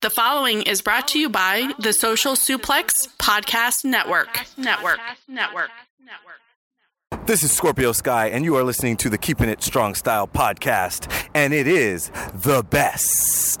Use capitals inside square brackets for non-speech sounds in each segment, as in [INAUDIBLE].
The following is brought to you by the Social Suplex Podcast Network. Network. Network. Network. This is Scorpio Sky, and you are listening to the Keeping It Strong Style podcast, and it is the best.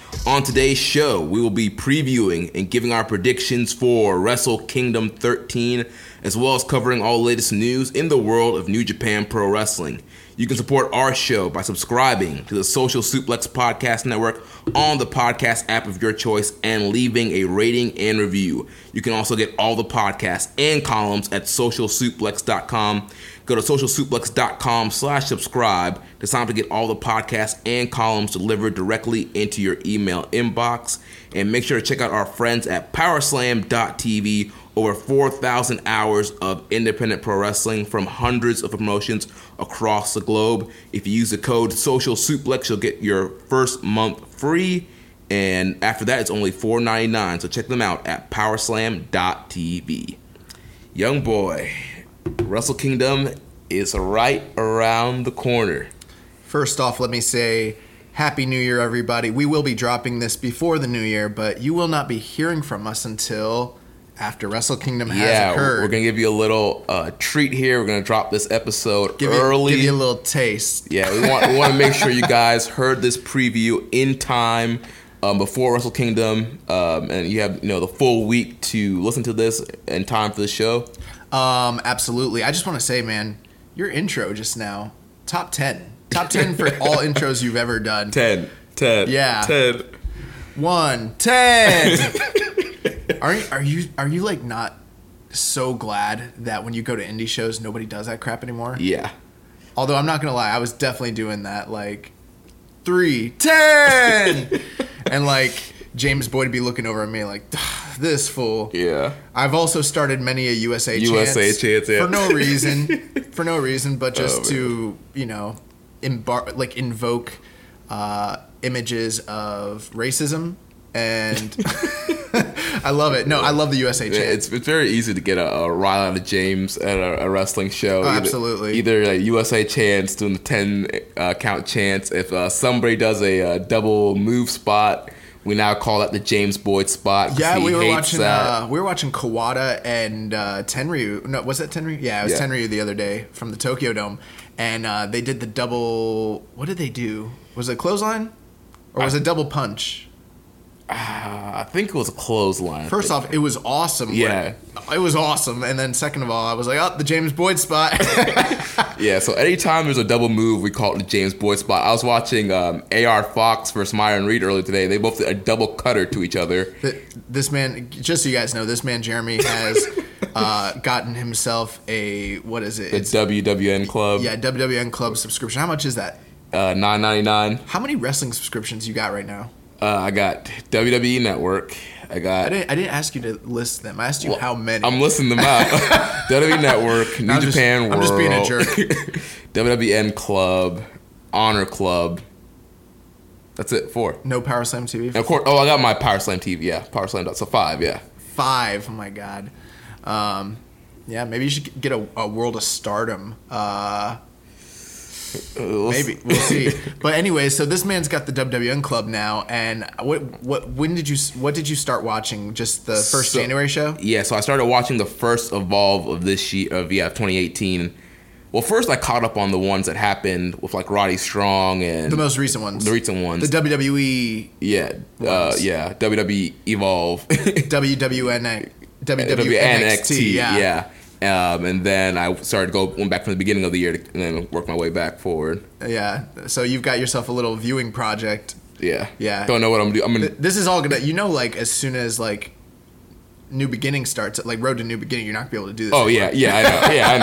On today's show, we will be previewing and giving our predictions for Wrestle Kingdom 13, as well as covering all the latest news in the world of New Japan Pro Wrestling. You can support our show by subscribing to the Social Suplex Podcast Network on the podcast app of your choice and leaving a rating and review. You can also get all the podcasts and columns at socialsuplex.com. Go to socialsuplex.com slash subscribe to sign up to get all the podcasts and columns delivered directly into your email inbox. And make sure to check out our friends at powerslam.tv. Over 4,000 hours of independent pro wrestling from hundreds of promotions across the globe. If you use the code Social Suplex, you'll get your first month free. And after that, it's only $4.99. So check them out at powerslam.tv. Young boy, Wrestle Kingdom is right around the corner. First off, let me say Happy New Year, everybody. We will be dropping this before the new year, but you will not be hearing from us until after Wrestle Kingdom has yeah, occurred. we're gonna give you a little uh, treat here. We're gonna drop this episode give early. You, give you a little taste. Yeah, we want we want to make sure you guys heard this preview in time um, before Wrestle Kingdom, um, and you have you know the full week to listen to this in time for the show. Um, absolutely. I just want to say, man, your intro just now, top ten, top ten for [LAUGHS] all intros you've ever done. 10, 10, Yeah. 10. One, ten. [LAUGHS] are you, are you are you like not so glad that when you go to indie shows nobody does that crap anymore? Yeah. Although I'm not gonna lie, I was definitely doing that like three, ten, [LAUGHS] and like James Boyd would be looking over at me like this fool. Yeah. I've also started many a USA USA chants chants, yeah. for no reason, [LAUGHS] for no reason, but just Oh, to you know, embar- like invoke uh, images of racism, and [LAUGHS] [LAUGHS] I love it. No, I love the USA chant. It's, it's very easy to get a, a out of James at a, a wrestling show. Oh, absolutely. Either, either like USA chants doing the 10 uh, count chants. If uh, somebody does a uh, double move spot, we now call that the James Boyd spot. yeah, we were watching. Uh, we were watching Kawada and uh, Tenryu. No, was that Tenryu? Yeah, it was Yeah. Tenryu the other day from the Tokyo Dome, and uh, they did the double. What did they do? Was it clothesline, or was it double punch? I think it was a clothesline. First off, it was awesome. Yeah. it was awesome. And then second of all, I was like, oh, the James Boyd spot. [LAUGHS] Yeah, so anytime there's a double move, we call it the James Boyd spot. I was watching um, AR Fox versus Myron Reed earlier today. They both did a double cutter to each other. Th- this man, just so you guys know, this man Jeremy has [LAUGHS] uh, gotten himself a what is it? The It's, WWN Club, yeah, WWN Club subscription. How much is that? uh, nine ninety nine. How many wrestling subscriptions you got right now? Uh, I got WWE Network. I got. I didn't. I didn't ask you to list them. I asked you Well, how many. I'm listing them out. [LAUGHS] WWE Network, New I'm just- Japan World. I'm just being a jerk. [LAUGHS] WWN Club, Honor Club. That's it. Four. No Power Slam TV. And of course, oh, I got my Power Slam TV. Yeah, Power Slam. So five. Yeah. Five. Oh my god. Um, yeah, maybe you should get a, a World of Stardom. Uh, maybe we'll see. [LAUGHS] but anyway, so this man's got the WWN club now, and what what when did you what did you start watching? Just the first So- January show? Yeah, so I started watching the first Evolve of this year of yeah 2018. Well, first I caught up on the ones that happened with like Roddy Strong and The most recent ones. the recent ones. The WWE, yeah, uh, yeah, WWE Evolve, [LAUGHS] WWN, WNXT, WNXT. Yeah. yeah. Um, and then I started to go went back from the beginning of the year to, and then work my way back forward. Yeah. So you've got yourself a little viewing project. Yeah, Yeah. Don't know what I'm doing. I'm gonna. This is all gonna, you know, like as soon as like New Beginning starts, like Road to New Beginning, you're not gonna be able to do this. Oh anymore. yeah, yeah, I know. Yeah, I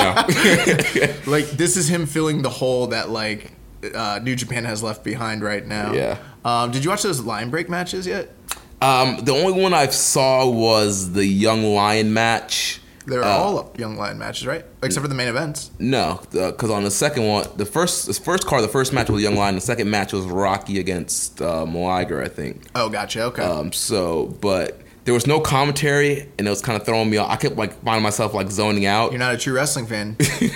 know. [LAUGHS] Like this is him filling the hole that like uh, New Japan has left behind right now. Yeah. Um, did you watch those line break matches yet? um, the only one I saw was the Young Lion match. They're Uh, all young lion matches, right? Except for the main events. No, because on the second one, the first the first card, the first match was Young Lion. The second match was Rocky against uh, I think. Oh, gotcha. Okay. Um, so, but there was no commentary, and it was kind of throwing me off. I kept like finding myself like zoning out. you're not a true wrestling fan. [LAUGHS]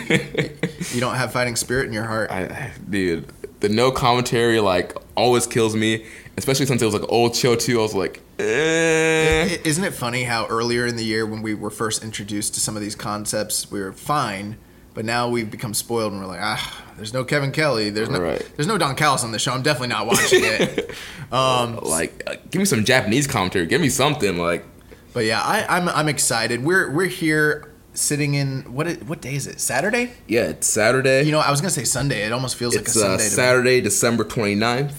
you don't have fighting spirit in your heart. I- dude, the no commentary like always kills me, especially since it was like old show too. I was like, eh. Isn't it funny how earlier in the year when we were first introduced to some of these concepts, we were fine, but now we've become spoiled and we're like, ah, there's no Kevin Kelly, there's no, Right. there's no Don Callis on the show. I'm definitely not watching it. [LAUGHS] um, like, uh, give me some Japanese commentary. Give me something like. but yeah, I, I'm I'm excited. We're we're here sitting in what what day is it? Saturday? Yeah, it's Saturday. You know, I was gonna say Sunday. It almost feels it's like a uh, Sunday. me. Saturday, December 29th.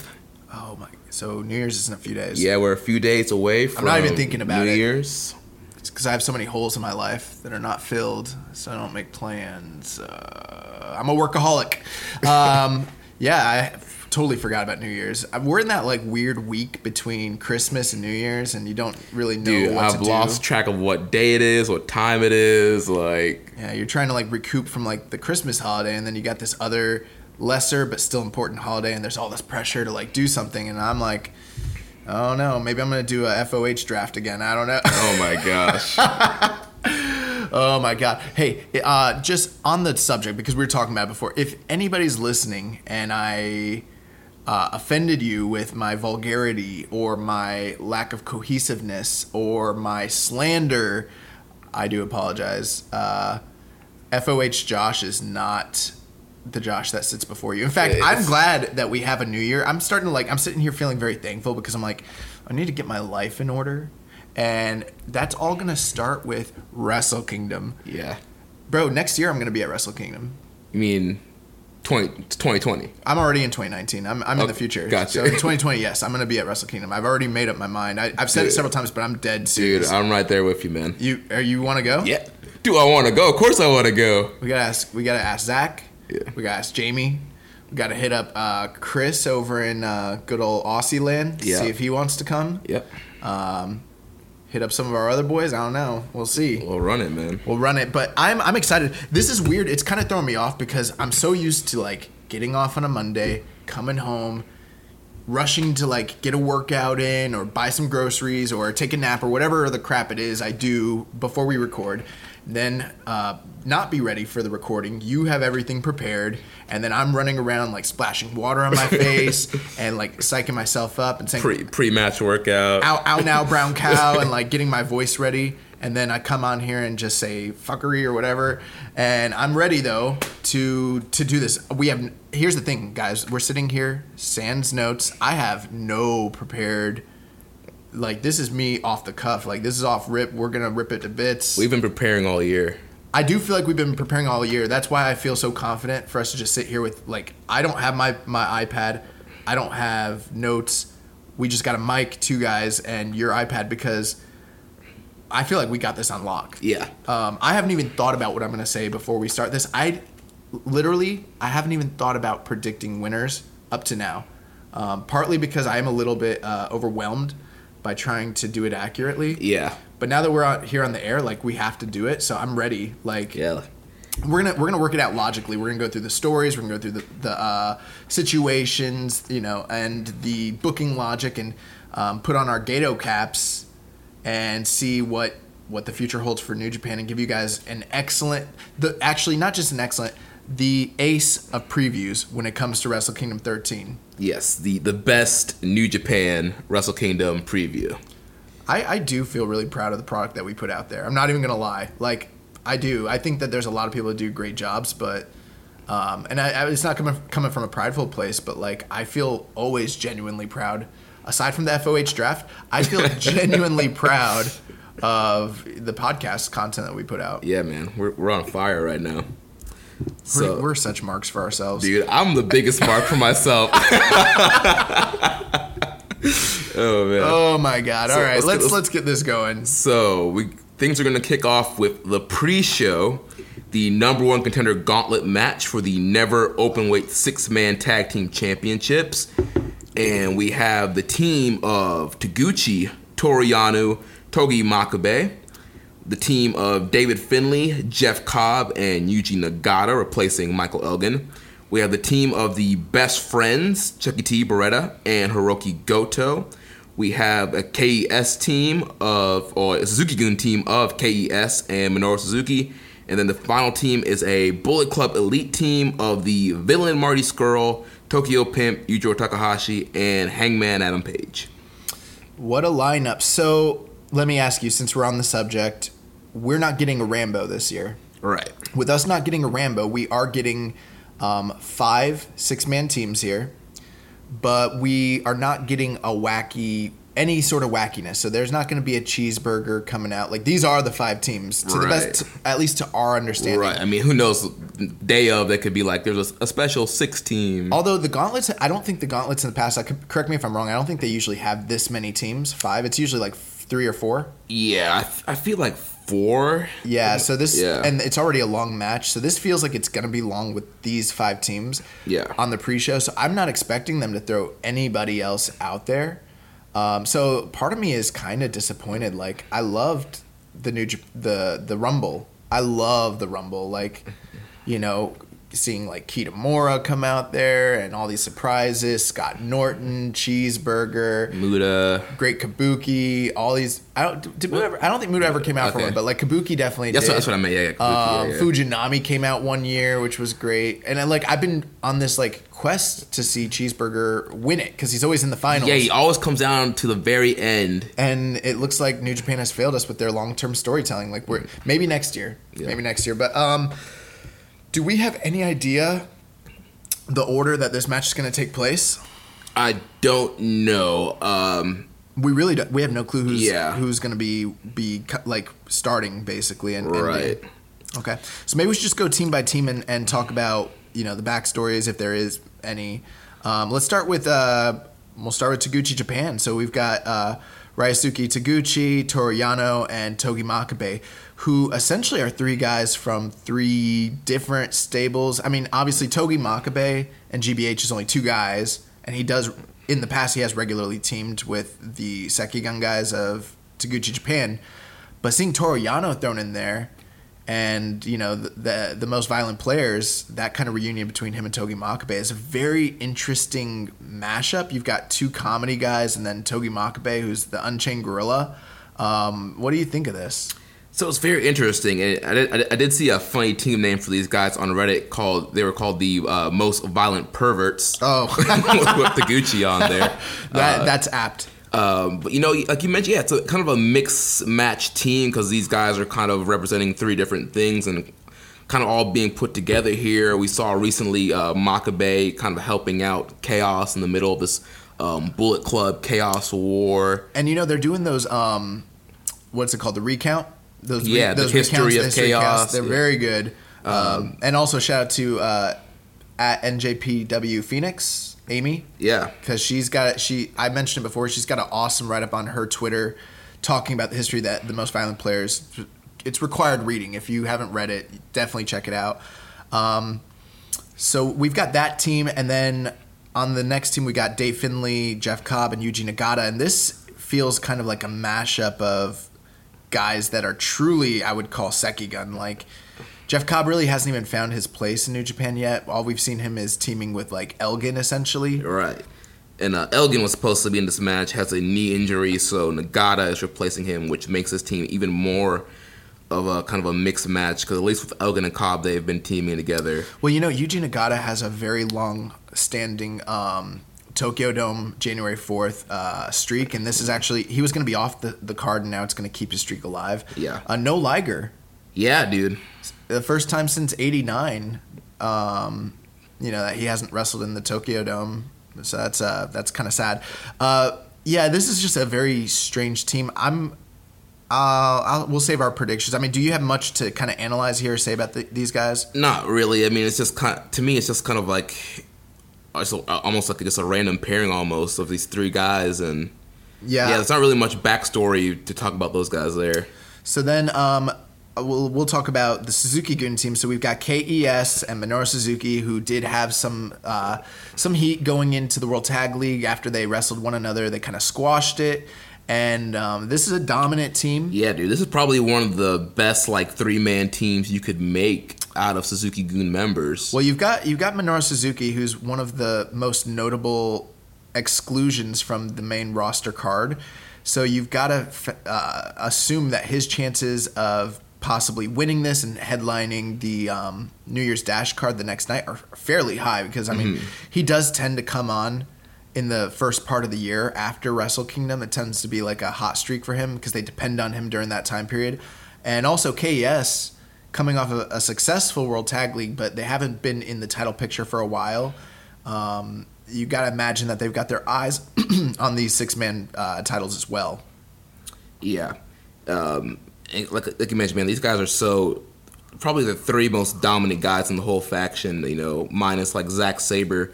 Oh my! So New Year's is in a few days. Yeah, we're a few days away from I'm not even thinking about New it. Year's. because I have so many holes in my life that are not filled, so I don't make plans. Uh, I'm a workaholic. [LAUGHS] Um, yeah, I totally forgot about New Year's. Uh, We're in that like weird week between Christmas and New Year's, and you don't really know Dude, what I've to lost do. track of what day it is, what time it is. Like, Yeah, you're trying to like recoup from like the Christmas holiday, and then you got this other lesser but still important holiday, and there's all this pressure to like do something, and I'm like. Oh no, maybe I'm gonna do a FOH draft again. I don't know. [LAUGHS] oh my gosh. [LAUGHS] Oh my god. Hey, uh, just on the subject because we were talking about before. If anybody's listening and I uh, offended you with my vulgarity or my lack of cohesiveness or my slander, I do apologize. Uh, FOH Josh is not the Josh that sits before you. In fact, I'm glad that we have a new year. I'm starting to like. I'm sitting here feeling very thankful because I'm like, I need to get my life in order, and that's all gonna start with Wrestle Kingdom, yeah. bro. Next year I'm gonna be at Wrestle Kingdom. You mean 20, 2020? I'm already in 2019. I'm, I'm in the future. gotcha. So in 2020, yes, I'm gonna be at Wrestle Kingdom. I've already made up my mind. I, I've said it several times, but I'm dead serious. Dude. I'm right there with you, man. you are you want to go? Yeah. Do I want to go? Of course I want to go. We gotta ask. We gotta ask Zach. Yeah. We gotta ask Jamie. We gotta hit up uh, Chris over in uh, good old Aussie land. Yeah. See if he wants to come. Yep. Hit up some of our other boys. I don't know. We'll see. We'll run it, man. We'll run it. But I'm I'm excited. This is weird. It's kind of throwing me off because I'm so used to like getting off on a Monday, coming home, rushing to like get a workout in or buy some groceries or take a nap or whatever the crap it is I do before we record. Then uh, not be ready for the recording. You have everything prepared, and then I'm running around like splashing water on my [LAUGHS] face and like psyching myself up and saying Pre match workout. out out now [LAUGHS] brown cow and like getting my voice ready. And then I come on here and just say fuckery or whatever. And I'm ready though to to do this. We have here's the thing guys. We're sitting here sans notes. I have no prepared like this is me off the cuff like this is off rip we're gonna rip it to bits We've been preparing all year. I do feel like we've been preparing all year. That's why I feel so confident for us to just sit here with like I don't have my my iPad, I don't have notes. We just got a mic, two guys, and your iPad because I feel like we got this on lock. Yeah. Um, I haven't even thought about what I'm gonna say before we start this. I literally I haven't even thought about predicting winners up to now. Um, partly because I am a little bit uh, overwhelmed by trying to do it accurately. Yeah. But now that we're out here on the air, like we have to do it, so I'm ready. Like Yeah. we're gonna we're gonna work it out logically. We're gonna go through the stories. We're gonna go through the the uh, situations, you know, and the booking logic, and um, put on our Gedo caps and see what what the future holds for New Japan, and give you guys an excellent, the actually not just an excellent, the ace of previews when it comes to Wrestle Kingdom 13. Yes, the the best New Japan Wrestle Kingdom preview. I, I do feel really proud of the product that we put out there. I'm not even gonna lie. Like I do. I think that there's a lot of people that do great jobs, but um, and I, I, it's not coming coming from a prideful place, but like I feel always genuinely proud. Aside from the FOH draft, I feel [LAUGHS] genuinely proud of the podcast content that we put out. Yeah, man, we're we're on fire right now. So, we're, we're such marks for ourselves, dude. I'm the biggest mark for myself. [LAUGHS] oh man. Oh my god. So All right, let's let's, let's, let's get this going. So we things are going to kick off with the pre-show, the number one contender gauntlet match for the never openweight six-man tag team championships, and we have the team of Taguchi, Toru Yano, Togi Makabe, the team of David Finlay, Jeff Cobb, and Yuji Nagata replacing Michael Elgin. We have the team of the best friends, Chuckie T. Beretta and Hiroki Goto. We have a KES team of, or a Suzuki Gun team of KES and Minoru Suzuki. And then the final team is a Bullet Club Elite team of the villain Marty Scurll, Tokyo Pimp, Yujiro Takahashi, and Hangman Adam Page. What a lineup. So let me ask you, since we're on the subject, we're not getting a Rambo this year. Right. With us not getting a Rambo, we are getting um, five six man teams here but we are not getting a wacky any sort of wackiness. So there's not going to be a cheeseburger coming out. Like these are the five teams to right. the best, at least to our understanding. Right. I mean, who knows? Day of that could be like there's a, a special six team. Although the gauntlets, I don't think the gauntlets in the past. I could, correct me if I'm wrong. I don't think they usually have this many teams. Five. It's usually like three or four. Yeah, I, I feel like four. Yeah, so this yeah. and it's already a long match, so this feels like it's gonna be long with these five teams. Yeah. On the pre-show, so I'm not expecting them to throw anybody else out there. Um, so part of me is kind of disappointed. Like I loved the new the the Rumble. I love the Rumble. Like, you know, seeing like Kitamura come out there and all these surprises. Scott Norton, Cheeseburger, Muta, Great Kabuki, all these. I don't. Did Muta ever, I don't think Muta ever came out okay. for one, but like Kabuki definitely. That's, did. What, that's what I meant. Yeah, yeah, Kabuki, um, yeah. Fujinami came out one year, which was great, and I, like I've been on this like quest to see Cheeseburger win it because he's always in the finals. Yeah, he always comes down to the very end, and it looks like New Japan has failed us with their long term storytelling. Like we're maybe next year, maybe next year, but um. Do we have any idea the order that this match is going to take place? I don't know. Um, we really don't, we have no clue who's yeah. who's going to be be like starting basically and right. And okay, so maybe we should just go team by team and, and talk about you know the backstories if there is any. Um, let's start with uh, we'll start with Taguchi Japan. So we've got uh, Ryosuke Taguchi, Toru Yano, and Togi Makabe who essentially are three guys from three different stables. I mean, obviously Togi Makabe and GBH is only two guys, and he does in the past he has regularly teamed with the Seigigun guys of Taguchi Japan. But seeing Toru Yano thrown in there, and you know the, the, the most violent players, that kind of reunion between him and Togi Makabe is a very interesting mashup. You've got two comedy guys, and then Togi Makabe, who's the Unchained Gorilla. Um, what do you think of this? So it's very interesting, and I did, I did see a funny team name for these guys on Reddit called they were called the uh, most violent perverts. Oh, [LAUGHS] with, the Gucci on there. [LAUGHS] that, uh, that's apt. Um, but you know, like you mentioned, yeah, it's a kind of a mix match team because these guys are kind of representing three different things and kind of all being put together here. We saw recently uh, Makabe kind of helping out Chaos in the middle of this um, Bullet Club Chaos War, and you know they're doing those. Um, what's it called? The recount those yeah, re- those the history of history chaos. Casts, they're yeah. very good. Um, um, and also shout out to uh, at NJPW Phoenix, Amy. Yeah, because she's got she. I mentioned it before. She's got an awesome write up on her Twitter, talking about the history that the most violent players. It's required reading. If you haven't read it, definitely check it out. Um, so we've got that team, and then on the next team we got Dave Finlay, Jeff Cobb, and Yuji Nagata, and this feels kind of like a mashup of guys that are truly I would call Seigigun. Like Jeff Cobb really hasn't even found his place in New Japan yet. All we've seen him is teaming with like Elgin essentially. Right. And uh, Elgin was supposed to be in this match, has a knee injury, so Nagata is replacing him, which makes this team even more of a kind of a mixed match. Because at least with Elgin and Cobb, they've been teaming together. Well, you know, Yuji Nagata has a very long standing um, Tokyo Dome January 4th uh, streak, and this is actually, he was going to be off the, the card, and now it's going to keep his streak alive. Yeah. Uh, no Liger. Yeah, dude. The first time since 89, um, you know, that he hasn't wrestled in the Tokyo Dome. So that's uh, that's kind of sad. Uh, yeah, this is just a very strange team. I'm. Uh, I'll, we'll save our predictions. I mean, do you have much to kind of analyze here or say about the, these guys? Not really. I mean, it's just kind. to me, it's just kind of like, a- almost like just a random pairing almost of these three guys, and Yeah. yeah, there's not really much backstory to talk about those guys there. So then, um, we'll we'll talk about the Suzuki Gun team. So we've got KES and Minoru Suzuki, who did have some uh, some heat going into the World Tag League after they wrestled one another. They kind of squashed it, and um, this is a dominant team. Yeah, dude, this is probably one of the best like three man teams you could make out of Suzuki Gun members. Well, you've got you've got Minoru Suzuki, who's one of the most notable exclusions from the main roster card. So you've got to uh, assume that his chances of possibly winning this and headlining the um, New Year's Dash card the next night are fairly high because I mean he does tend to come on in the first part of the year after Wrestle Kingdom. It tends to be like a hot streak for him because they depend on him during that time period, and also KES coming off a, successful World Tag League, but they haven't been in the title picture for a while. Um, you got to imagine that they've got their eyes [CLEARS THROAT] on these six man uh, titles as well. Yeah, um, like like you mentioned, man, these guys are so probably the three most dominant guys in the whole faction. You know, minus like Zack Sabre.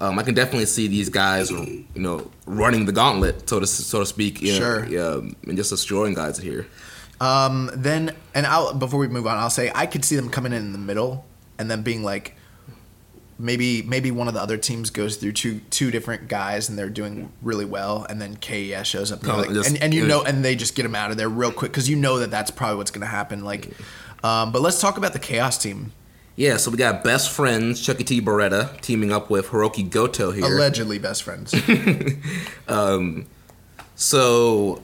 Um, I can definitely see these guys, you know, running the gauntlet, so to so to speak. You know, Sure. yeah, and just destroying guys here. Um, then, and I'll before we move on, I'll say I could see them coming in in the middle and then being like, maybe maybe one of the other teams goes through two two different guys and they're doing really well, and then KES shows up, and, like- just- and, and you know, and they just get them out of there real quick because you know that that's probably what's going to happen. Like, um, but let's talk about the Chaos team. Yeah, so we got best friends Chucky T. Beretta teaming up with Hiroki Goto here. Allegedly best friends. [LAUGHS] So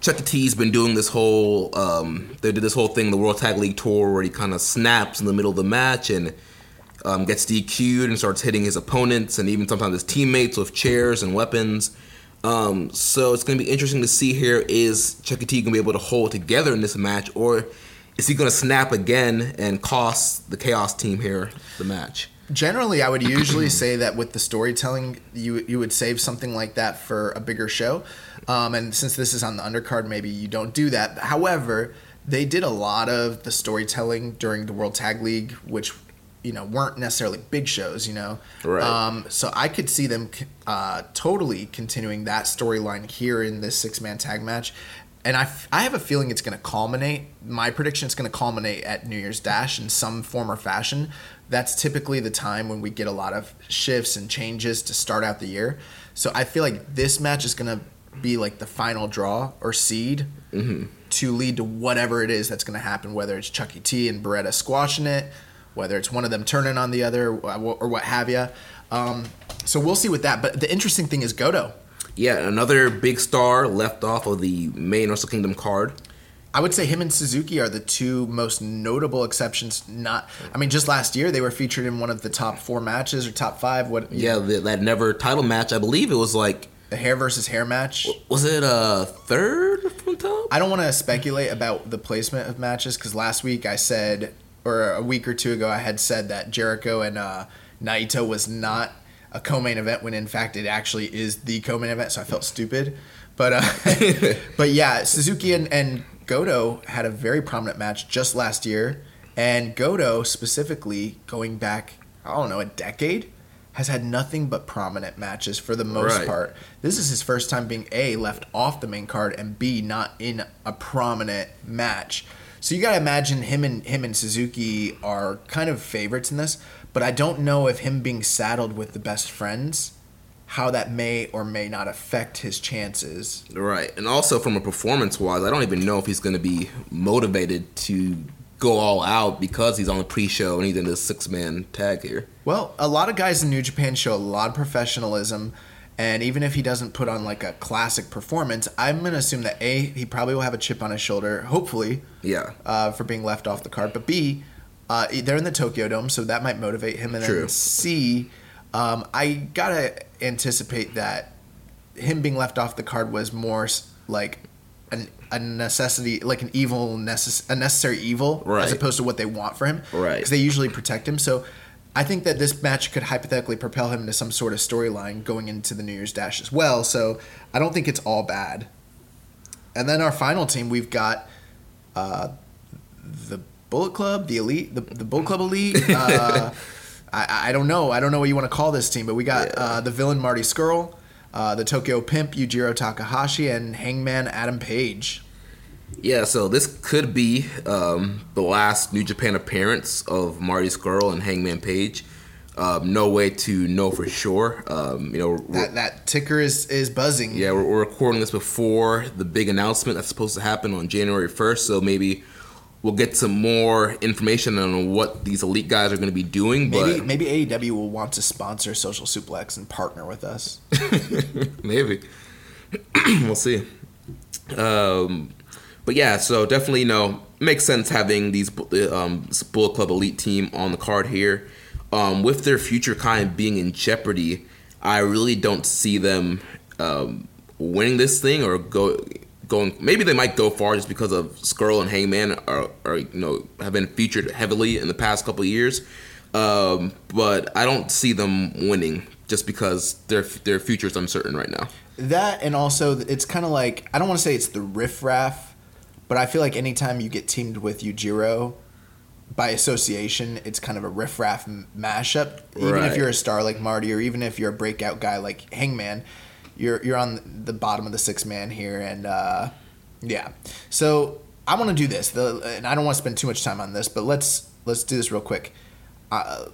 Chuck E. T's been doing this whole um, they did this whole thing, the World Tag League tour, where he kind of snaps in the middle of the match and um, gets DQ'd and starts hitting his opponents and even sometimes his teammates with chairs and weapons. Um, so it's going to be interesting to see here is Chuck E. T going to be able to hold together in this match, or is he going to snap again and cost the Chaos team here the match? Generally, I would [CLEARS THROAT] usually say that with the storytelling, you you would save something like that for a bigger show. Um, and since this is on the undercard, maybe you don't do that. However, they did a lot of the storytelling during the World Tag League, which you know weren't necessarily big shows. You know, Right. Um, so I could see them uh, totally continuing that storyline here in this six man tag match. And I, f- I have a feeling it's going to culminate. My prediction is going to culminate at New Year's Dash in some form or fashion. That's typically the time when we get a lot of shifts and changes to start out the year. So I feel like this match is going to be like the final draw or seed to lead to whatever it is that's going to happen, whether it's Chuckie T and Beretta squashing it, whether it's one of them turning on the other, or what have you. Um, so we'll see with that. But the interesting thing is Godo. Yeah, another big star left off of the main Wrestle Kingdom card. I would say him and Suzuki are the two most notable exceptions. Not, I mean, just last year they were featured in one of the top four matches or top five. What? Yeah, the, that never title match. I believe it was like the hair versus hair match. was it a third from top? I don't want to speculate about the placement of matches because last week I said, or a week or two ago, I had said that Jericho and uh, Naito was not a co-main event when in fact it actually is the co-main event. So I felt stupid, but uh, [LAUGHS] but yeah, Suzuki and, and Goto had a very prominent match just last year, and Goto specifically going back, I don't know, a decade. Has had nothing but prominent matches for the most Right. part. This is his first time being A, left off the main card, and B, not in a prominent match. So you gotta imagine him and him and Suzuki are kind of favorites in this, but I don't know if him being saddled with the best friends, how that may or may not affect his chances. Right, and also from a performance wise, I don't even know if he's going to be motivated to go all out because he's on the pre-show and he's in this six-man tag here. Well, a lot of guys in New Japan show a lot of professionalism, and even if he doesn't put on like a classic performance, I'm gonna assume that a he probably will have a chip on his shoulder, hopefully, Yeah. uh, for being left off the card. But B, uh, they're in the Tokyo Dome, so that might motivate him. And True. then C, um, I gotta anticipate that him being left off the card was more like an, a necessity, like an evil, necess- a necessary evil, Right. as opposed to what they want for him. Right. Because they usually protect him. So I think that this match could hypothetically propel him to some sort of storyline going into the New Year's Dash as well. So I don't think it's all bad. And then our final team, we've got uh, the Bullet Club, the Elite, the, the Bullet Club Elite. [LAUGHS] Uh, I, I don't know. I don't know what you want to call this team, but we got uh, the villain Marty Scurll, uh, the Tokyo Pimp Yujiro Takahashi, and Hangman Adam Page. Yeah, so this could be um, the last New Japan appearance of Marty Scurll and Hangman Page. Um, no way to know for sure. Um, you know, That that ticker is is buzzing. yeah, we're, we're recording this before the big announcement that's supposed to happen on January 1st, so maybe we'll get some more information on what these elite guys are going to be doing. Maybe but maybe AEW will want to sponsor Social Suplex and partner with us. [LAUGHS] maybe [CLEARS THROAT] we'll see. Um, but yeah, so definitely, you know, makes sense having these um, Bullet Club Elite team on the card here. Um, with their future kind being in jeopardy, I really don't see them um, winning this thing or go going. Maybe they might go far just because of Scurll and Hangman are, are you know have been featured heavily in the past couple years. Um, but I don't see them winning just because their their future is uncertain right now. That and also it's kind of like I don't want to say it's the riffraff, but I feel like anytime you get teamed with Yujiro, by association, it's kind of a riffraff m- mashup. Even if you're a star like Marty, or even if you're a breakout guy like Hangman, you're you're on the bottom of the six man here, and uh, yeah. So I want to do this, the, and I don't want to spend too much time on this, but let's let's do this real quick. Uh,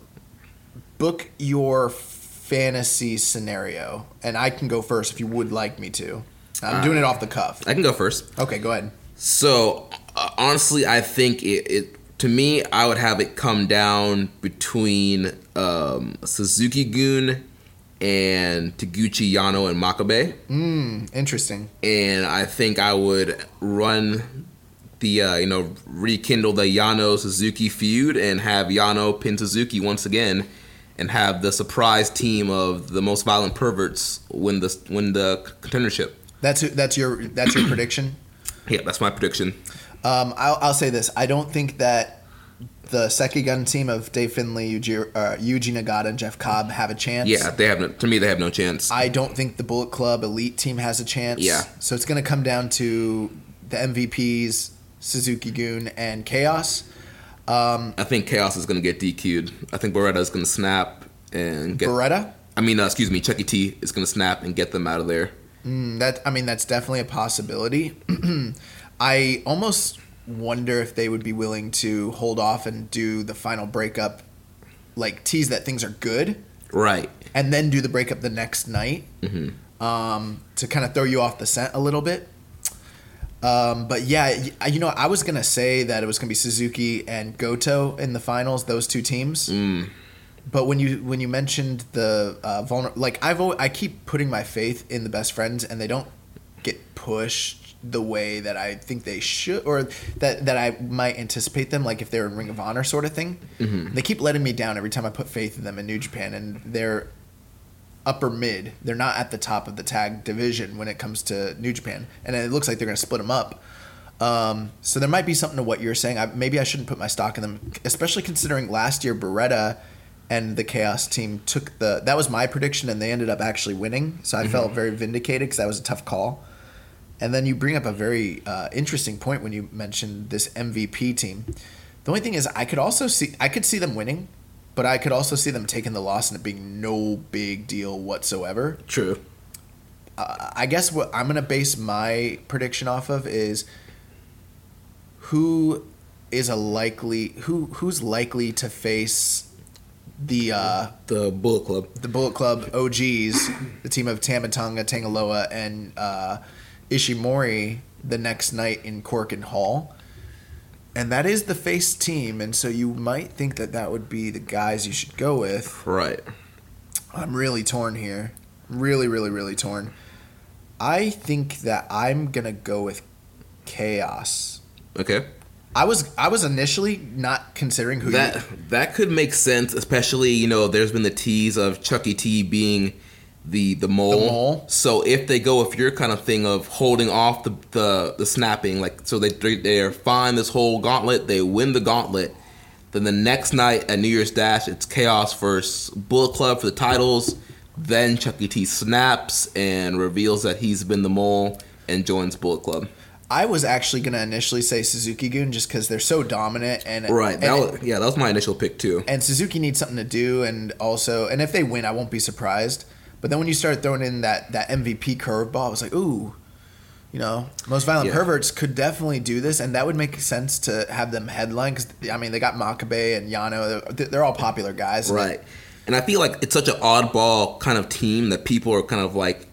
book your fantasy scenario, and I can go first if you would like me to. I'm doing it off the cuff. I can go first. Okay, go ahead. So uh, honestly, I think it, it. To me, I would have it come down between um, Suzuki Gun and Taguchi Yano and Makabe, Interesting. and I think I would run the uh, you know rekindle the Yano Suzuki feud and have Yano pin Suzuki once again, and have the surprise team of the most violent perverts win the win the contendership. That's that's your that's your [CLEARS THROAT] prediction. Yeah, that's my prediction. Um, I'll, I'll say this: I don't think that the Seigigun team of Dave Finlay, Yuji, uh, Yuji Nagata, and Jeff Cobb have a chance. Yeah, they have no, to me they have no chance. I don't think the Bullet Club Elite team has a chance. Yeah. So it's going to come down to the MVPs, Suzuki Gun, and Chaos. I think Chaos is going to get DQ'd. I think Beretta is going to snap and get. Beretta. I mean, uh, excuse me, Chuckie T is going to snap and get them out of there. That I mean, that's definitely a possibility. [CLEARS THROAT] I almost wonder if they would be willing to hold off and do the final breakup, like tease that things are good, Right. and then do the breakup the next night um, to kind of throw you off the scent a little bit. Um, but yeah, you know, I was gonna say that it was gonna be Suzuki and Goto in the finals, those two teams. But when you when you mentioned the uh, vulner, like I've always, I keep putting my faith in the best friends, and they don't get pushed the way that I think they should, or that that I might anticipate them. Like if they're in Ring of Honor sort of thing, they keep letting me down every time I put faith in them in New Japan, and they're upper mid. They're not at the top of the tag division when it comes to New Japan, and it looks like they're going to split them up. Um, so there might be something to what you're saying. I, maybe I shouldn't put my stock in them, especially considering last year Beretta and the Chaos team took the. That was my prediction, and they ended up actually winning. So I felt very vindicated because that was a tough call. And then you bring up a very uh, interesting point when you mentioned this MVP team. The only thing is, I could also see I could see them winning, but I could also see them taking the loss and it being no big deal whatsoever. True. I guess what I'm gonna base my prediction off of is who is a likely who who's likely to face the uh, The Bullet Club. the Bullet Club OGs, the team of Tama Tonga, Tangaloa, and uh, Ishimori the next night in Korakuen Hall. and that is the face team, and so you might think that that would be the guys you should go with. Right. I'm really torn here. Really, really, really torn. I think that I'm gonna go with Chaos. Okay. I was I was initially not considering who That you, that could make sense, especially you know there's been the tease of Chuckie T being the the mole. The mole. So if they go with your kind of thing of holding off the the, the snapping, like so they they're fine this whole gauntlet, they win the gauntlet. Then the next night at New Year's Dash, it's Chaos versus Bullet Club for the titles. Then Chuckie T snaps and reveals that he's been the mole and joins Bullet Club. I was actually gonna initially say Suzuki Gun just because they're so dominant and Right. and, That was, yeah, that was my initial pick too. and Suzuki needs something to do and also and if they win I won't be surprised. But then when you start throwing in that that MVP curveball, I was like, ooh, you know, most violent Yeah. perverts could definitely do this, and that would make sense to have them headline because I mean they got Makabe and Yano, they're, they're all popular guys, Right. And I feel like it's such an oddball kind of team that people are kind of like,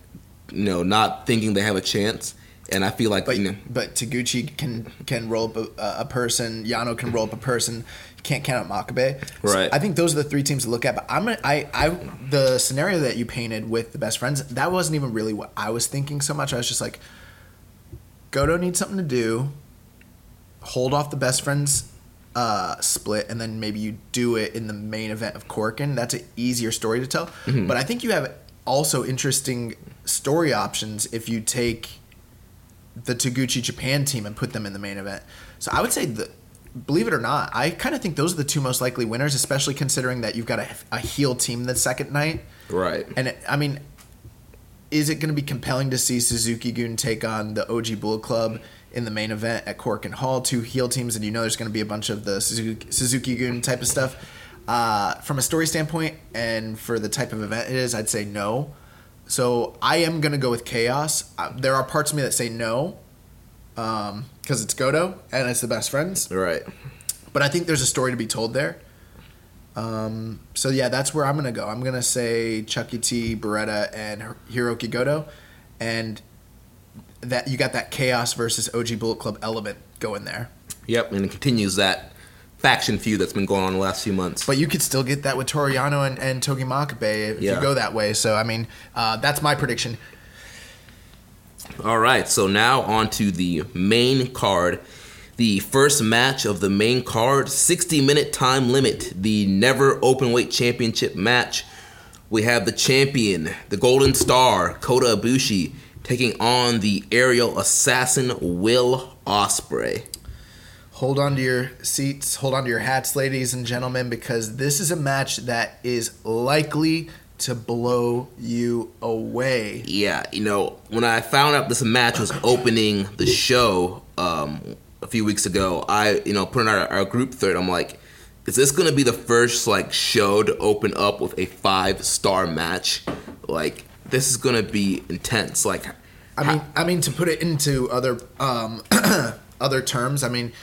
you know, not thinking they have a chance. And I feel like, But you know, but Taguchi can can roll up a, a person, Yano can roll up a person. Can't count out Makabe. So Right. I think those are the three teams to look at. But I'm gonna, I I the scenario that you painted with the best friends that wasn't even really what I was thinking so much. I was just like, Goto needs something to do. Hold off the best friends uh, split, and then maybe you do it in the main event of Korakuen. That's an easier story to tell. But I think you have also interesting story options if you take the Taguchi Japan team and put them in the main event. So I would say that, believe it or not, I kind of think those are the two most likely winners, especially considering that you've got a, a heel team the second night. right. And it, I mean, is it going to be compelling to see Suzuki Gun take on the OG Bullet Club in the main event at Korakuen Hall, two heel teams, and you know there's going to be a bunch of the Suzuki, Suzuki Gun type of stuff? Uh, from a story standpoint and for the type of event it is, I'd say no. So I am going to go with Chaos. Uh, there are parts of me that say no because it's Goto and it's the best friends. Right. But I think there's a story to be told there. Um, so yeah, that's where I'm gonna go. I'm gonna say Chuckie T, Beretta, and Hiroki Goto, and that you got that chaos versus OG Bullet Club element going there. Yep. And it continues that faction feud that's been going on the last few months. But you could still get that with Toru Yano and, and Togi Makabe if Yeah. you go that way. So I mean, uh, that's my prediction. All right, so now on to the main card. The first match of the main card, 60 minute time limit, the never open weight championship match. We have the champion, the Golden Star, Kota Ibushi, taking on the aerial assassin, Will Ospreay. Hold on to your seats, hold on to your hats, ladies and gentlemen, because this is a match that is likely to blow you away. Yeah, you know, when I found out this match was opening the show um, a few weeks ago, I, you know, put in our, our group third, I'm like, is this going to be the first, like, show to open up with a five star match? Like, this is going to be intense. Like, I mean, I mean to put it into other um, [CLEARS THROAT] other terms. I mean,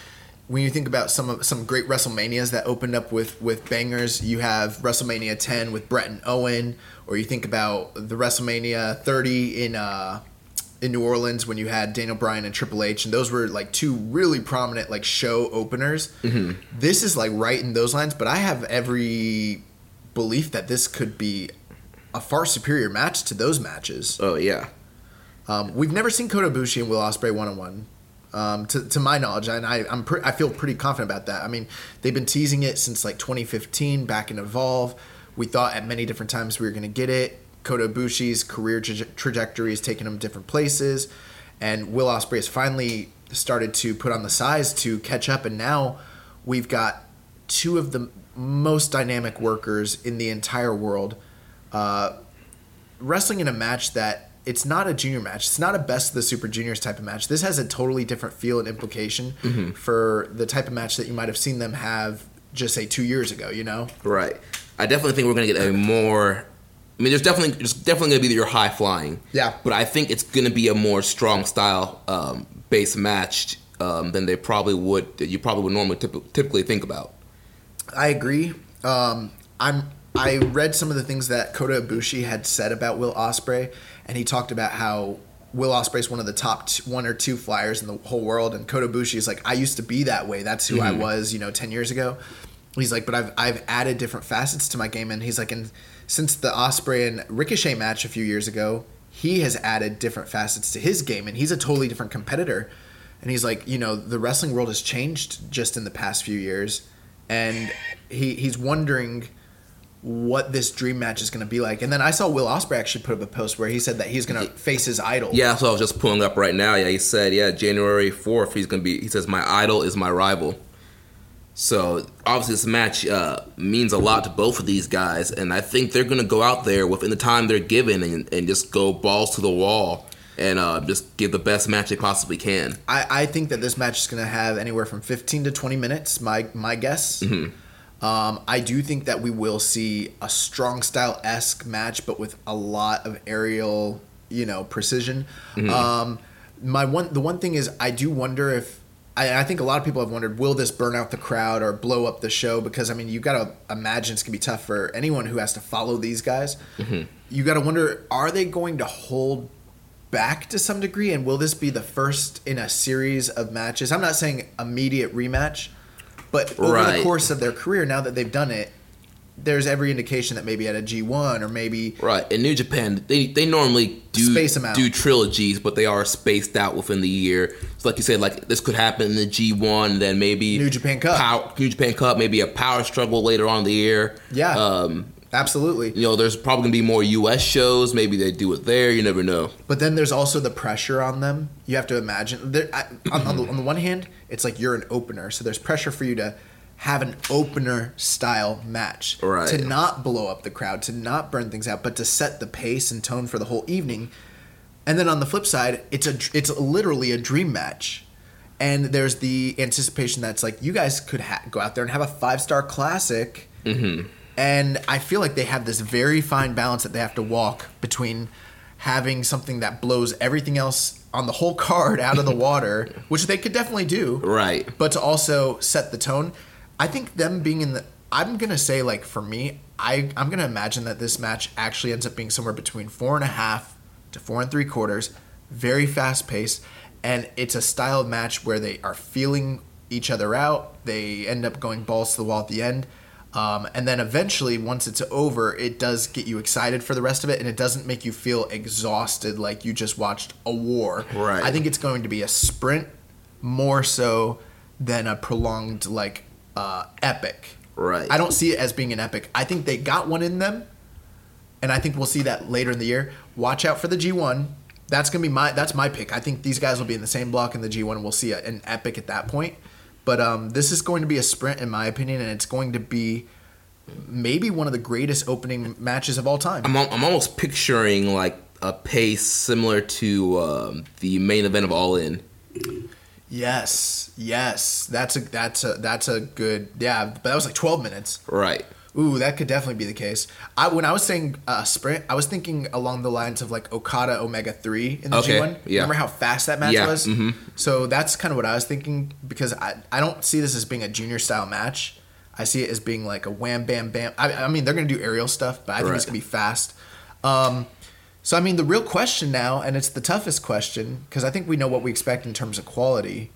when you think about some of some great WrestleManias that opened up with with bangers, you have WrestleMania 10 with Bret and Owen, or you think about the WrestleMania 30 in uh, in New Orleans when you had Daniel Bryan and Triple H, and those were like two really prominent like show openers. This is like right in those lines, but I have every belief that this could be a far superior match to those matches. oh, yeah. Um, we've never seen Kota Ibushi and Will Ospreay one on one, um, to to my knowledge, and I I'm pre- I feel pretty confident about that. I mean, they've been teasing it since like 2015, back in Evolve. We thought at many different times we were going to get it. Kota Ibushi's career tra- trajectory has taken him different places, and Will Ospreay has finally started to put on the size to catch up, and now we've got two of the most dynamic workers in the entire world uh, wrestling in a match that it's not a junior match. It's not a best of the super juniors type of match. This has a totally different feel and implication for the type of match that you might have seen them have just say two years ago. You know, Right. I definitely think we're gonna get a more. I mean, there's definitely there's definitely gonna be your high flying. Yeah. But I think it's gonna be a more strong style um, base match um, than they probably would that you probably would normally typ- typically think about. I agree. Um, I'm. I read some of the things that Kota Ibushi had said about Will Ospreay, and he talked about how Will Ospreay's one of the top t- one or two flyers in the whole world, and Kota Ibushi is like, I used to be that way. That's who I mm-hmm. was, you know, ten years ago. He's like, but I've I've added different facets to my game, and he's like, and since the Ospreay and Ricochet match a few years ago, he has added different facets to his game, and he's a totally different competitor. And he's like, you know, the wrestling world has changed just in the past few years, and he he's wondering what this dream match is going to be like. And then I saw Will Ospreay actually put up a post where he said that he's going to face his idol. Yeah, so I was just pulling up right now. Yeah, he said, yeah, January 4th, he's going to be, he says, my idol is my rival. So obviously, this match uh, means a lot to both of these guys, and I think they're going to go out there within the time they're given and, and just go balls to the wall and uh, just give the best match they possibly can. I, I think that this match is going to have anywhere from 15 to 20 minutes, my, my guess. Um, I do think that we will see a strong style esque match, but with a lot of aerial, you know, precision. Um, my one, the one thing is, I do wonder if I, I think a lot of people have wondered, will this burn out the crowd or blow up the show? Because I mean, you got to imagine it's gonna be tough for anyone who has to follow these guys. You got to wonder, are they going to hold back to some degree, and will this be the first in a series of matches? I'm not saying immediate rematch, but over Right. the course of their career, now that they've done it, there's every indication that maybe at a G1 or maybe Right. In New Japan, they they normally do Space 'em out. do trilogies, but they are spaced out within the year. So like you said, like this could happen in the G one, then maybe New Japan Cup. Pow- New Japan Cup, maybe a power struggle later on in the year. Yeah. Um, absolutely. you know, there's probably gonna be more U.S. shows. Maybe they do it there. You never know. But then there's also the pressure on them. You have to imagine. There, I, on, on, the, on the one hand, it's like you're an opener, so there's pressure for you to have an opener style match. Right. To not blow up the crowd, to not burn things out, but to set the pace and tone for the whole evening. And then on the flip side, it's a it's literally a dream match. And there's the anticipation that's like you guys could ha- go out there and have a five star classic. Mm-hmm. And I feel like they have this very fine balance that they have to walk between having something that blows everything else on the whole card out of the [LAUGHS] water, which they could definitely do, Right. but to also set the tone. I think them being in the I'm gonna say like for me, I I'm gonna imagine that this match actually ends up being somewhere between four and a half to four and three quarters, very fast paced, and it's a style of match where they are feeling each other out. They end up going balls to the wall at the end. Um, and then eventually, once it's over, it does get you excited for the rest of it, and it doesn't make you feel exhausted like you just watched a war. Right. I think it's going to be a sprint more so than a prolonged like uh, epic. Right. I don't see it as being an epic. I think they got one in them, and I think we'll see that later in the year. Watch out for the G1. That's gonna be my that's my pick. I think these guys will be in the same block in the G1, and we'll see a, an epic at that point. But um, this is going to be a sprint, in my opinion, and it's going to be maybe one of the greatest opening matches of all time. I'm al- I'm almost picturing like a pace similar to um, the main event of All In. Yes, yes, that's a that's a that's a good yeah. But that was like twelve minutes. Right. Ooh, that could definitely be the case. I when I was saying uh, sprint, I was thinking along the lines of like Okada Omega three in the Okay, G1. yeah. Remember how fast that match Yeah, was? mhm. So that's kind of what I was thinking because I I don't see this as being a junior style match. I see it as being like a wham bam bam. I, I mean, they're gonna do aerial stuff, but I think it's gonna be fast. Um, so I mean, the real question now, and it's the toughest question because I think we know what we expect in terms of quality.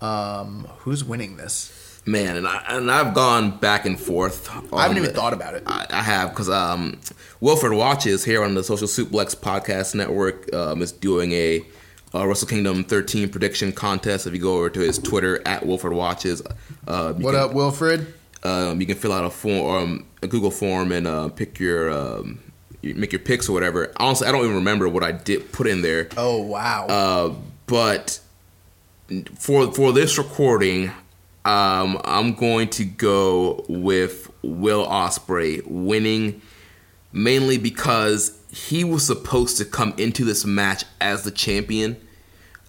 Um, who's winning this? Man, and I and I've gone back and forth. I haven't even it. thought about it. I, I have because um, Wilfred Watches here on the Social Suplex Podcast Network um, is doing a, uh Wrestle Kingdom 13 prediction contest. If you go over to his Twitter at Wilfred Watches, uh, What can, up, Wilfred? Um, you can fill out a form, um, a Google form, and uh, pick your um, you make your picks or whatever. Honestly, I don't even remember what I did put in there. Oh wow. Uh, but for for this recording, um, I'm going to go with Will Ospreay winning, mainly because he was supposed to come into this match as the champion.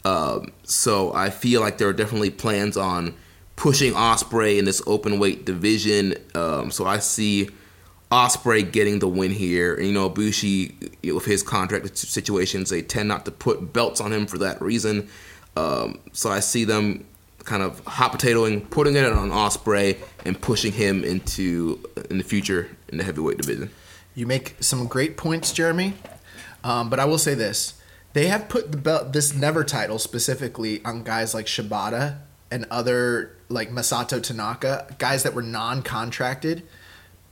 Um, so I feel like there are definitely plans on pushing Ospreay in this open weight division. Um, so I see Ospreay getting the win here. And, you know, Bushi with his contract situations, they tend not to put belts on him for that reason. Um, so I see them kind of hot potatoing, putting it on Ospreay, and pushing him into in the future in the heavyweight division. You make some great points, Jeremy. Um, but I will say this: They have put the belt, this never title specifically on guys like Shibata and other like Masato Tanaka, guys that were non-contracted,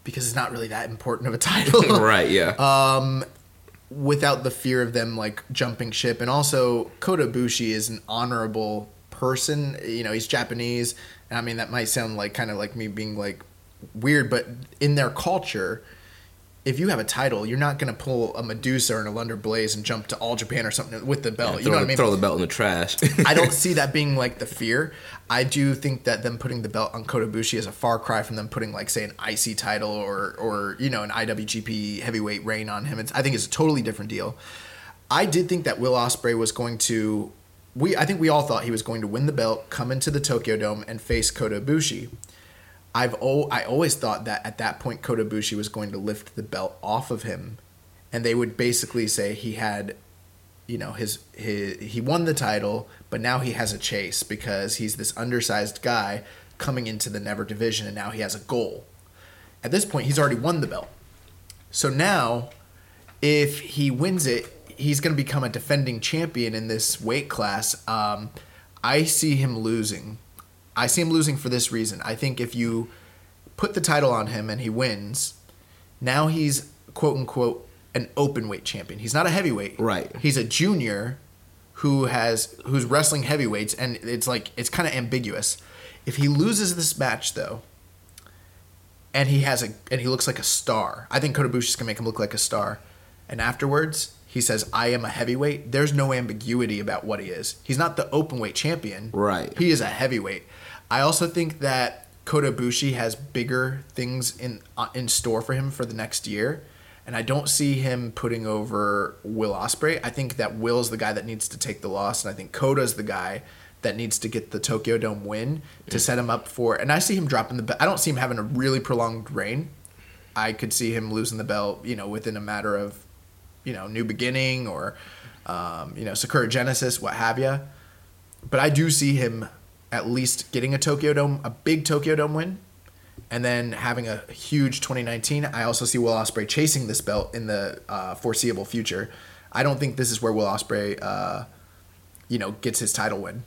because it's not really that important of a [LAUGHS] title, [LAUGHS] right, yeah. Um, without the fear of them like jumping ship. And also, Kota Ibushi is an honorable person. You know, he's Japanese. And I mean, that might sound like kind of like me being like weird, but in their culture, if you have a title, you're not going to pull a Medusa or an Alundra Blayze and jump to All Japan or something with the belt. you throw, know what I mean? throw the belt in the trash. I don't [LAUGHS] see that being like the fear. I do think that them putting the belt on Kota Ibushi is a far cry from them putting like say an IC title or or you know an IWGP heavyweight reign on him. It's, I think it's a totally different deal. I did think that Will Ospreay was going to. We I think we all thought he was going to win the belt, come into the Tokyo Dome, and face Kota Ibushi. I've o- I always thought that at that point Kota Ibushi was going to lift the belt off of him, and they would basically say he had, you know, his his he won the title, but now he has a chase because he's this undersized guy coming into the Never division, and now he has a goal. At this point, he's already won the belt. So now, if he wins it, he's going to become a defending champion in this weight class. Um, I see him losing. I see him losing for this reason. I think if you put the title on him and he wins, now he's quote unquote an open weight champion. He's not a heavyweight. Right. He's a junior who has who's wrestling heavyweights and it's like it's kind of ambiguous. If he loses this match though, and he has a and he looks like a star. I think Kota Ibushi's gonna make him look like a star. And afterwards, he says, "I am a heavyweight." There's no ambiguity about what he is. He's not the open weight champion. Right. He is a heavyweight. I also think that Kota Ibushi has bigger things in uh, in store for him for the next year. And I don't see him putting over Will Ospreay. I think that Will's the guy that needs to take the loss, and I think Kota's the guy that needs to get the Tokyo Dome win to set him up for. And I see him dropping the belt. I don't see him having a really prolonged reign. I could see him losing the belt, you know, within a matter of, you know, New Beginning or, um, you know, Sakura Genesis, what have you. But I do see him at least getting a Tokyo Dome, a big Tokyo Dome win, and then having a huge 2019. I also see Will Ospreay chasing this belt in the uh, foreseeable future. I don't think this is where Will Ospreay, uh, you know, gets his title win.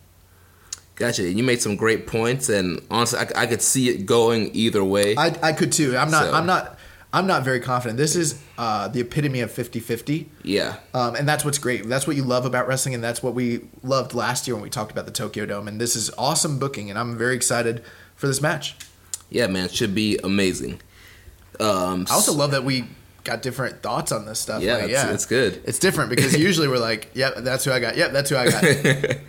Gotcha. You made some great points, and honestly, I, I could see it going either way. I, I could too. I'm not. So- I'm not. I'm not very confident. This is uh, the epitome of 50-50. yeah. Um, and that's what's great. That's what you love about wrestling, and that's what we loved last year when we talked about the Tokyo Dome. And this is awesome booking, and I'm very excited for this match. Yeah, man, it should be amazing. Um, I also love that we got different thoughts on this stuff. Yeah, Like, it's- it's good. It's different because [LAUGHS] usually we're like, "Yep, that's who I got. Yep, that's who I got." [LAUGHS]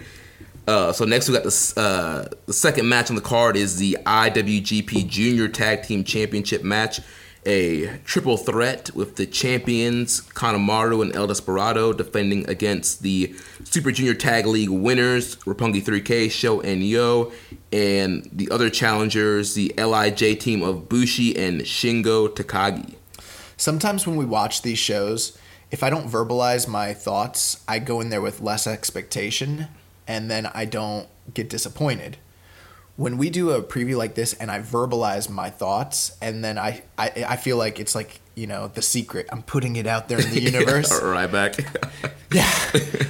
Uh, so next we got the uh, the second match on the card is the IWGP Junior Tag Team Championship match, a triple threat with the champions Kanemaru and El Desperado defending against the Super Junior Tag League winners Roppongi 3K, Sho and Yo, and the other challengers the Lij team of Bushi and Shingo Takagi. Sometimes when we watch these shows, if I don't verbalize my thoughts, I go in there with less expectation, and then I don't get disappointed. When we do a preview like this and I verbalize my thoughts, and then I, I, I feel like it's like, you know, the secret. I'm putting it out there in the [LAUGHS] universe. right back. [LAUGHS] Yeah,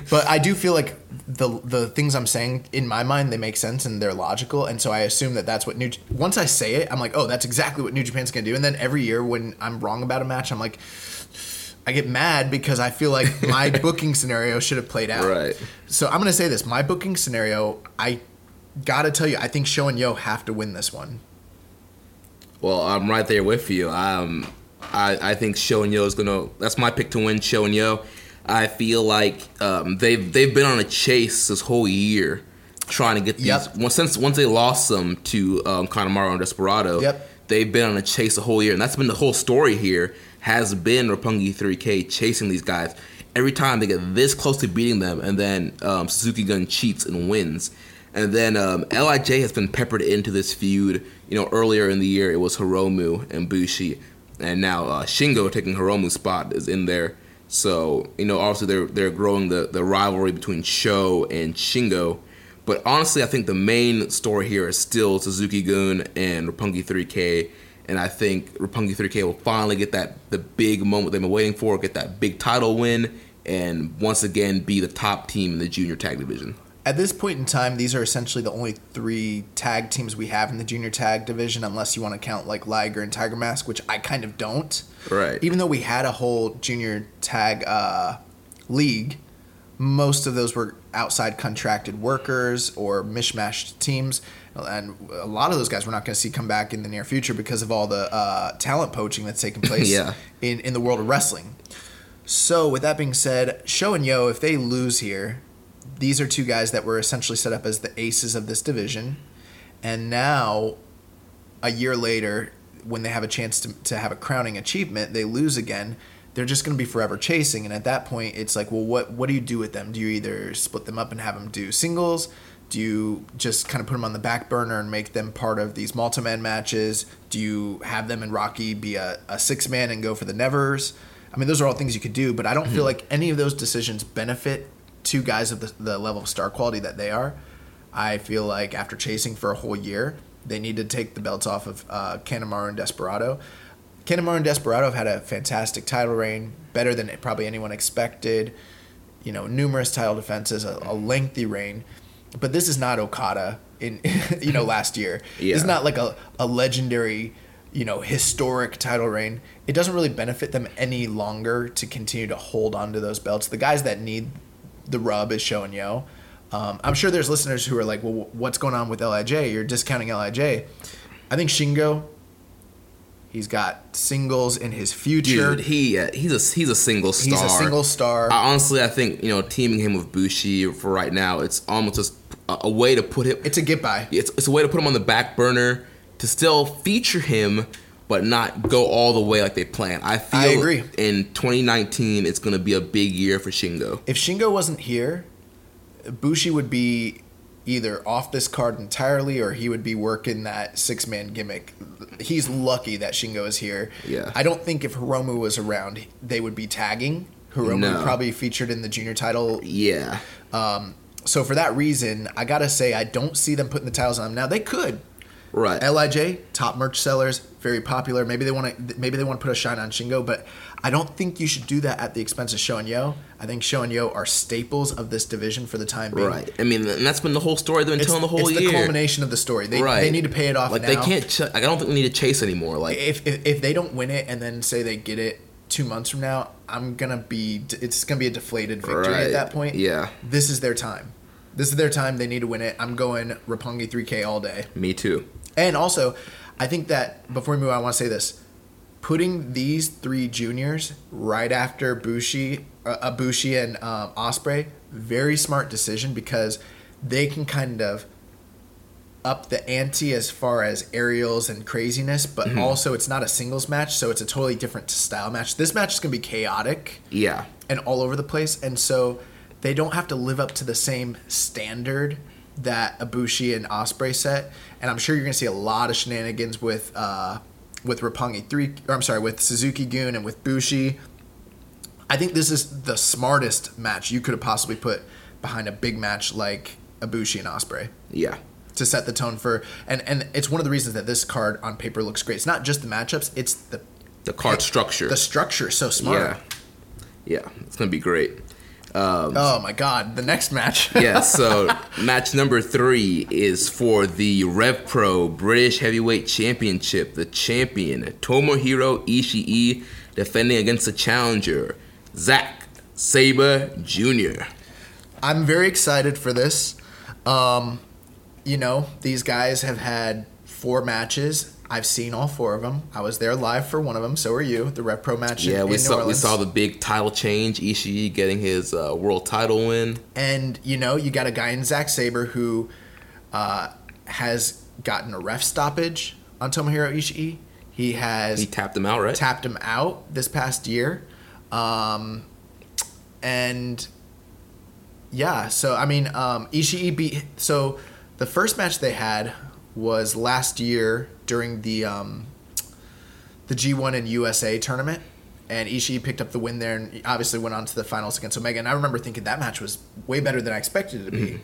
but I do feel like the the things I'm saying in my mind they make sense and they're logical, and so I assume that that's what New. Once I say it, I'm like, oh, that's exactly what New Japan's gonna do. And then every year when I'm wrong about a match, I'm like, I get mad because I feel like my [LAUGHS] booking scenario should have played out. Right. So I'm gonna say this: my booking scenario, I gotta tell you, I think Sho and Yo have to win this one. Well, I'm right there with you. Um, I I think Sho and Yo is gonna. That's my pick to win. Sho and Yo. I feel like um, they've they've been on a chase this whole year, trying to get these. Yep. Once since once they lost them to um, Kanemaru and Desperado. Yep. They've been on a chase the whole year, and that's been the whole story here. Has been Roppongi 3K chasing these guys every time they get this close to beating them, and then um, Suzuki Gun cheats and wins. And then um, Lij has been peppered into this feud. You know, earlier in the year it was Hiromu and Bushi, and now uh, Shingo taking Hiromu's spot is in there. So you know, obviously they're they're growing the the rivalry between Sho and Shingo. But honestly, I think the main story here is still Suzuki Gun and Roppongi 3K. And I think Roppongi 3K will finally get that the big moment they've been waiting for, get that big title win, and once again be the top team in the junior tag division. At this point in time, these are essentially the only three tag teams we have in the junior tag division, unless you want to count like Liger and Tiger Mask, which I kind of don't. Right. Even though we had a whole junior tag uh, league, most of those were outside contracted workers or mishmashed teams. And a lot of those guys we're not going to see come back in the near future because of all the uh, talent poaching that's taking [LAUGHS] place Yeah. in, in the world of wrestling. So, with that being said, Sho and Yo, if they lose here, these are two guys that were essentially set up as the aces of this division. And now, a year later, when they have a chance to, to have a crowning achievement, they lose again. They're just going to be forever chasing. And at that point, it's like, well, what, what do you do with them? Do you either split them up and have them do singles? Do you just kind of put them on the back burner and make them part of these multi man matches? Do you have them and Rocky be a, a six man and go for the nevers? I mean, those are all things you could do, but I don't feel hmm. like any of those decisions benefit two guys of the, the level of star quality that they are. I feel like after chasing for a whole year, they need to take the belts off of uh, Kanemaru and Desperado. Kanemaru and Desperado have had a fantastic title reign, better than probably anyone expected. You know, numerous title defenses, a, a lengthy reign. But this is not Okada in [LAUGHS] you know [LAUGHS] last year. Yeah. It's not like a, a legendary, you know, historic title reign. It doesn't really benefit them any longer to continue to hold on to those belts. The guys that need the rub is Sho and Yo. Um, I'm sure there's listeners who are like, well, what's going on with Lij? You're discounting Lij. I think Shingo. He's got singles in his future. Dude, he uh, he's a he's a single star. He's a single star. I, honestly, I think you know teaming him with Bushi for right now, it's almost just a, a way to put him. it's a get by. it's, it's a way to put him on the back burner to still feature him, but not go all the way like they plan. I feel I agree. in 2019 it's going to be a big year for Shingo. If Shingo wasn't here, Bushi would be either off this card entirely or he would be working that six man gimmick. He's lucky that Shingo is here. Yeah. I don't think if Hiromu was around, they would be tagging. Hiromu No. probably featured in the junior title. Yeah, Um, so for that reason, I gotta say I don't see them putting the titles on them. Now they could. right. Lij top merch sellers, very popular. Maybe they want to maybe they want to put a shine on Shingo, but I don't think you should do that at the expense of Sho and Yo. I think Sho and Yo are staples of this division for the time being. right. I mean, and that's been the whole story they've been It's, telling the whole it's year. the culmination of the story. They, right. they need to pay it off Like now. they can't. Ch- like, I don't think we need to chase anymore. Like If, if if they don't win it and then say they get it two months from now, I'm gonna be. It's gonna be a deflated victory Right. at that point. Yeah. This is their time. This is their time. They need to win it. I'm going Roppongi 3K all day. me too. And also, I think that before we move on, I want to say this: putting these three juniors right after Bushi, uh, uh, Bushi and um, Ospreay, very smart decision because they can kind of up the ante as far as aerials and craziness, but also it's not a singles match, so it's a totally different style match. This match is gonna be chaotic Yeah. and all over the place, and so they don't have to live up to the same standard that Ibushi and Ospreay set. And I'm sure you're gonna see a lot of shenanigans with uh, with Roppongi three, or I'm sorry, with Suzuki Gun and with Bushi. I think this is the smartest match you could have possibly put behind a big match like Ibushi and Ospreay Yeah. to set the tone for and and it's one of the reasons that this card on paper looks great. It's not just the matchups; it's the The card structure. the structure is so smart. Yeah. Yeah. It's gonna be great. Oh my god, the next match. [LAUGHS] yeah, so [LAUGHS] match number three is for the Rev Pro British Heavyweight Championship. The champion, Tomohiro Ishii, defending against the challenger, Zack Sabre Jr. I'm very excited for this. Um, you know, these guys have had four matches. I've seen all four of them. I was there live for one of them. So are you. The Rev Pro match in, Yeah, we in New saw we saw the big title change. Ishii getting his uh, world title win. and you know, you got a guy in Zack Sabre who uh, has gotten a ref stoppage on Tomohiro Ishii. He has He tapped him out, right? tapped him out this past year. Um, and yeah, so I mean, um, Ishii beat. So the first match they had was last year during the um, the G1 and USA tournament, and Ishii picked up the win there, and obviously went on to the finals against Omega. And I remember thinking that match was way better than I expected it to be.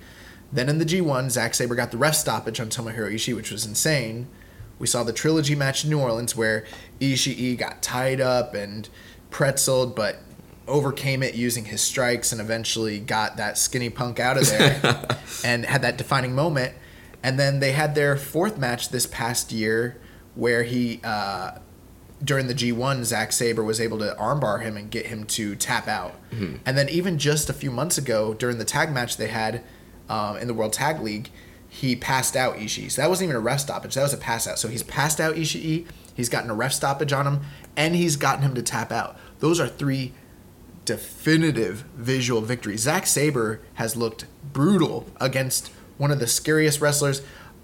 Then in the G1, Zack Sabre got the ref stoppage on Tomohiro Ishii, which was insane. We saw the trilogy match in New Orleans where Ishii got tied up and pretzeled, but overcame it using his strikes and eventually got that skinny punk out of there [LAUGHS] and had that defining moment. And then they had their fourth match this past year where he, uh, during the G1, Zack Sabre was able to armbar him and get him to tap out. And then even just a few months ago, during the tag match they had um, in the World Tag League, he passed out Ishii. So that wasn't even a ref stoppage. That was a pass out. So he's passed out Ishii. He's gotten a ref stoppage on him, and he's gotten him to tap out. Those are three definitive visual victories. Zack Sabre has looked brutal against one of the scariest wrestlers,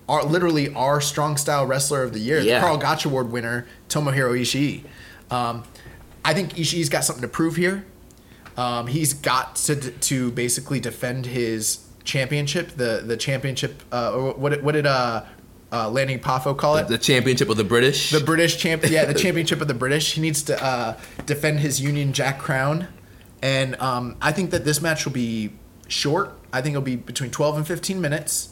our, literally our strong style wrestler of the year, Yeah. the Karl Gotch Award winner, Tomohiro Ishii. Um, I think Ishii's got something to prove here. Um, he's got to to basically defend his championship, the the championship. Uh, or what did- what did uh, uh, Lanny Poffo call it? The championship of the British. The British champ, yeah, the [LAUGHS] championship of the British. He needs to uh, defend his Union Jack crown, and um, I think that this match will be short. I think it'll be between twelve and fifteen minutes.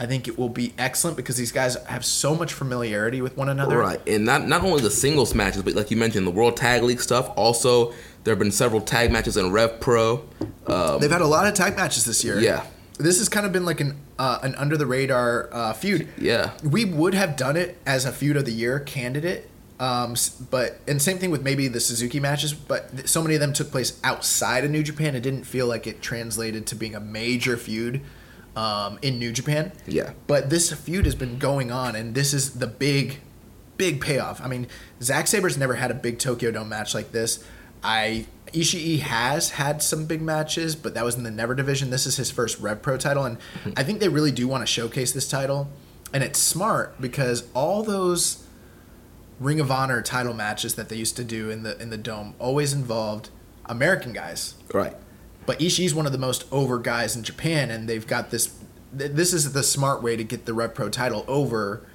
I think it will be excellent because these guys have so much familiarity with one another. Right, and not not only the singles matches, but like you mentioned, the World Tag League stuff. Also, there have been several tag matches in Rev Pro. Um, They've had a lot of tag matches this year. Yeah. This has kind of been like an uh, an under the radar uh, feud. Yeah. We would have done it as a feud of the year candidate. Um, but and same thing with maybe the Suzuki matches, but th- so many of them took place outside of New Japan. It didn't feel like it translated to being a major feud um, in New Japan. Yeah. But this feud has been going on, and this is the big, big payoff. I mean, Zack Sabre's never had a big Tokyo Dome match like this. I Ishii has had some big matches, but that was in the Never division. This is his first Rev Pro title, and I think they really do want to showcase this title, and it's smart because all those Ring of Honor title matches that they used to do in the in the Dome always involved American guys. right. But Ishii's one of the most over guys in Japan, and they've got this. th- This is the smart way to get the Rev Pro title over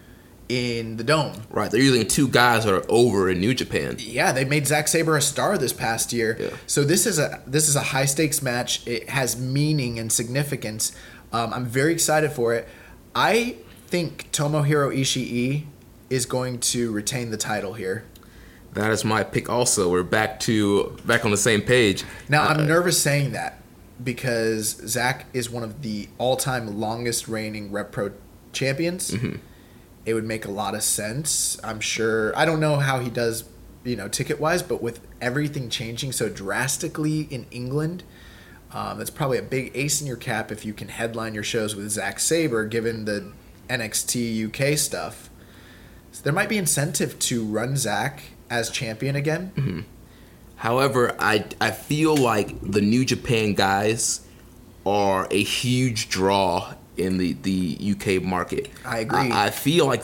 in the Dome. Right. They're using two guys that are over in New Japan. Yeah, they made Zack Sabre a star this past year. Yeah. So this is a this is a high stakes match. It has meaning and significance. Um, I'm very excited for it. I think Tomohiro Ishii is going to retain the title here. That is my pick. Also, we're back to back on the same page. Now Uh, I'm nervous saying that because Zach is one of the all-time longest reigning Rev Pro champions. Mm-hmm. It would make a lot of sense. I'm sure. I don't know how he does, you know, ticket-wise, but with everything changing so drastically in England, um, that's probably a big ace in your cap if you can headline your shows with Zack Sabre, given the NXT UK stuff. So there might be incentive to run Zack as champion again. Mm-hmm. However, I I feel like the New Japan guys are a huge draw in the, the UK market. I agree. I, I feel like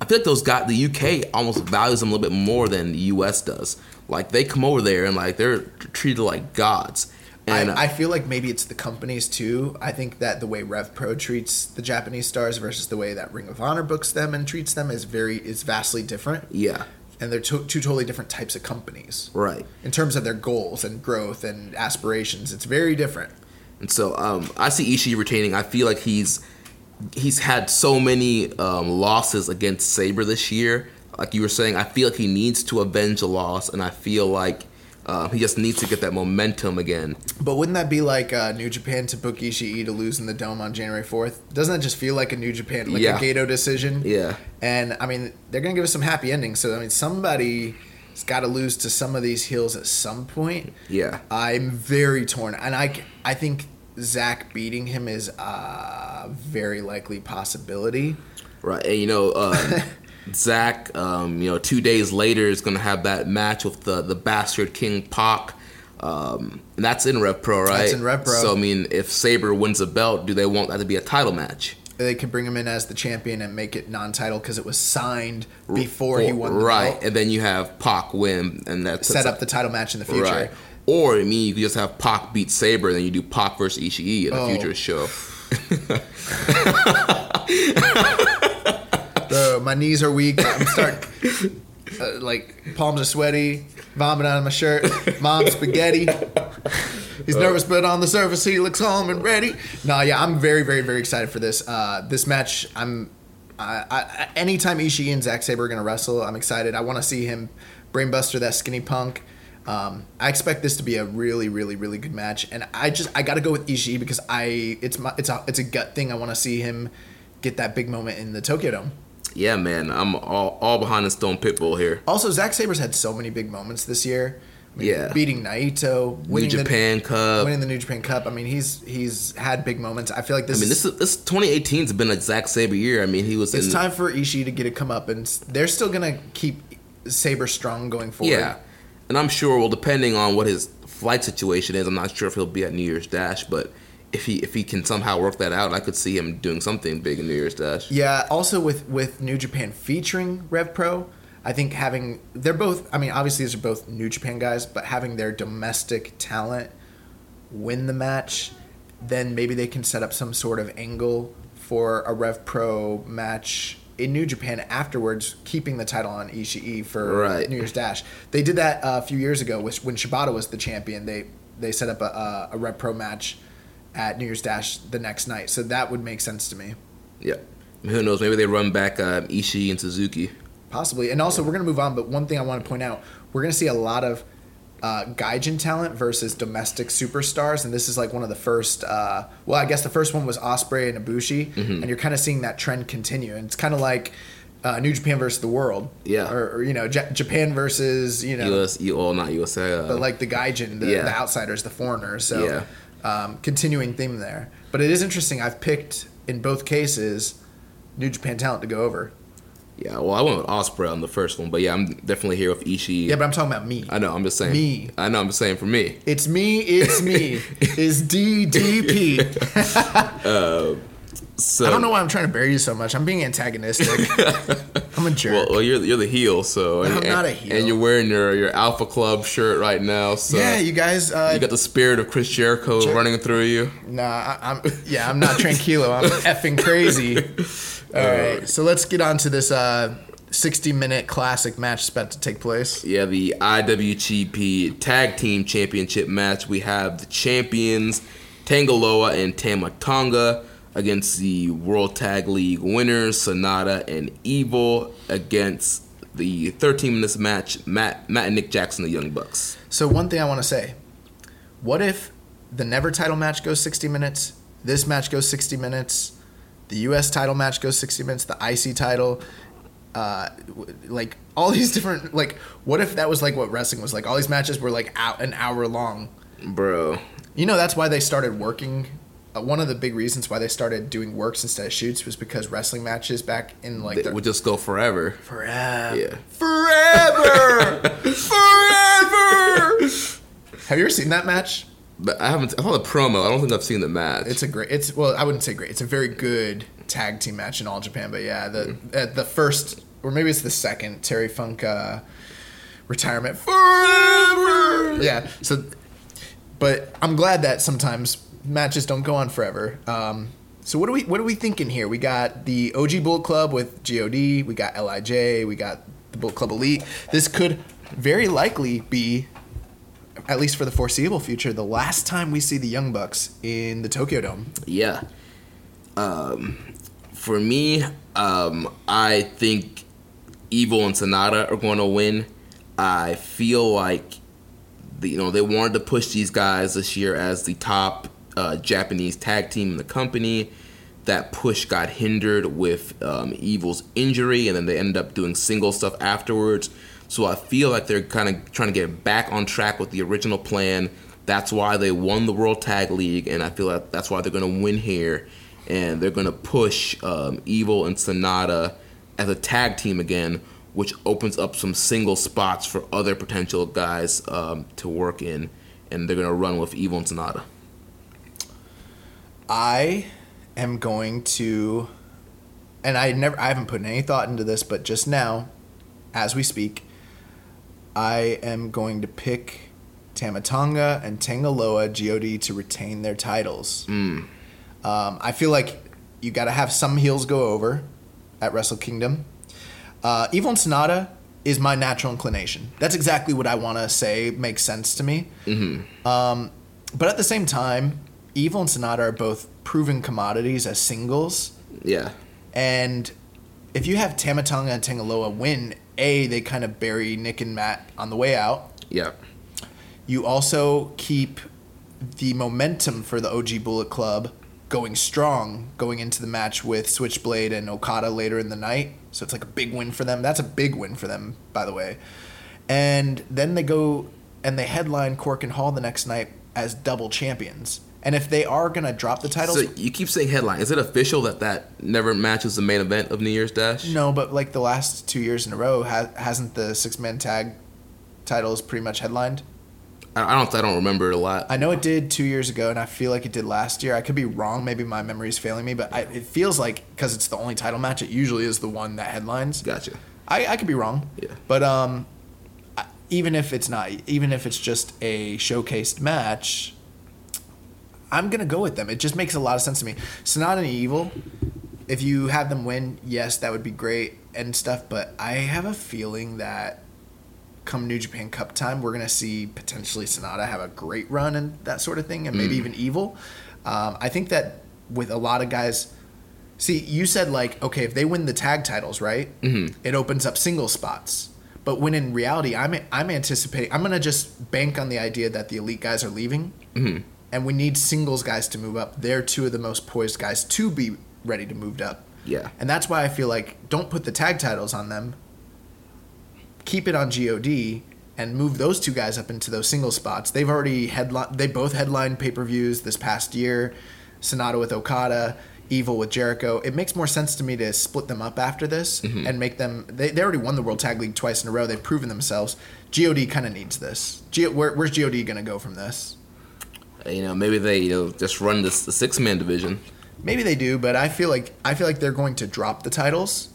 I feel like those guys, the UK almost values them a little bit more than the US does. Like they come over there and like they're treated like gods. And uh, I, I feel like maybe it's the companies too. I think that the way Rev Pro treats the Japanese stars versus the way that Ring of Honor books them and treats them is very is vastly different. yeah, And they're to, two totally different types of companies right. in terms of their goals and growth and aspirations. It's very different. And so um, I see Ishii retaining. I feel like he's he's had so many um, losses against Sabre this year. Like you were saying, I feel like he needs to avenge a loss, and I feel like uh, he just needs to get that momentum again. But wouldn't that be like uh, New Japan to book Ishii to lose in the Dome on January fourth? Doesn't that just feel like a New Japan, like Yeah. a Gedo decision? Yeah. And I mean, they're gonna give us some happy endings. So I mean, somebody's got to lose to some of these heels at some point. Yeah. I'm very torn, and I I think Zach beating him is a very likely possibility. Right, and you know, uh, [LAUGHS] Zach, um, you know, two days later is going to have that match with the the bastard King Pac. Um, and that's in Rev Pro, right? That's in Rev Pro. So I mean, if Sabre wins a belt, do they want that to be a title match? They could bring him in as the champion and make it non-title because it was signed before he won the right, belt. and then you have Pac win, and that's Set up the title match in the future. right. Or I mean, you could just have Pac beat Sabre, and then you do Pac versus Ishii in a Oh. future show. [LAUGHS] [LAUGHS] My knees are weak. I'm starting, [LAUGHS] uh, like, palms are sweaty, vomit out of my shirt, mom's spaghetti. He's nervous, but on the surface, he looks calm and ready. No, yeah, I'm very, very, very excited for this. Uh, this match, I'm. I, I, anytime Ishii and Zack Sabre are going to wrestle, I'm excited. I want to see him brainbuster that skinny punk. Um, I expect this to be a really, really, really good match, and I just I got to go with Ishii because I it's my it's a it's a gut thing. I want to see him get that big moment in the Tokyo Dome. Yeah, man, I'm all, all behind the Stone Pitbull here. Also, Zack Sabre's had so many big moments this year. I mean, Yeah. beating Naito, New winning Japan the, Cup. winning the New Japan Cup. I mean, he's he's had big moments. I feel like this. I mean, this is, this 2018 has been a Zack Sabre year. I mean, he was it's in time for Ishii to get a come up, and they're still gonna keep Sabre strong going forward. Yeah, and I'm sure. Well, depending on what his flight situation is, I'm not sure if he'll be at New Year's Dash, but if he if he can somehow work that out, I could see him doing something big in New Year's Dash. Yeah. Also, with with New Japan featuring Rev Pro, I think having they're both. I mean, obviously these are both New Japan guys, but having their domestic talent win the match, then maybe they can set up some sort of angle for a Rev Pro match in New Japan afterwards, keeping the title on Ishii for Right. New Year's Dash. They did that uh, a few years ago, which when Shibata was the champion. They they set up a, a, a Rev Pro match at New Year's Dash the next night, so that would make sense to me. Yeah, who knows? Maybe they run back um, Ishii and Suzuki. Possibly. And also, we're going to move on, but one thing I want to point out we're going to see a lot of uh, Gaijin talent versus domestic superstars. And this is like one of the first, uh, well, I guess the first one was Ospreay and Ibushi. Mm-hmm. And you're kind of seeing that trend continue. And it's kind of like uh, New Japan versus the world. Yeah. Or, or, you know, J- Japan versus, you know, US, you all not USA. Uh, but like the Gaijin, the, Yeah. the outsiders, the foreigners. So, Yeah. Um, continuing theme there. But it is interesting. I've picked in both cases New Japan talent to go over. yeah, well, I went with Ospreay on the first one, but yeah, I'm definitely here with Ishii. Yeah, but I'm talking about me. I know. I'm just saying. Me. I know. I'm just saying for me. It's me, it's me. [LAUGHS] is DDP. [LAUGHS] So I don't know why I'm trying to bury you so much. I'm being antagonistic. [LAUGHS] I'm a jerk. Well, well, you're you're the heel, so I'm and, not a heel. and you're wearing your your Alpha Club shirt right now. So yeah, you guys. Uh, you got the spirit of Chris Jericho Jer- running through you. nah, I, I'm. Yeah, I'm not tranquilo. I'm [LAUGHS] effing crazy. [LAUGHS] All right, so let's get on to this uh, 60 minute classic match that's about to take place. Yeah, the IWGP Tag Team Championship match. We have the champions Tanga Loa and Tama Tonga against the World Tag League winners Sanada and Evil against the 13 minutes match Matt Matt and Nick Jackson, the Young Bucks. So one thing I want to say: What if the Never title match goes 60 minutes? This match goes 60 minutes. The U.S. title match goes 60 minutes. The IC title, uh, like all [LAUGHS] these different like. What if that was like what wrestling was like? All these matches were like out an hour long. Bro, You know that's why they started working. Uh, one of the big reasons why they started doing works instead of shoots was because wrestling matches back in like they the would just go forever. forever, Yeah. forever, [LAUGHS] forever. Have you ever seen that match? But I haven't. I saw the promo. I don't think I've seen the match. It's a great. It's well, I wouldn't say great. It's a very good tag team match in all Japan. But yeah, the at the first or maybe it's the second Terry Funk uh, retirement forever. Yeah. So, but I'm glad that sometimes matches don't go on forever. Um, so what are we what are we thinking here? We got the OG Bullet Club with God. We got Lij. We got the Bullet Club Elite. This could very likely be at least for the foreseeable future, the last time we see the Young Bucks in the Tokyo Dome. Yeah. Um, for me, um, I think Evil and Sanada are going to win. I feel like you know they wanted to push these guys this year as the top uh, Japanese tag team in the company. That push got hindered with um, Evil's injury, and then they ended up doing single stuff afterwards. So I feel like they're kind of trying to get back on track with the original plan. That's why they won the World Tag League, and I feel like that's why they're going to win here. And they're going to push um, Evil and Sanada as a tag team again, which opens up some single spots for other potential guys um, to work in. And they're going to run with Evil and Sanada. I am going to, and I never, I haven't put any thought into this, but just now, as we speak, I am going to pick Tama Tonga and Tanga Loa God to retain their titles. Um, I feel like you got to have some heels go over at Wrestle Kingdom. Uh, Evil and Sanada is my natural inclination. That's exactly what I want to say makes sense to me. Um, but at the same time, Evil and Sanada are both proven commodities as singles. Yeah. And if you have Tama Tonga and Tanga Loa win, A, they kind of bury Nick and Matt on the way out. Yeah. You also keep the momentum for the OG Bullet Club going strong going into the match with Switchblade and Okada later in the night. So it's like a big win for them. That's a big win for them, by the way. And then they go and they headline Korakuen Hall the next night as double champions. And if they are gonna drop the titles, So you keep saying headline. Is it official that that never matches the main event of New Year's Dash? no, but like the last two years in a row, ha- hasn't the six man tag titles pretty much headlined? I don't. I don't remember it a lot. I know it did two years ago, and I feel like it did last year. I could be wrong. Maybe my memory is failing me, but I, it feels like because it's the only title match, it usually is the one that headlines. Gotcha. I, I could be wrong. Yeah. But um, I- even if it's not, even if it's just a showcased match, I'm gonna go with them. It just makes a lot of sense to me. Sanada and Evil, if you have them win, yes, that would be great and stuff. But I have a feeling that come New Japan Cup time, we're gonna see potentially Sanada have a great run and that sort of thing, and maybe even Evil. Um, I think that with a lot of guys. See, you said like, okay, if they win the tag titles, right? Mm-hmm. It opens up single spots. But when in reality, I'm I'm anticipating. I'm gonna just bank on the idea that the elite guys are leaving, mm-hmm. And we need singles guys to move up. They're two of the most poised guys to be ready to move up. Yeah. And that's why I feel like don't put the tag titles on them. Keep it on God and move those two guys up into those single spots. They've already headline. They both headlined pay per views this past year. Sanada with Okada, Evil with Jericho. It makes more sense to me to split them up after this mm-hmm. and make them. They, they already won the World Tag League twice in a row. They've proven themselves. God kind of needs this. G- where, where's God going to go from this? You know, maybe they you know just run this the six man division. Maybe they do, but I feel like I feel like they're going to drop the titles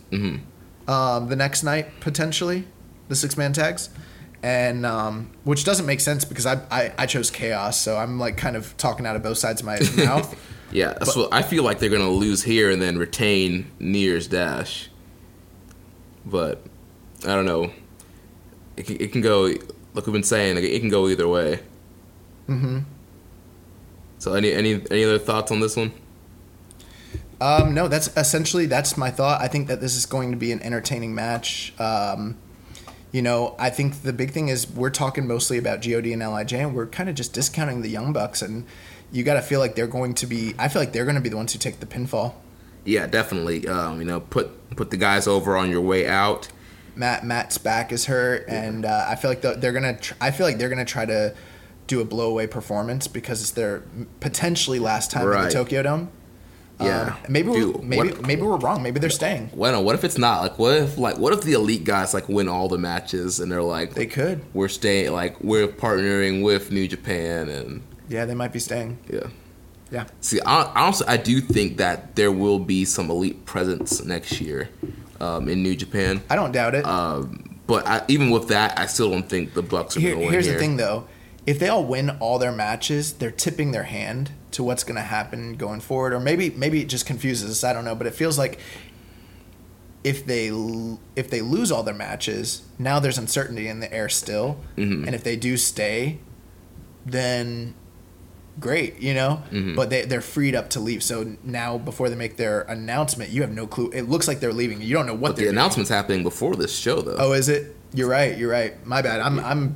um, the next night potentially, the six man tags, and um, which doesn't make sense because I, I I chose chaos, so I'm like kind of talking out of both sides of my [LAUGHS] mouth. Yeah, that's what I feel like they're gonna lose here and then retain Near's Dash. But I don't know. It can, it can go like we've been saying. Like, it can go either way. Mm-hmm. So any any any other thoughts on this one? Um, no, that's essentially that's my thought. I think that this is going to be an entertaining match. Um, you know, I think the big thing is we're talking mostly about God and Lij, and we're kind of just discounting the Young Bucks, and you got to feel like they're going to be. I feel like they're going to be the ones who take the pinfall. Yeah, definitely. Um, you know, put put the guys over on your way out. Matt Matt's back is hurt, and uh, I feel like the, they're gonna. Tr- I feel like they're gonna try to do a blowaway performance because it's their potentially last time in Right. the Tokyo Dome. Yeah, Um, maybe Dude, we're, maybe what- maybe we're wrong. Maybe they're staying. Well, what if it's not? Like, what if like what if the elite guys like win all the matches and they're like They could. we're staying like we're partnering with New Japan and Yeah, they might be staying. yeah. Yeah. See, I, honestly, I do think that there will be some elite presence next year um, in New Japan. I don't doubt it. Um, but I, even with that, I still don't think the Bucks are Here, going to win here's here. the thing, though. If they all win all their matches, they're tipping their hand to what's going to happen going forward, or maybe maybe it just confuses us. I don't know, but it feels like if they if they lose all their matches, now there's uncertainty in the air still, Mm-hmm. and if they do stay, then great, you know. Mm-hmm. But they they're freed up to leave. So now before they make their announcement, you have no clue. It looks like they're leaving. You don't know what But the they're doing. announcement's happening before this show, though. Oh, is it? You're right. You're right. My bad. I'm I'm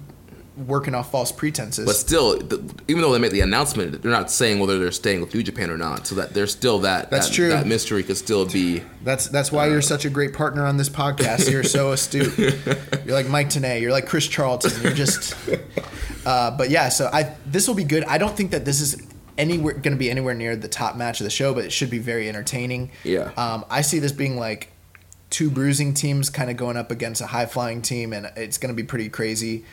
working off false pretenses. But still, the, even though they make the announcement, they're not saying whether they're staying with New Japan or not. So that there's still that. That's that, true. That mystery could still be. that's that's why you're such a great partner on this podcast. You're so [LAUGHS] astute. You're like Mike Tenay. You're like Chris Charlton. You're just. Uh, but yeah, so I this will be good. I don't think that this is anywhere going to be anywhere near the top match of the show, but it should be very entertaining. Yeah. Um, I see this being like two bruising teams kind of going up against a high flying team, and it's going to be pretty crazy.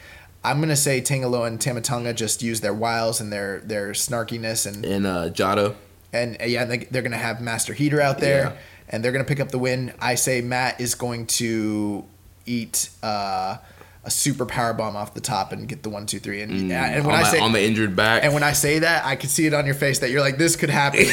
I'm gonna say Tanga Loa and Tama Tonga just use their wiles and their their snarkiness and And uh, Jado. and uh, yeah, they, they're going to have Master Heater out there, Yeah. and they're going to pick up the win. I say Matt is going to eat uh, a super power bomb off the top and get the one, two, three. And, and when Mm. on, I the, say on the injured back. and when I say that, I can see it on your face that you're like, this could happen. [LAUGHS] [LAUGHS]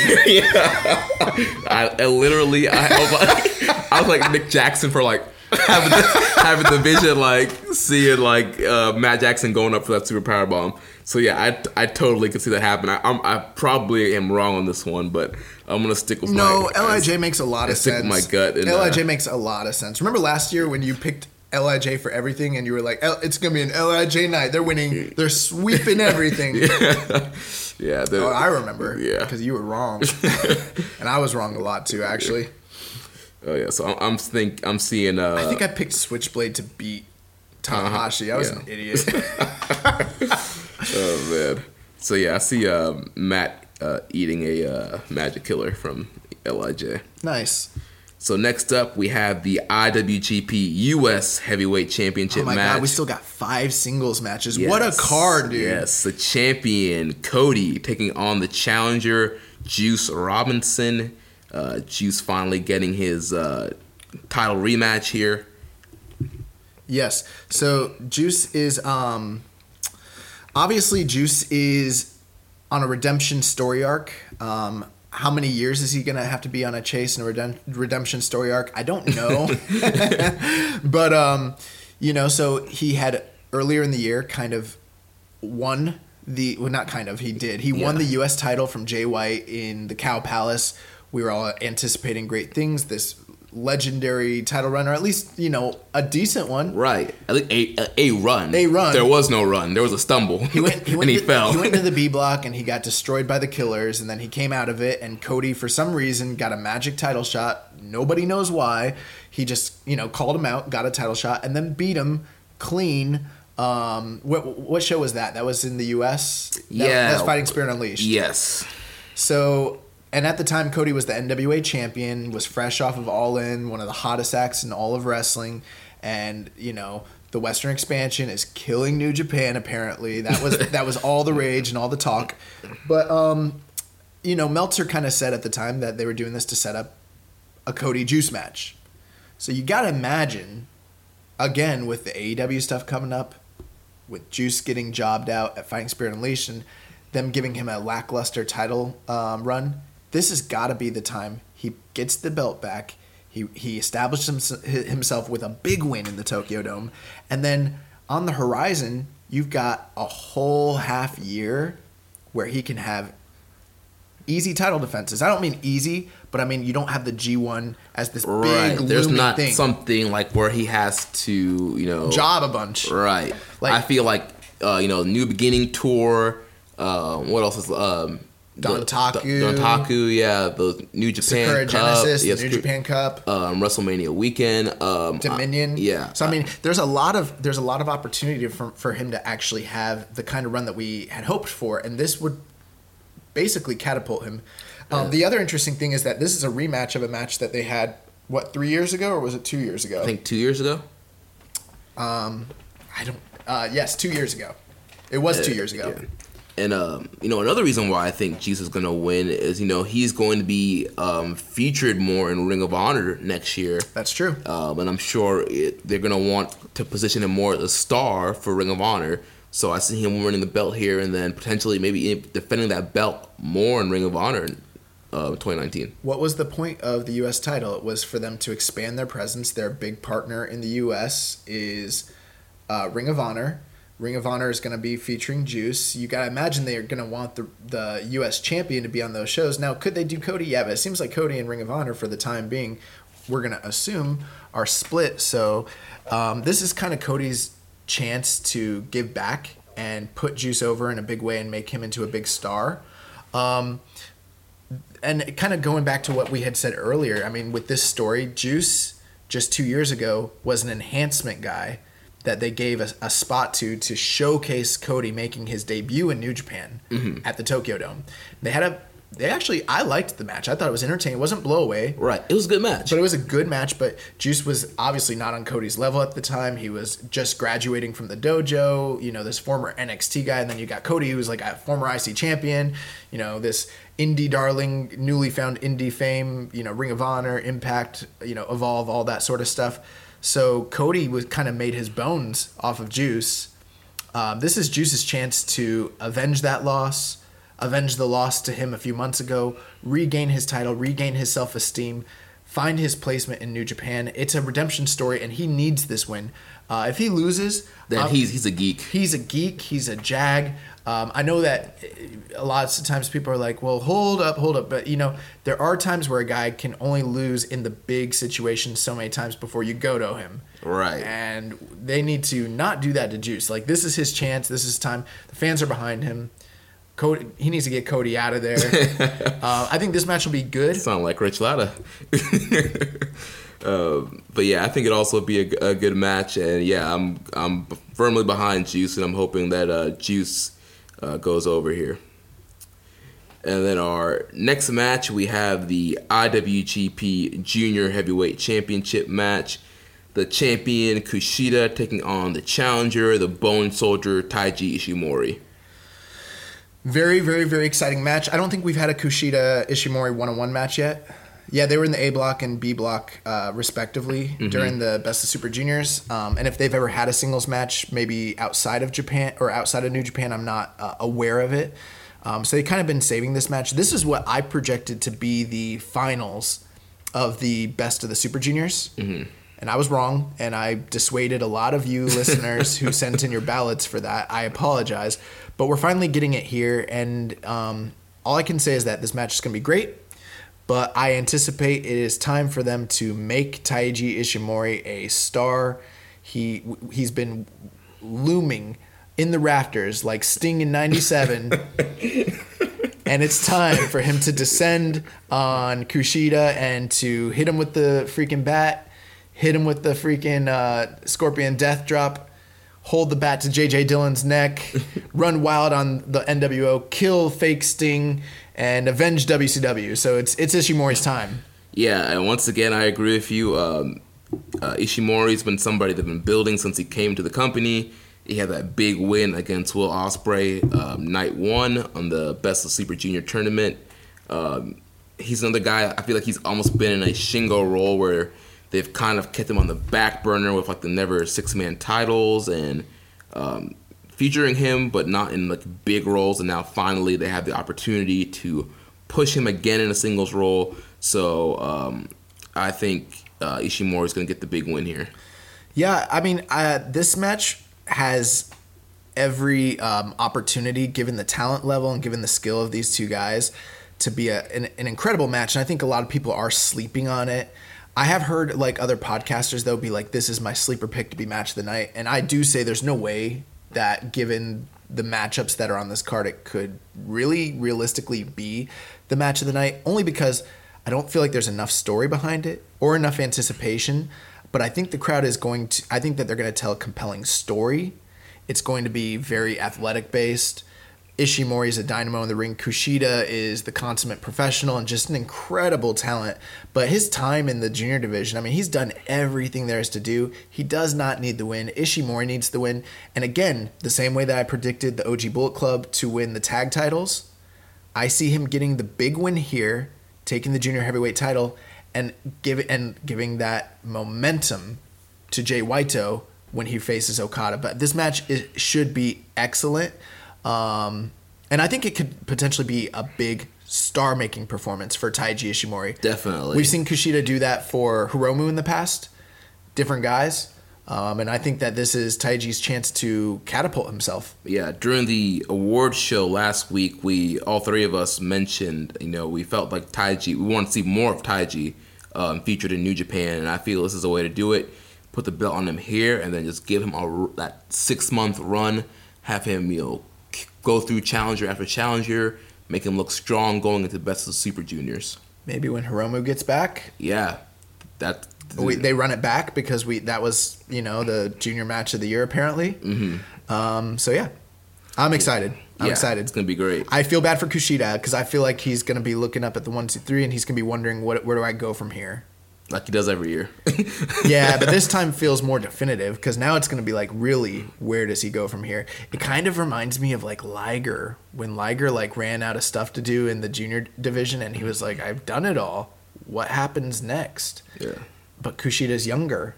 I, I literally, I, I, was like, I was like Nick Jackson for like having the, [LAUGHS] having the vision, like seeing like uh, Matt Jackson going up for that super power bomb. So yeah, I, I totally could see that happen. I, I'm, I probably am wrong on this one, but I'm gonna stick with no, my Lij makes a lot I of sense. with my gut and, Lij uh, makes a lot of sense. Remember last year when you picked Lij for everything, and you were like, "L- "It's gonna be an Lij night. They're winning. They're sweeping [LAUGHS] everything." Yeah, the- Oh, I remember. Yeah. because you were wrong, [LAUGHS] and I was wrong a lot too. Actually, Oh yeah, so I'm, I'm think I'm seeing. Uh, I think I picked Switchblade to beat Tanahashi. I was yeah. an idiot. [LAUGHS] oh man. So yeah, I see uh, Matt uh, eating a uh, Magic Killer from Lij. nice. So next up, we have the IWGP US Heavyweight Championship match. Oh my match. god, we still got five singles matches. What a card, dude! Yes, the champion Cody taking on the challenger Juice Robinson. Uh, Juice finally getting his uh, title rematch here. Yes. So Juice is um obviously Juice is on a redemption story arc. Um how many years is he going to have to be on a chase and a redem- redemption story arc? I don't know. [LAUGHS] [LAUGHS] but um you know, so he had earlier in the year kind of won the well not kind of he did. He won the US title from Jay White in the Cow Palace. We were all anticipating great things. This legendary title run, or at least you know a decent one. Right, at least a, a, a run. A run. There was no run. There was a stumble. He went, he [LAUGHS] went and he to, fell. He went to the B block and he got destroyed by the killers, and then he came out of it. And Cody, for some reason, got a magic title shot. Nobody knows why. He just you know called him out, got a title shot, and then beat him clean. Um, what what show was that? That was in the U.S. That, Yeah. that's Fighting Spirit Unleashed. yes. So, and at the time, Cody was the NWA champion, was fresh off of All In, one of the hottest acts in all of wrestling, and you know the Western expansion is killing New Japan. Apparently, that was [LAUGHS] that was all the rage and all the talk. But um, you know, Meltzer kind of said at the time that they were doing this to set up a Cody Juice match. So you got to imagine, again, with the AEW stuff coming up, with Juice getting jobbed out at Fighting Spirit Unleashed and them giving him a lackluster title um, run, this has got to be the time he gets the belt back. He, he established himself with a big win in the Tokyo Dome. And then on the horizon, you've got a whole half year where he can have easy title defenses. I don't mean easy, but I mean you don't have the G1 as this Right. big There's not thing. something like where he has to, you know, job a bunch. Right. Like- I feel like uh, you know, New Beginning tour. Um, what else is um, Dontaku. Dontaku, yeah, the New Japan Sakura Cup, Genesis, yeah, the New Sakura- Japan Cup. um, WrestleMania weekend, um, Dominion. uh, yeah. So I mean, there's a lot of there's a lot of opportunity for for him to actually have the kind of run that we had hoped for, and this would basically catapult him. Um, the other interesting thing is that this is a rematch of a match that they had what three years ago, or was it two years ago? I think two years ago. Um, I don't. Uh, yes, two years ago. It was two years ago. Yeah. And um, you know, another reason why I think Juice is gonna win is you know he's going to be um, featured more in Ring of Honor next year. That's true. um, and I'm sure it, they're gonna want to position him more as a star for Ring of Honor. So I see him winning the belt here, and then potentially maybe defending that belt more in Ring of Honor in uh, 2019. What was the point of the U.S. title? It was for them to expand their presence. Their big partner in the U.S. is uh, Ring of Honor. Ring of Honor is going to be featuring Juice. You got to imagine they are going to want the the U.S. champion to be on those shows. Now, could they do Cody? Yeah, but it seems like Cody and Ring of Honor, for the time being, we're going to assume are split. So um, this is kind of Cody's chance to give back and put Juice over in a big way and make him into a big star. Um, and kind of going back to what we had said earlier, I mean, with this story, Juice just two years ago was an enhancement guy that they gave a, a spot to to showcase Cody making his debut in New Japan mm-hmm. at the Tokyo Dome. They had a, they actually, I liked the match. I thought it was entertaining. It wasn't blowaway. Right, it was a good match. But it was a good match, but Juice was obviously not on Cody's level at the time. He was just graduating from the dojo, you know, this former NXT guy, and then you got Cody, who was like a former IC champion, you know, this indie darling, newly found indie fame, you know, Ring of Honor, Impact, you know, Evolve, all that sort of stuff. So Cody was kind of made his bones off of Juice. Um, this is Juice's chance to avenge that loss, avenge the loss to him a few months ago, regain his title, regain his self esteem, find his placement in New Japan. It's a redemption story, and he needs this win. Uh, if he loses, Then um, he's he's a geek. he's a geek. He's a jag. Um, I know that uh, a lot of times people are like, "Well, hold up, hold up," but you know, there are times where a guy can only lose in the big situations so many times before you go to him. Right. And they need to not do that to Juice. Like this is his chance. This is time. The fans are behind him. Cody, he needs to get Cody out of there. [LAUGHS] uh, I think this match will be good. Sound like Rich Latta. Um, [LAUGHS] but yeah, I think it'll also be a, a good match, and yeah, I'm I'm firmly behind Juice, and I'm hoping that uh, Juice uh, goes over here. And then our next match, we have the IWGP Junior Heavyweight Championship match. The champion Kushida taking on the challenger, the Bone Soldier Taiji Ishimori. Very, very, very exciting match. I don't think we've had a Kushida Ishimori one on one match yet. Yeah, they were in the A block and B block, uh, respectively, during the Best of Super Juniors. Um, and if they've ever had a singles match, maybe outside of Japan or outside of New Japan, I'm not uh, aware of it. Um, so they kind of been saving this match. This is what I projected to be the finals of the Best of the Super Juniors. And I was wrong, and I dissuaded a lot of you [LAUGHS] listeners who sent in your ballots for that. I apologize, but we're finally getting it here, and um, all I can say is that this match is going to be great. But I anticipate it is time for them to make Taiji Ishimori a star. He he's been looming in the rafters like Sting in '97 [LAUGHS] and it's time for him to descend on Kushida and to hit him with the freaking bat, hit him with the freaking uh, Scorpion Death Drop, hold the bat to JJ Dillon's neck, [LAUGHS] run wild on the NWO, kill fake Sting, and avenge WCW. So it's it's Ishimori's time. Yeah, and once again, I agree with you. Um, uh, Ishimori's been somebody they've been building since he came to the company. He had that big win against Will Ospreay um, night one on the Best of Super Junior tournament. Um, he's another guy. I feel like he's almost been in a Shingo role where they've kind of kept him on the back burner with like the never six man titles and um, featuring him, but not in like big roles. And now finally they have the opportunity to push him again in a singles role. So um, I think uh, Ishimori is going to get the big win here. Yeah, I mean, uh, this match has every um, opportunity, given the talent level and given the skill of these two guys, to be a, an, an incredible match. And I think a lot of people are sleeping on it. I have heard like other podcasters though be like, "This is my sleeper pick to be match of the night," and I do say there's no way that given the matchups that are on this card, it could really realistically be the match of the night. Only because I don't feel like there's enough story behind it or enough anticipation. But I think the crowd is going to. I think that they're going to tell a compelling story. It's going to be very athletic based. Ishimori is a dynamo in the ring. Kushida is the consummate professional and just an incredible talent. But his time in the junior division, I mean, he's done everything there is to do. He does not need the win. Ishimori needs the win. And again, the same way that I predicted the OG Bullet Club to win the tag titles, I see him getting the big win here, taking the junior heavyweight title, and give and giving that momentum to Jay Whiteo when he faces Okada. But this match should be excellent, um, and I think it could potentially be a big star-making performance for Taiji Ishimori. Definitely. We've seen Kushida do that for Hiromu in the past, different guys. Um, and I think that this is Taiji's chance to catapult himself. Yeah, during the award show last week, we all three of us mentioned, you know, we felt like Taiji, we want to see more of Taiji um, featured in New Japan, and I feel this is a way to do it. Put the belt on him here, and then just give him a that six month run. Have him, you know, go through challenger after challenger, make him look strong going into the best of the Super Juniors. Maybe when Hiromu gets back, Yeah, that we, they run it back because we that was you know the junior match of the year apparently. Mm-hmm. Um, so yeah, I'm excited. I'm yeah, excited. It's gonna be great. I feel bad for Kushida because I feel like he's gonna be looking up at the one, two, three, and he's gonna be wondering what where do I go from here. Like he does every year. [LAUGHS] Yeah, but this time feels more definitive because now it's gonna be like really where does he go from here? It kind of reminds me of like Liger when Liger like ran out of stuff to do in the junior division and he was like I've done it all. What happens next? yeah. But Kushida's younger.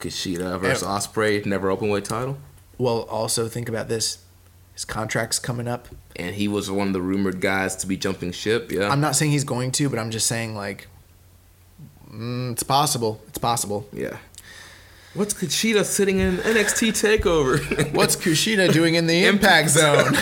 Kushida versus Ospreay, never open weight title. Well, also think about this. His contract's coming up. and he was one of the rumored guys to be jumping ship. Yeah, I'm not saying he's going to, but I'm just saying like Mm, it's possible. It's possible. Yeah. What's Kushida sitting in NXT Takeover? [LAUGHS] What's Kushida doing in the [LAUGHS] impact zone?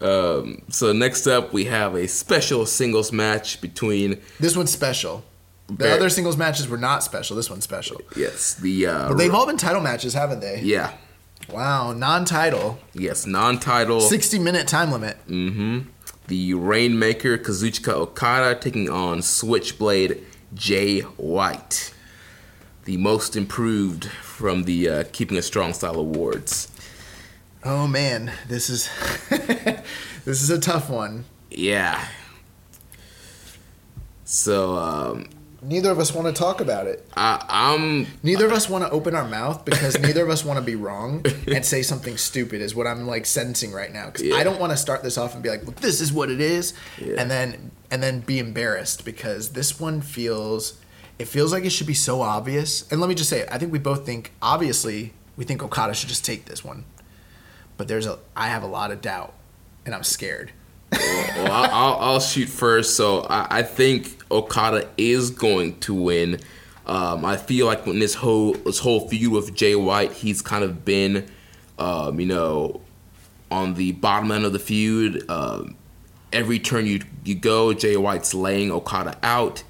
[LAUGHS] um, so next up, we have a special singles match between this one's special. The Very- other singles matches were not special. This one's special. yes the uh, But they've all been title matches, haven't they? yeah Wow, non-title, yes non-title 60-minute time limit. The Rainmaker Kazuchika Okada taking on Switchblade Jay White, the most improved from the uh, Keepin' It Strong Style Awards. Oh man, this is [LAUGHS] this is a tough one. Yeah. So um, Neither of us want to talk about it. I, I'm Neither of us want to open our mouth because neither of us want to be wrong and say something stupid. Is what I'm like sensing right now because Yeah. I don't want to start this off and be like, well, "This is what it is," Yeah. and then and then be embarrassed because this one feels it feels like it should be so obvious. And let me just say, I think we both think obviously we think Okada should just take this one, but there's a I have a lot of doubt and I'm scared. well, I'll, I'll, I'll shoot first. So I, I think Okada is going to win. Um, I feel like when this whole this whole feud with Jay White, he's kind of been, um, you know, on the bottom end of the feud. Um, every turn you you go, Jay White's laying Okada out.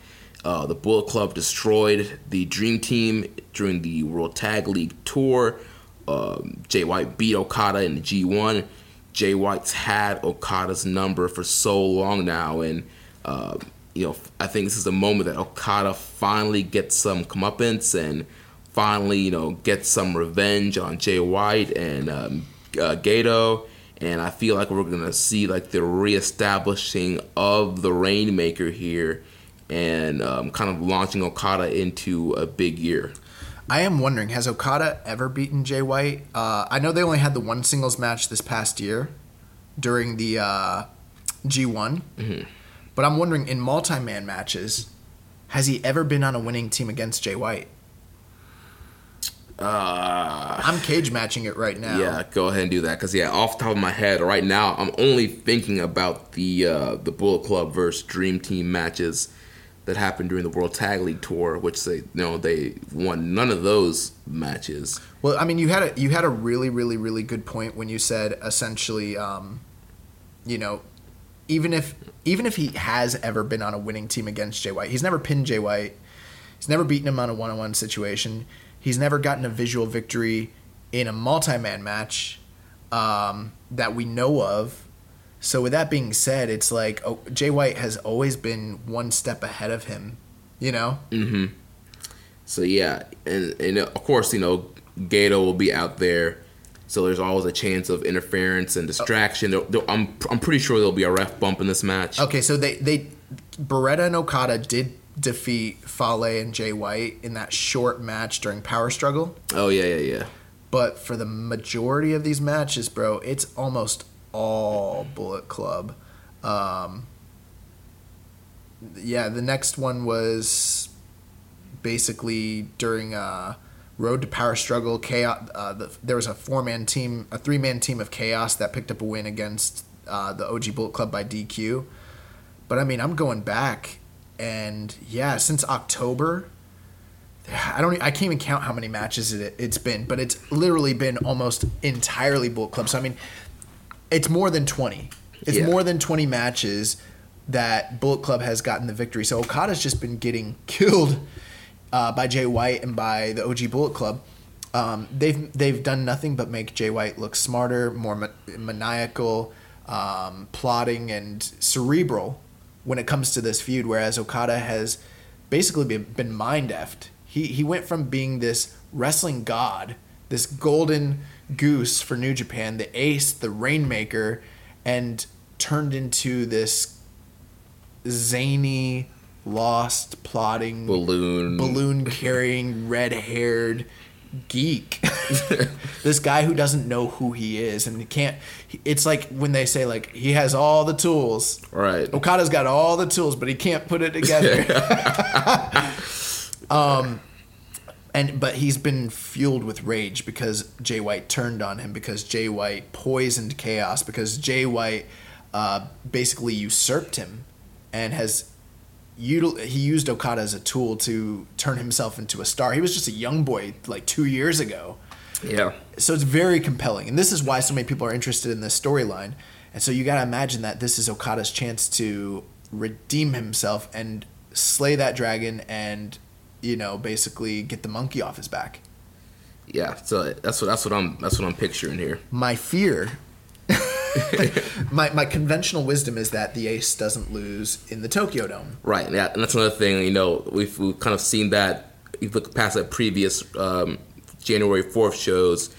Uh, the Bullet Club destroyed the Dream Team during the World Tag League tour. Um, Jay White beat Okada in the G1. Jay White's had Okada's number for so long now, and uh, you know I think this is the moment that Okada finally gets some comeuppance and finally you know gets some revenge on Jay White and um, uh, Gedo. And I feel like we're gonna see like the reestablishing of the Rainmaker here, and um, kind of launching Okada into a big year. I am wondering, has Okada ever beaten Jay White? Uh, I know they only had the one singles match this past year during the uh, G1, but I'm wondering in multi-man matches, has he ever been on a winning team against Jay White? Uh, I'm cage matching it right now. Yeah, go ahead and do that. Cause yeah, off the top of my head, right now, I'm only thinking about the uh, the Bullet Club versus Dream Team matches that happened during the World Tag League tour, which they you know they won none of those matches. Well, I mean, you had a you had a really, really, really good point when you said essentially, um, you know, even if even if he has ever been on a winning team against Jay White, he's never pinned Jay White. He's never beaten him on a one-on-one situation. He's never gotten a visual victory in a multi-man match um, that we know of. So with that being said, it's like oh, Jay White has always been one step ahead of him. You know, Mm-hmm. So yeah, and and of course you know Gedo will be out there, so there's always a chance of interference and distraction. There- there- I'm I'm pretty sure there'll be a ref bump in this match. Okay, so they they Beretta and Okada did defeat Fale and Jay White in that short match during Power Struggle, Oh yeah yeah yeah. but for the majority of these matches, bro, it's almost all Bullet Club. Um, yeah, the next one was basically during uh, Road to Power Struggle. Chaos. Uh, the, there was a four man team, a three man team of Chaos that picked up a win against uh, the OG Bullet Club by DQ. But I mean, I'm going back, and yeah, since October, I don't. I can't even count how many matches it, it's been, but it's literally been almost entirely Bullet Club. So I mean, it's more than twenty. It's Yeah. more than twenty matches that Bullet Club has gotten the victory. So Okada's just been getting [LAUGHS] killed uh, by Jay White and by the OG Bullet Club. Um, they've they've done nothing but make Jay White look smarter, more ma- maniacal, um, plotting, and cerebral when it comes to this feud. Whereas Okada has basically been, been mind effed. He he went from being this wrestling god, this golden goose for New Japan, the ace, the rainmaker, and turned into this zany, lost, plotting Balloon. balloon carrying, red haired geek. [LAUGHS] this guy who doesn't know who he is and he can't. It's like when they say like he has all the tools. Right. Okada's got all the tools, but he can't put it together. [LAUGHS] um, and but he's been fueled with rage because Jay White turned on him because Jay White poisoned chaos because Jay White uh, basically usurped him and has util- he used Okada as a tool to turn himself into a star. He was just a young boy like two years ago. Yeah. So it's very compelling, and this is why so many people are interested in this storyline. And so you got to imagine that this is Okada's chance to redeem himself and slay that dragon, and you know basically get the monkey off his back. Yeah. So that's what that's what I'm that's what I'm picturing here. My fear. [LAUGHS] my, my conventional wisdom is that the ace doesn't lose in the Tokyo Dome. Right. Yeah. And that's another thing. You know, we've we've kind of seen that. You look past that previous um, January fourth shows.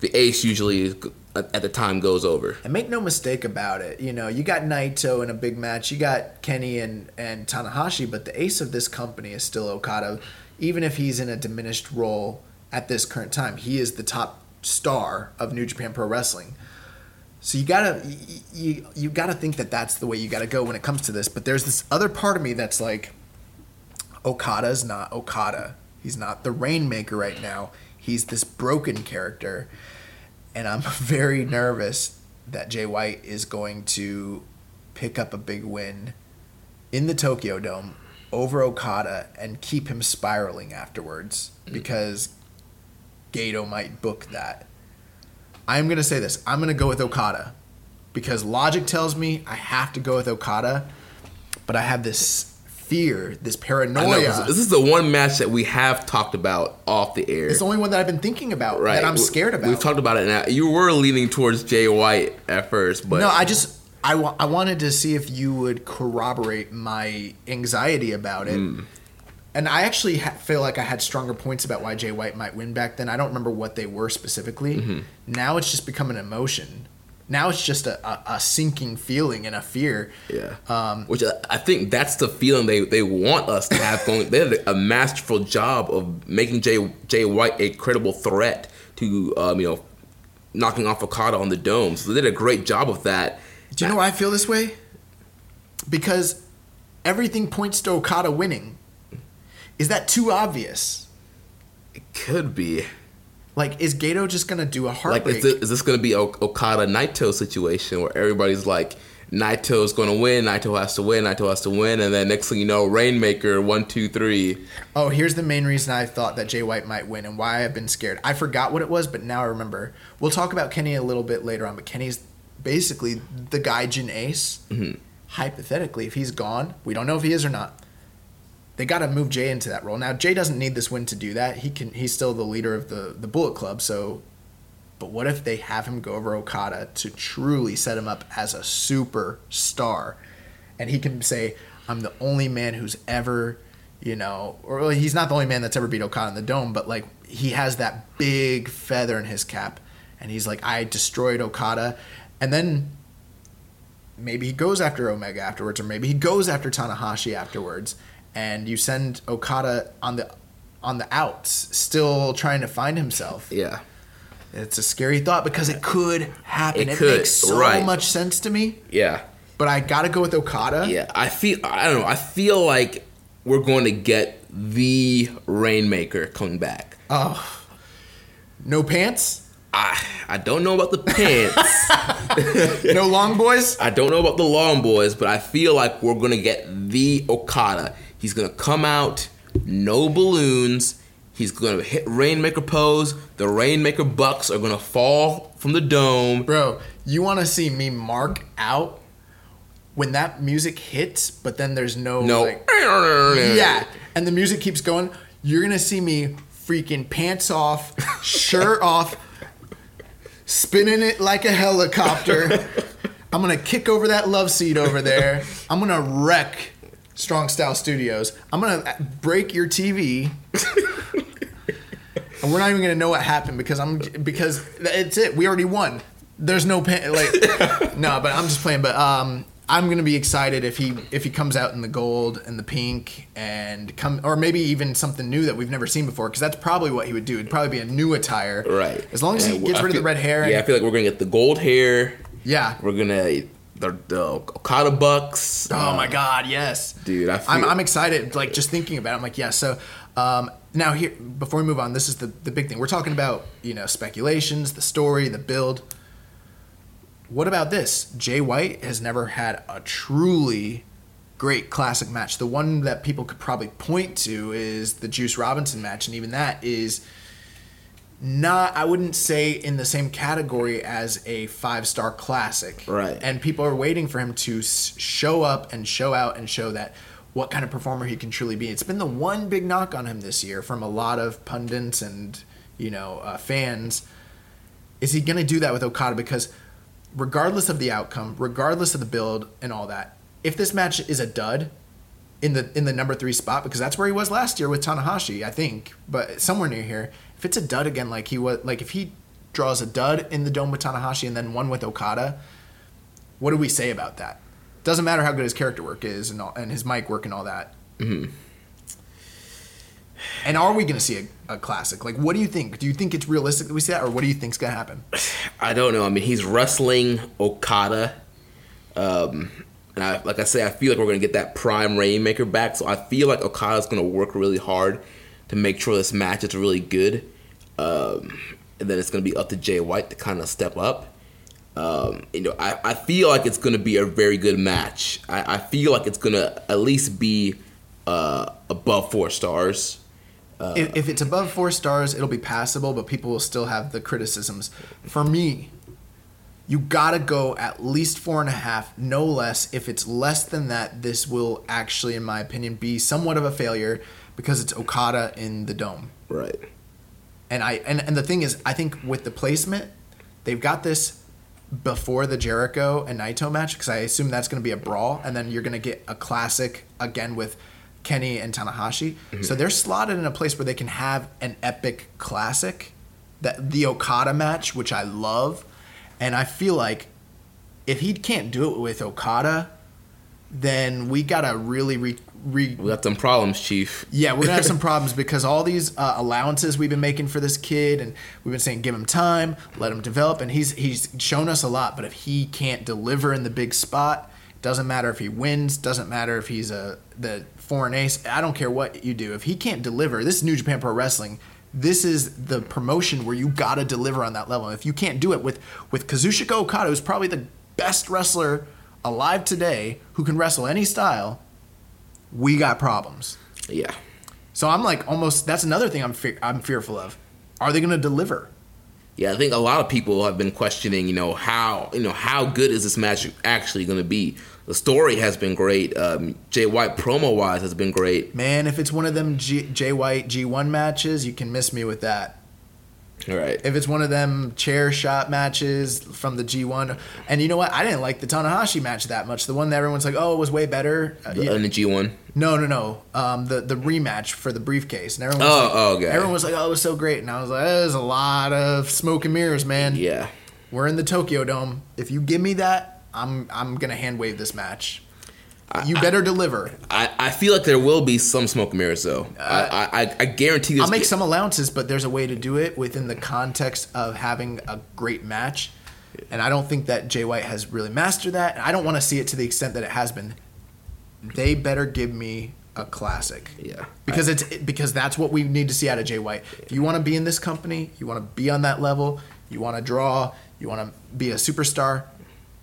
The ace usually at at the time goes over. And make no mistake about it, you know, you got Naito in a big match, you got Kenny and, and Tanahashi, but the ace of this company is still Okada. Even if he's in a diminished role at this current time, he is the top star of New Japan Pro Wrestling. So you gotta you, you, you gotta think that that's the way you gotta go when it comes to this. But there's this other part of me that's like, Okada's not Okada. He's not the Rainmaker right now. He's this broken character, and I'm [LAUGHS] very nervous that Jay White is going to pick up a big win in the Tokyo Dome over Okada and keep him spiraling afterwards mm. because Gedo might book that. I'm going to say this. I'm going to go with Okada because logic tells me I have to go with Okada, but I have this fear, this paranoia. know, this is the one match that we have talked about off the air. It's the only one that I've been thinking about right. that I'm scared about. We've talked about it now. You were leaning towards Jay White at first, but no, I just I, I wanted to see if you would corroborate my anxiety about it. Hmm. And I actually ha- feel like I had stronger points about why Jay White might win back then. I don't remember what they were specifically. Mm-hmm. Now it's just become an emotion. Now it's just a, a, a sinking feeling and a fear. Yeah. Um, Which I, I think that's the feeling they, they want us to have going. They did a masterful job of making Jay Jay White a credible threat to um, you know knocking off Okada on the dome. So they did a great job of that. Do you know why I feel this way? Because everything points to Okada winning. Is that too obvious? It could be Like, is Gedo just gonna do a hard? like is this, is this going to be Okada Naito situation where everybody's like Naito's going to win, Naito has to win, Naito has to win, and then next thing you know, Rainmaker one two three. Oh, here's the main reason I thought that Jay White might win and why I've been scared. I forgot what it was, but now I remember. We'll talk about Kenny a little bit later on, but Kenny's basically the Gaijin ace. Mm-hmm. Hypothetically, if he's gone, we don't know if he is or not. They got to move Jay into that role. Now, Jay doesn't need this win to do that. He can. He's still the leader of the the Bullet Club. So, but what if they have him go over Okada to truly set him up as a superstar, and he can say, "I'm the only man who's ever." you know, or well, he's not the only man that's ever beat Okada in the dome, but like he has that big feather in his cap, and he's like, I destroyed Okada, and then maybe he goes after Omega afterwards, or maybe he goes after Tanahashi afterwards, and you send Okada on the on the outs, still trying to find himself. Yeah. It's a scary thought because it could happen. It It, could, makes so right. much sense to me, Yeah. but I gotta go with Okada. Yeah, I feel I don't know. I feel like we're going to get the Rainmaker coming back. Oh, no pants, I I don't know about the pants. [LAUGHS] [LAUGHS] no long boys. I don't know about the Long Boys, but I feel like we're to get the Okada. He's to come out, no balloons. He's to hit Rainmaker pose. The Rainmaker Bucks are to fall from the dome. Bro, you want to see me mark out when that music hits, but then there's no No. like yeah, and the music keeps going. You're gonna see me freaking pants off, [LAUGHS] shirt off, spinning it like a helicopter. [LAUGHS] I'm gonna kick over that love seat over there. I'm gonna wreck Strong Style Studios. I'm gonna break your TV. [LAUGHS] And we're not even gonna know what happened because I'm because it's it. We already won. There's no pan, like [LAUGHS] no, but I'm just playing. But um, I'm gonna be excited if he if he comes out in the gold and the pink and come or maybe even something new that we've never seen before because that's probably what he would do. It'd probably be a new attire, Right. As long as he gets I rid of the red hair. and- Yeah, I feel like we're going to get the gold hair. yeah. We're going to the, the Okada Bucks. Oh my God, yes, Dude, I feel, I'm, I'm excited. Like just thinking about it, I'm like, yeah. So um, now here, before we move on, this is the the big thing. We're talking about you know speculations, the story, the build. What about this? Jay White has never had a truly great classic match. The one that people could probably point to is the Juice Robinson match, and even that is not I wouldn't say in the same category as a five star classic. Right. And people are waiting for him to show up and show out and show that what kind of performer he can truly be. It's been the one big knock on him this year from a lot of pundits and you know uh, fans. Is he going to do that with Okada? Because regardless of the outcome, regardless of the build and all that, if this match is a dud in the in the number three spot, because that's where he was last year with Tanahashi, I think, but somewhere near here. If it's a dud again, like he was, like if he draws a dud in the dome with Tanahashi and then one with Okada, what do we say about that? Doesn't matter how good his character work is and all, and his mic work and all that. Mm-hmm. And are we going to see a, a classic? Like, what do you think? Do you think it's realistic that we see that, or what do you think's going to happen? I don't know. I mean, he's wrestling Okada. Um, and I, like I say, I feel like we're going to get that prime Rainmaker back. So I feel like Okada's going to work really hard to make sure this match is really good. Um, and then it's going to be up to Jay White to kind of step up. Um, you know, I, I feel like it's going to be a very good match. I, I feel like it's going to at least be uh, above four stars. if, if it's above four stars, it'll be passable, but people will still have the criticisms. For me, you gotta go at least four and a half, no less. If it's less than that, this will actually, in my opinion, be somewhat of a failure because it's Okada in the dome. Right. And I and, and the thing is, I think with the placement, they've got this before the Jericho and Naito match because I assume that's going to be a brawl, and then you're going to get a classic again with Kenny and Tanahashi. Mm-hmm. So they're slotted in a place where they can have an epic classic, that the Okada match, which I love, and I feel like if he can't do it with Okada, then we gotta really re. re We got some problems, Chief. yeah, we're gonna have some [LAUGHS] problems because all these uh, allowances we've been making for this kid, and we've been saying give him time, let him develop, and he's he's shown us a lot. But if he can't deliver in the big spot, doesn't matter if he wins, doesn't matter if he's a the foreign ace. I don't care what you do. If he can't deliver, this is New Japan Pro Wrestling. This is the promotion where you gotta deliver on that level. If you can't do it with with Kazuchika Okada, who's probably the best wrestler alive today, who can wrestle any style, we got problems. Yeah. So I'm like almost. That's another thing I'm fe- I'm fearful of. Are they going to deliver? Yeah, I think a lot of people have been questioning, you know, how you know how good is this match actually going to be? The story has been great. Um, Jay White promo wise has been great. Man, if it's one of them G- Jay White G1 matches, you can miss me with that. All right. If it's one of them chair shot matches from the G1, and you know what? I didn't like the Tanahashi match that much. The one that everyone's like, oh, it was way better. Uh, The- yeah. The G one. No, no, no. Um, the the rematch for the briefcase, and everyone was Oh, like, oh, okay. everyone was like, oh, it was so great, and I was like, there's a lot of smoke and mirrors, man. Yeah. We're in the Tokyo Dome. If you give me that, I'm I'm gonna hand wave this match. You better deliver. I, I feel like there will be some smoke and mirrors though. Uh, I, I I guarantee this. I'll make some allowances, but there's a way to do it within the context of having a great match. And I don't think that Jay White has really mastered that. And I don't want to see it to the extent that it has been. They better give me a classic. Yeah. Because it's because that's what we need to see out of Jay White. If you want to be in this company, you want to be on that level, you want to draw, you want to be a superstar,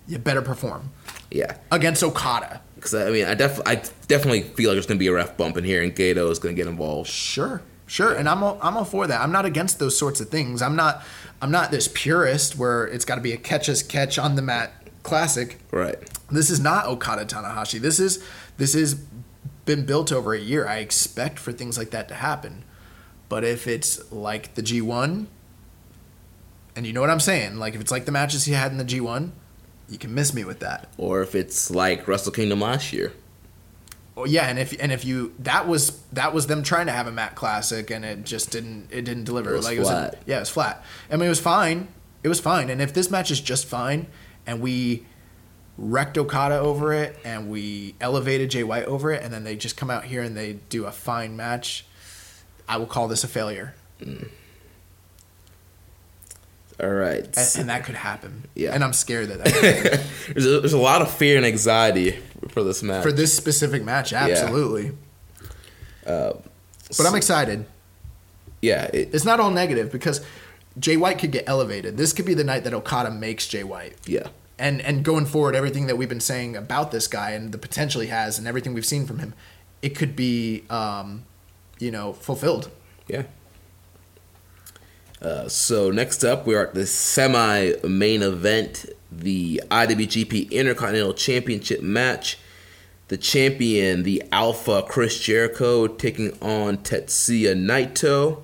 you better perform Yeah. against Okada. Because I mean, I def I definitely feel like there's gonna be a ref bump in here, and Gedo is gonna get involved. Sure, sure, and I'm all, I'm all for that. I'm not against those sorts of things. I'm not I'm not this purist where it's got to be a catch as catch on the mat classic. Right. This is not Okada Tanahashi. This is this is been built over a year. I expect for things like that to happen. But if it's like the G1, and you know what I'm saying, like if it's like the matches he had in the G1, you can miss me with that. Or if it's like Wrestle Kingdom last year. Oh yeah, and if and if you that was that was them trying to have a mat Classic and it just didn't it didn't deliver. It was like it was a- flat. yeah, it was flat. I mean, it was fine. It was fine. And if this match is just fine, and we wrecked Okada over it, and we elevated Jay White over it, and then they just come out here and they do a fine match, I will call this a failure, mm. All right. and, and that could happen. Yeah. and I'm scared that, that could [LAUGHS] there's, a, there's a lot of fear and anxiety for this match. for this specific match, absolutely. Uh, but I'm excited. yeah. It, It's not all negative because Jay White could get elevated. This could be the night that Okada makes Jay White. yeah. and and going forward, everything that we've been saying about this guy and the potential he has, and everything we've seen from him, it could be, um, you know, fulfilled. Yeah. Uh, so next up, we're at the semi-main event, the IWGP Intercontinental Championship match. The champion, the Alpha Chris Jericho, taking on Tetsuya Naito.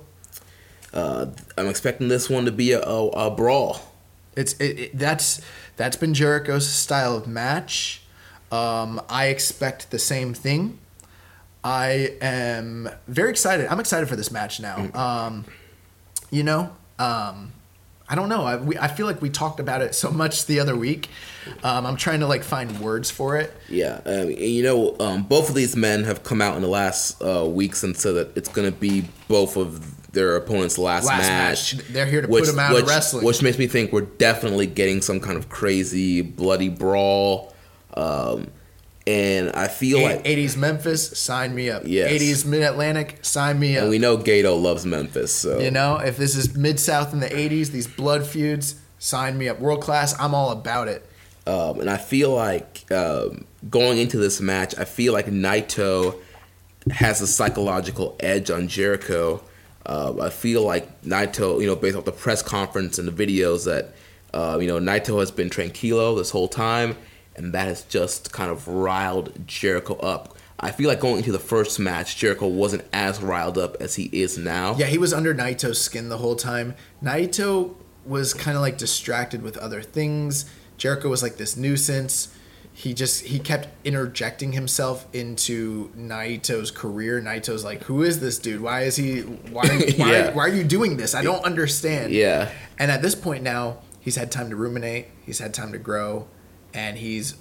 Uh, I'm expecting this one to be a, a, a brawl. It's it, it, that's that's been Jericho's style of match. Um, I expect the same thing. I am very excited. I'm excited for this match now. Um, you know, um, I don't know. I, we, I feel like we talked about it so much the other week. Um, I'm trying to like find words for it. Yeah, um, you know, um, both of these men have come out in the last uh, weeks and said that it's going to be both of their opponent's last, Last match. match. They're here to which, put 'em out which, of wrestling. Which makes me think we're definitely getting some kind of crazy bloody brawl. Um, and I feel like 80s Memphis, sign me up. Yes. 80s Mid Atlantic, sign me up. and we know Gedo loves Memphis, so You know, if this is Mid South in the 80s, these blood feuds, sign me up. World class, I'm all about it. Um, and I feel like um, going into this match, I feel like Naito has a psychological edge on Jericho. Uh, I feel like Naito, you know, based off the press conference and the videos, that uh, you know Naito has been tranquilo this whole time, and that has just kind of riled Jericho up. I feel like going into the first match, Jericho wasn't as riled up as he is now. Yeah, he was under Naito's skin the whole time. Naito was kind of like distracted with other things. Jericho was like this nuisance. He just he kept interjecting himself into Naito's career. Naito's like, "Who is this dude? Why is he? Why? [LAUGHS] Why, Yeah. why are you doing this? I don't understand." Yeah. And at this point now, he's had time to ruminate. He's had time to grow, and he's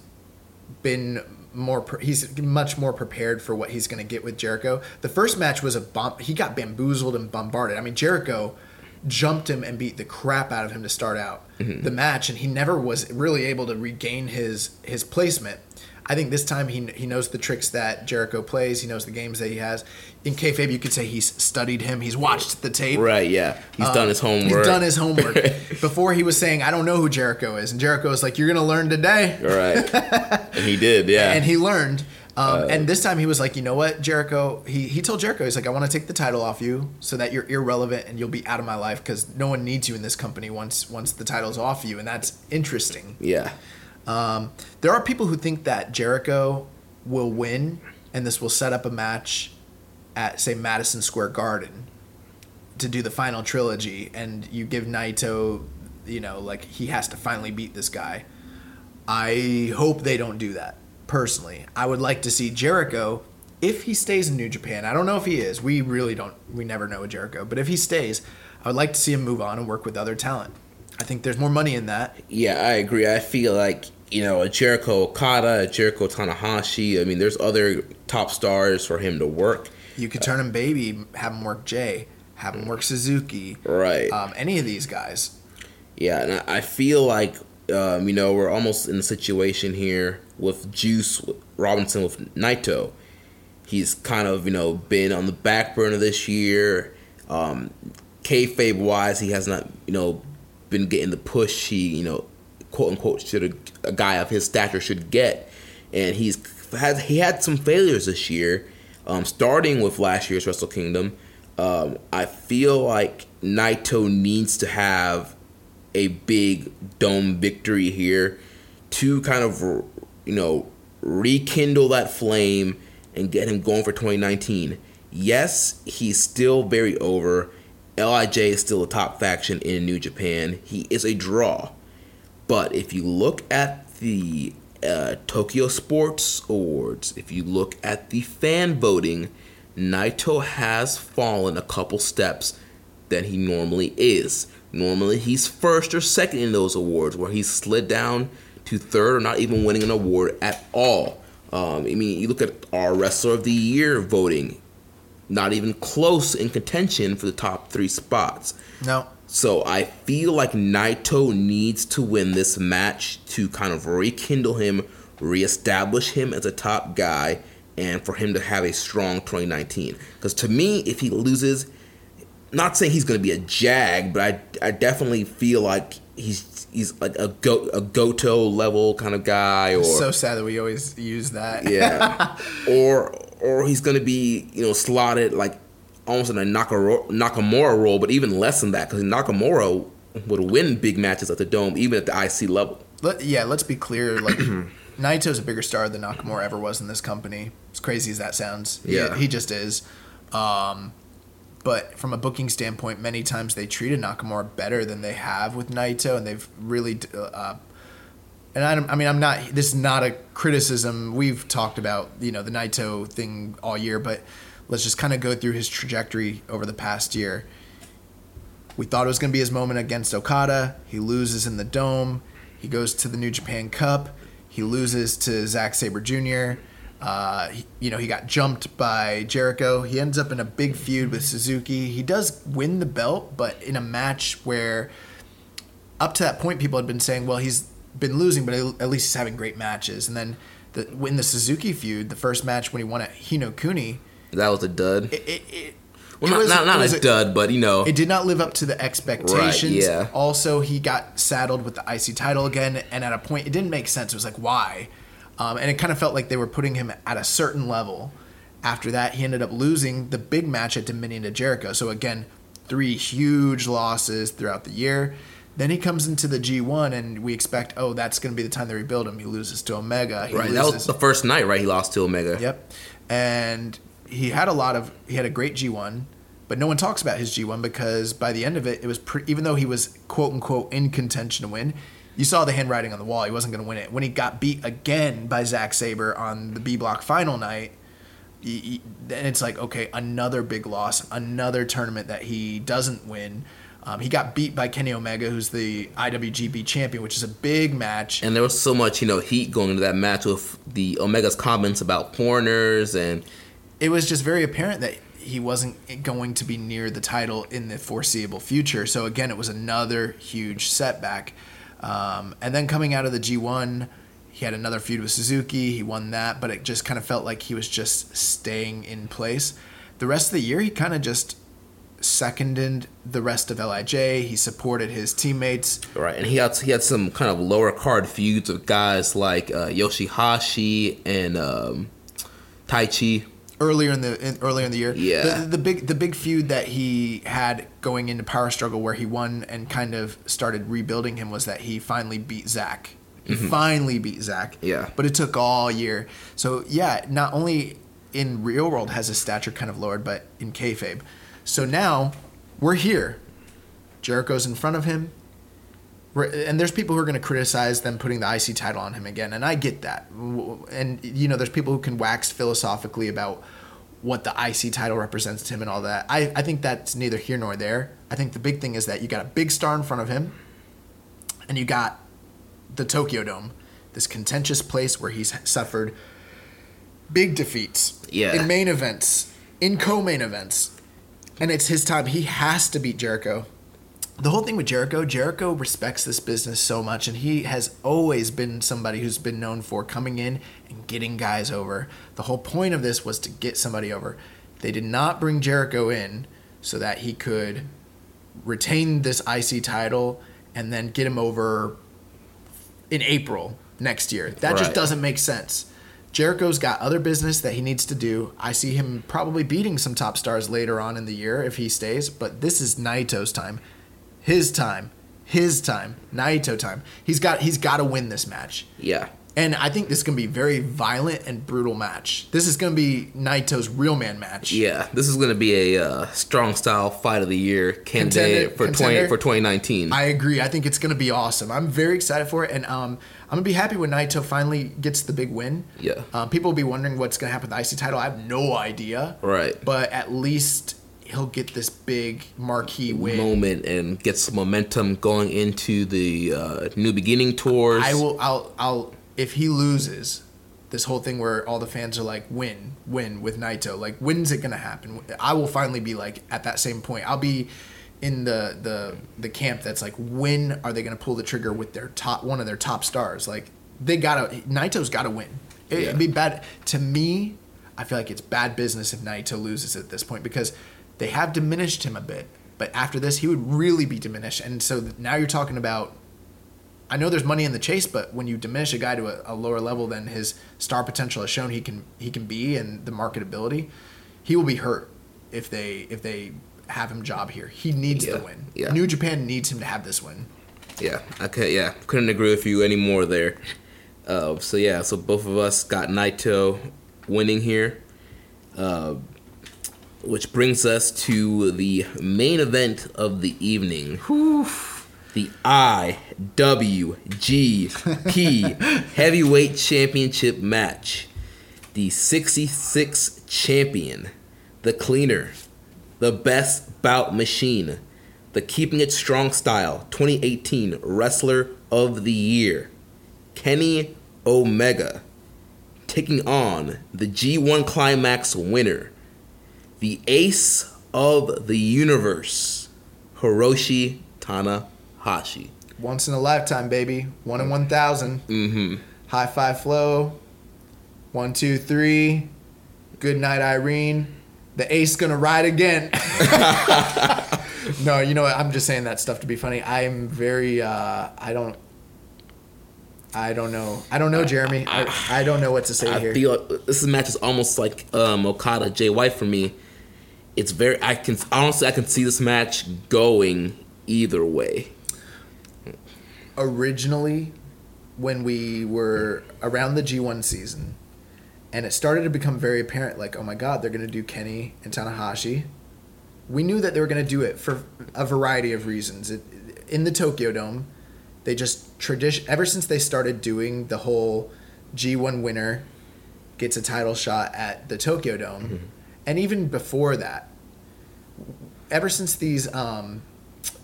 been more. He's much more prepared for what he's going to get with Jericho. The first match was a bomb. He got bamboozled and bombarded. I mean, Jericho jumped him and beat the crap out of him to start out mm-hmm. the match, and he never was really able to regain his his placement. I think this time he he knows the tricks that Jericho plays. He knows the games that he has. In kayfabe, you could say he's studied him. He's watched the tape. Right? Yeah, he's done his homework. He's done his homework. [LAUGHS] Before he was saying, I don't know who Jericho is. And Jericho was like, You're going to learn today. Right, [LAUGHS] and he did. Yeah, And he learned. Um, Uh, and this time he was like, You know what, Jericho? He, he told Jericho, He's like, I want to take the title off you so that you're irrelevant and you'll be out of my life because no one needs you in this company once once the title's off you. And that's interesting. yeah. Um, there are people who think that Jericho will win and this will set up a match at, say, Madison Square Garden to do the final trilogy. And you give Naito, you know, like he has to finally beat this guy. I hope they don't do that, personally. I would like to see Jericho. If he stays in New Japan, I don't know if he is. We really don't. We never know with Jericho. But if he stays, I would like to see him move on and work with other talent. I think there's more money in that. Yeah, I agree. I feel like you know a Jericho Okada, a Jericho Tanahashi. I mean, there's other top stars for him to work. You could turn him baby, have him work Jay, have him work Suzuki, Right. um, any of these guys. Yeah, and I feel like um, you know we're almost in a situation here with Juice Robinson with Naito. He's kind of you know been on the back burner this year. Um, kayfabe wise, he has not you know been getting the push he you know quote unquote should a, a guy of his stature should get, and he's had he had some failures this year. Um, starting with last year's Wrestle Kingdom, um, I feel like Naito needs to have a big dome victory here to kind of you know rekindle that flame and get him going for 2019. Yes, he's still very over. Lij is still a top faction in New Japan. He is a draw. But if you look at the uh, Tokyo Sports Awards, if you look at the fan voting, Naito has fallen a couple steps than he normally is. Normally, he's first or second in those awards, where he's slid down to third or not even winning an award at all. Um, I mean, you look at our Wrestler of the Year voting, not even close in contention for the top three spots. No. So I feel like Naito needs to win this match to kind of rekindle him, reestablish him as a top guy, and for him to have a strong 2019. Because to me, if he loses, not saying he's going to be a jag, but I, I definitely feel like he's he's like a go a Goto level kind of guy, or So sad that we always use that. yeah, [LAUGHS] or or he's gonna be you know slotted like almost in a Nakamura, Nakamura role, but even less than that because Nakamura would win big matches at the Dome even at the IC level. Let, yeah, let's be clear. Like, [CLEARS THROAT] Naito's a bigger star than Nakamura ever was in this company. As crazy as that sounds, He- Yeah. he, just is. Um, but from a booking standpoint, many times they treated Nakamura better than they have with Naito, and they've really. Uh, and I, I mean, I'm not. This is not a criticism. We've talked about you know the Naito thing all year, but let's just kind of go through his trajectory over the past year. We thought it was going to be his moment against Okada. He loses in the Dome. He goes to the New Japan Cup. He loses to Zack Sabre Jr. Uh, he- you know, he got jumped by Jericho. He ends up in a big feud with Suzuki. He does win the belt, but in a match where, up to that point, people had been saying, well, he's been losing, but at least he's having great matches. And then the, in the Suzuki feud, the first match when he won at Hino Kuni, That was a dud. it, it, it, well, it not was- not, not was a, dud, but you know, it did not live up to the expectations. Right, yeah. Also, he got saddled with the IC title again, and at a point, it didn't make sense. It was like, why? Um, and it kind of felt like they were putting him at a certain level. After that, he ended up losing the big match at Dominion to Jericho. So again, three huge losses throughout the year. Then he comes into the G1, and we expect, oh, that's going to be the time they rebuild him. He loses to Omega. He right? loses, That was the first night, right? He lost to Omega. Yep. And he had a lot of he had a great G1, but no one talks about his G1 because by the end of it, it was pre- even though he was quote unquote in contention to win, you saw the handwriting on the wall. He wasn't going to win it. When he got beat again by Zack Sabre on the B Block final night, he, he- then it's like okay, another big loss, another tournament that he doesn't win. Um, he got beat by Kenny Omega, who's the IWGP champion, which is a big match. And there was so much, you know, heat going into that match with the Omega's comments about corners, and it was just very apparent that he wasn't going to be near the title in the foreseeable future. So again, it was another huge setback. Um, and then coming out of the G1, he had another feud with Suzuki. He won that, but it just kind of felt like he was just staying in place. The rest of the year, he kind of just seconded the rest of Lij. He supported his teammates. right, and he had he had some kind of lower card feuds with guys like uh, Yoshihashi and um, Taichi. earlier in the in, earlier in the year. Yeah. The, the big the big feud that he had going into Power Struggle where he won and kind of started rebuilding him was that he finally beat Zack. He finally beat Zack. Mm-hmm. Yeah. But it took all year. So yeah, not only in real world has his stature kind of lowered, but in kayfabe. So now we're here. Jericho's in front of him. And there's people who are going to criticize them putting the IC title on him again, and I get that. And you know, there's people who can wax philosophically about what the IC title represents to him and all that. I, I think that's neither here nor there. I think the big thing is that you got a big star in front of him, and you got the Tokyo Dome, this contentious place where he's suffered big defeats Yeah. in main events, in co-main events, and it's his time. He has to beat Jericho. The whole thing with Jericho, Jericho respects this business so much, and he has always been somebody who's been known for coming in and getting guys over. The whole point of this was to get somebody over. They did not bring Jericho in so that he could retain this IC title and then get him over in April next year. That just doesn't make sense. Jericho's got other business that he needs to do. I see him probably beating some top stars later on in the year if he stays, but this is Naito's time. His time. His time. Naito time. He's got he's got to win this match. Yeah, And I think this is going to be a very violent and brutal match. This is going to be Naito's real man match. yeah. This is going to be a uh, strong style fight of the year candidate Contender- for twenty for twenty nineteen. I agree. I think it's going to be awesome. I'm very excited for it, and um, I'm gonna be happy when Naito finally gets the big win. Yeah. Um, people will be wondering what's gonna happen with the IC title. I have no idea. Right. But at least he'll get this big marquee win. moment and get some momentum going into the uh, new beginning tours. I will. I'll. I'll. If he loses, this whole thing where all the fans are like, "Win, win" with Naito. Like, when's it gonna happen? I will finally be like at that same point. I'll be in the the the camp that's like, when are they gonna pull the trigger with their top one of their top stars? Like, they gotta. Naito's gotta win. It, Yeah. It'd be bad to me. I feel like it's bad business if Naito loses at this point because they have diminished him a bit. But after this, he would really be diminished. And so now you're talking about I know there's money in the chase, but when you diminish a guy to a, a lower level than his star potential has shown he can he can be and the marketability, he will be hurt if they if they have him job here. He needs Yeah, the win. yeah. New Japan needs him to have this win. Yeah, I could, yeah, couldn't agree with you any more there. Uh, so yeah, so both of us got Naito winning here, uh, which brings us to the main event of the evening. The IWGP [LAUGHS] Heavyweight Championship match. The 66 champion, the cleaner, the best bout machine, the Keeping It Strong Style 2018 Wrestler of the Year, Kenny Omega, taking on the G1 Climax winner, the Ace of the Universe, Hiroshi Tanahashi. Once in a lifetime, baby. One in one thousand. Mm-hmm. High five flow. One, two, three. Good night, Irene. The ace gonna ride again. [LAUGHS] no, you know what? I'm just saying that stuff to be funny. I'm very. Uh, I don't. I don't know. I don't know, Jeremy. I, I don't know what to say I here. feel like this match is almost like um, Okada Jay White for me. It's very I can honestly I can see this match going either way. originally when we were around the G1 season and it started to become very apparent like oh my god they're going to do Kenny and Tanahashi. We knew that they were going to do it for a variety of reasons. It, in the Tokyo Dome they just tradition ever since they started doing the whole G1 winner gets a title shot at the Tokyo Dome and even before that ever since these um,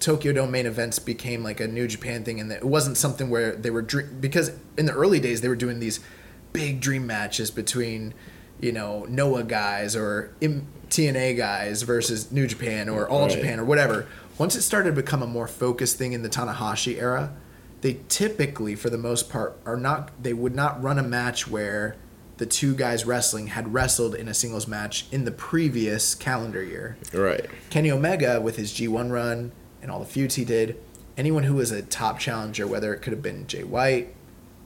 Tokyo Dome main events became like a New Japan thing, and it wasn't something where they were because in the early days they were doing these big dream matches between you know Noah guys or M- TNA guys versus New Japan or All Right. Japan or whatever. Once it started to become a more focused thing in the Tanahashi era, they typically, for the most part, are not. They would not run a match where the two guys wrestling had wrestled in a singles match in the previous calendar year. Right. Kenny Omega with his G1 run and all the feuds he did, anyone who was a top challenger, whether it could have been Jay White,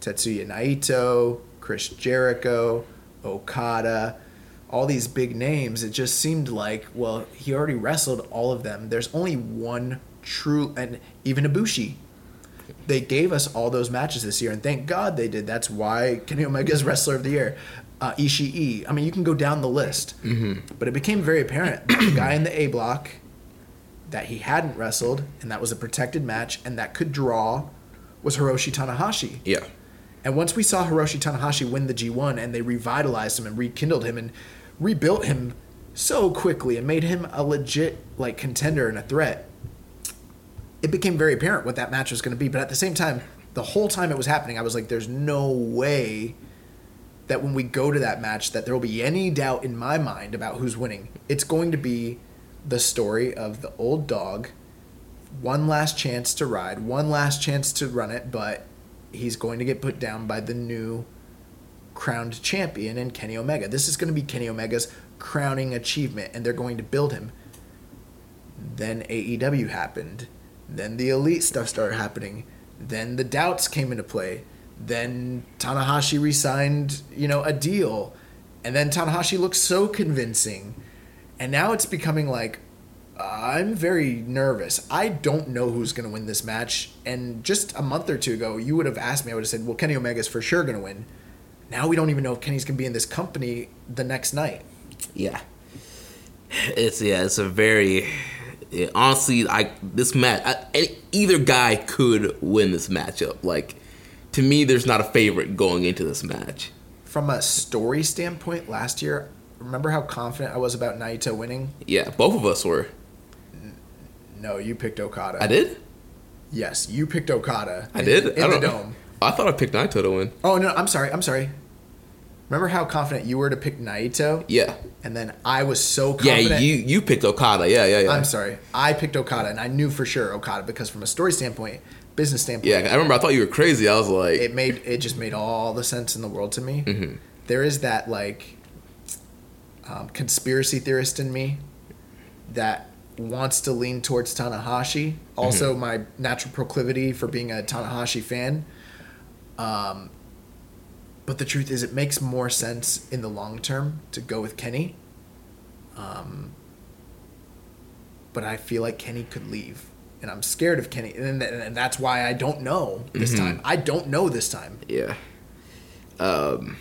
Tetsuya Naito, Chris Jericho, Okada, all these big names, it just seemed like, well, he already wrestled all of them. There's only one true, and even Ibushi. They gave us all those matches this year, and thank God they did. That's why Kenny Omega's [LAUGHS] Wrestler of the Year. Uh, Ishii. I mean, you can go down the list. Mm-hmm. But it became very apparent that the guy in the A block that he hadn't wrestled, and that was a protected match, and that could draw, was Hiroshi Tanahashi. Yeah. And once we saw Hiroshi Tanahashi win the G1 and they revitalized him and rekindled him and rebuilt him so quickly and made him a legit like contender and a threat, it became very apparent what that match was going to be. But at the same time, the whole time it was happening, I was like, there's no way that when we go to that match that there will be any doubt in my mind about who's winning. It's going to be the story of the old dog, one last chance to ride, one last chance to run it, but he's going to get put down by the new crowned champion and Kenny Omega. This is going to be Kenny Omega's crowning achievement, and they're going to build him. Then AEW happened. Then the elite stuff started happening. Then the doubts came into play. Then Tanahashi resigned, you know, a deal. And then Tanahashi looked so convincing. And now it's becoming like I'm very nervous. I don't know who's going to win this match. And just a month or two ago, you would have asked me, I would have said, well, Kenny Omega's for sure going to win. Now we don't even know if Kenny's going to be in this company the next night. Yeah. It's yeah, it's a very yeah, honestly, I this match I, either guy could win this matchup. Like to me, there's not a favorite going into this match. From a story standpoint, last year, remember how confident I was about Naito winning? Yeah, both of us were. No, you picked Okada. I did. Yes, you picked Okada. I in- did. In I the don't dome. I thought I picked Naito to win. Oh, no, I'm sorry. I'm sorry. Remember how confident you were to pick Naito? Yeah. And then I was so confident. Yeah, you you picked Okada. Yeah, yeah, yeah. I'm sorry. I picked Okada, and I knew for sure Okada because from a story standpoint, business standpoint, Yeah, I remember. I thought you were crazy. I was like, it made it just made all the sense in the world to me. Mm-hmm. There is that like um, conspiracy theorist in me that wants to lean towards Tanahashi. Also, my natural proclivity for being a Tanahashi fan. Um, but the truth is, it makes more sense in the long term to go with Kenny. Um, but I feel like Kenny could leave, and I'm scared of Kenny, and, and that's why I don't know this time. I don't know this time. Yeah. Um,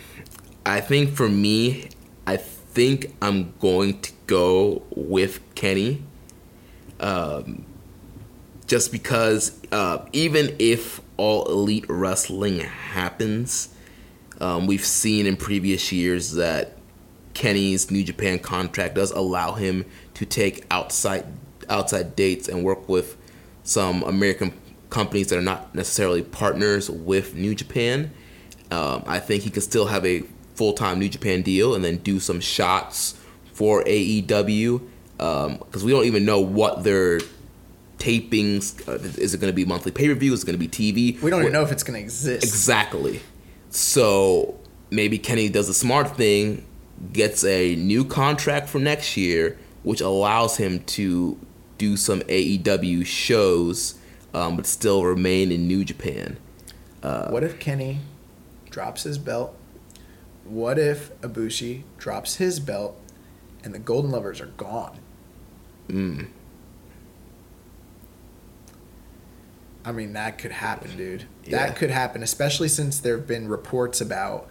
I think for me, I think I'm going to go with Kenny. Um, just because uh, even if all elite wrestling happens, um, we've seen in previous years that Kenny's New Japan contract does allow him to take outside outside dates and work with some American companies that are not necessarily partners with New Japan. Um, I think he could still have a full time New Japan deal and then do some shots for AEW because we don't even know what their tapings uh, is it going to be monthly pay per view is it going to be TV We don't even know if it's going to exist. Exactly. So maybe Kenny does a smart thing, gets a new contract for next year, which allows him to do some AEW shows, um, but still remain in New Japan. what if Kenny drops his belt? What if Ibushi drops his belt and the Golden Lovers are gone? I mean, that could happen, dude. Yeah. That could happen, especially since there have been reports about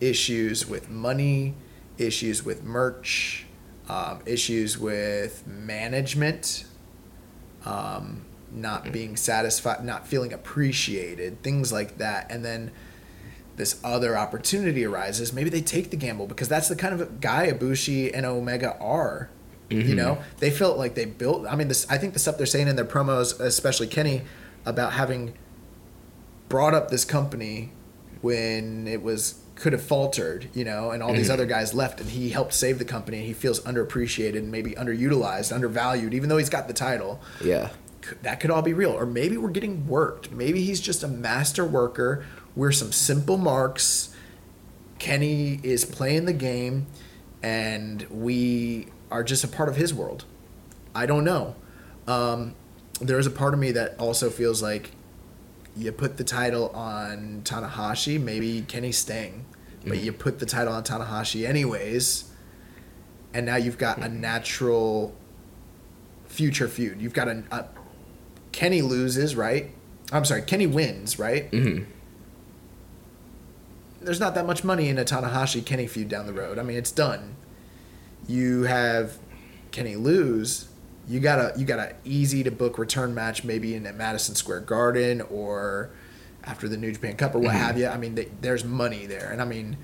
issues with money, issues with merch, um, issues with management, um, not being satisfied, not feeling appreciated, things like that. And then this other opportunity arises. Maybe they take the gamble because that's the kind of guy Ibushi and Omega are. You mm-hmm. know, they felt like they built. I mean, this. I think the stuff they're saying in their promos, especially Kenny, about having brought up this company when it was could have faltered, you know, and all these mm-hmm. other guys left, and he helped save the company. And he feels underappreciated and maybe underutilized, undervalued, even though he's got the title. Yeah. That could all be real, or maybe we're getting worked. Maybe he's just a master worker. We're some simple marks. Kenny is playing the game, and we are just a part of his world. I don't know. Um, there's a part of me that also feels like you put the title on Tanahashi, maybe Kenny's staying, but you put the title on Tanahashi anyways, and now you've got a natural future feud. You've got a, a Kenny loses, right? I'm sorry, Kenny wins, right? Mhm. There's not that much money in a Tanahashi Kenny feud down the road. I mean, it's done. You have Kenny lose. You got a you got a easy to book return match maybe in at Madison Square Garden or after the New Japan Cup or what mm-hmm. have you. I mean, they, there's money there, and I mean,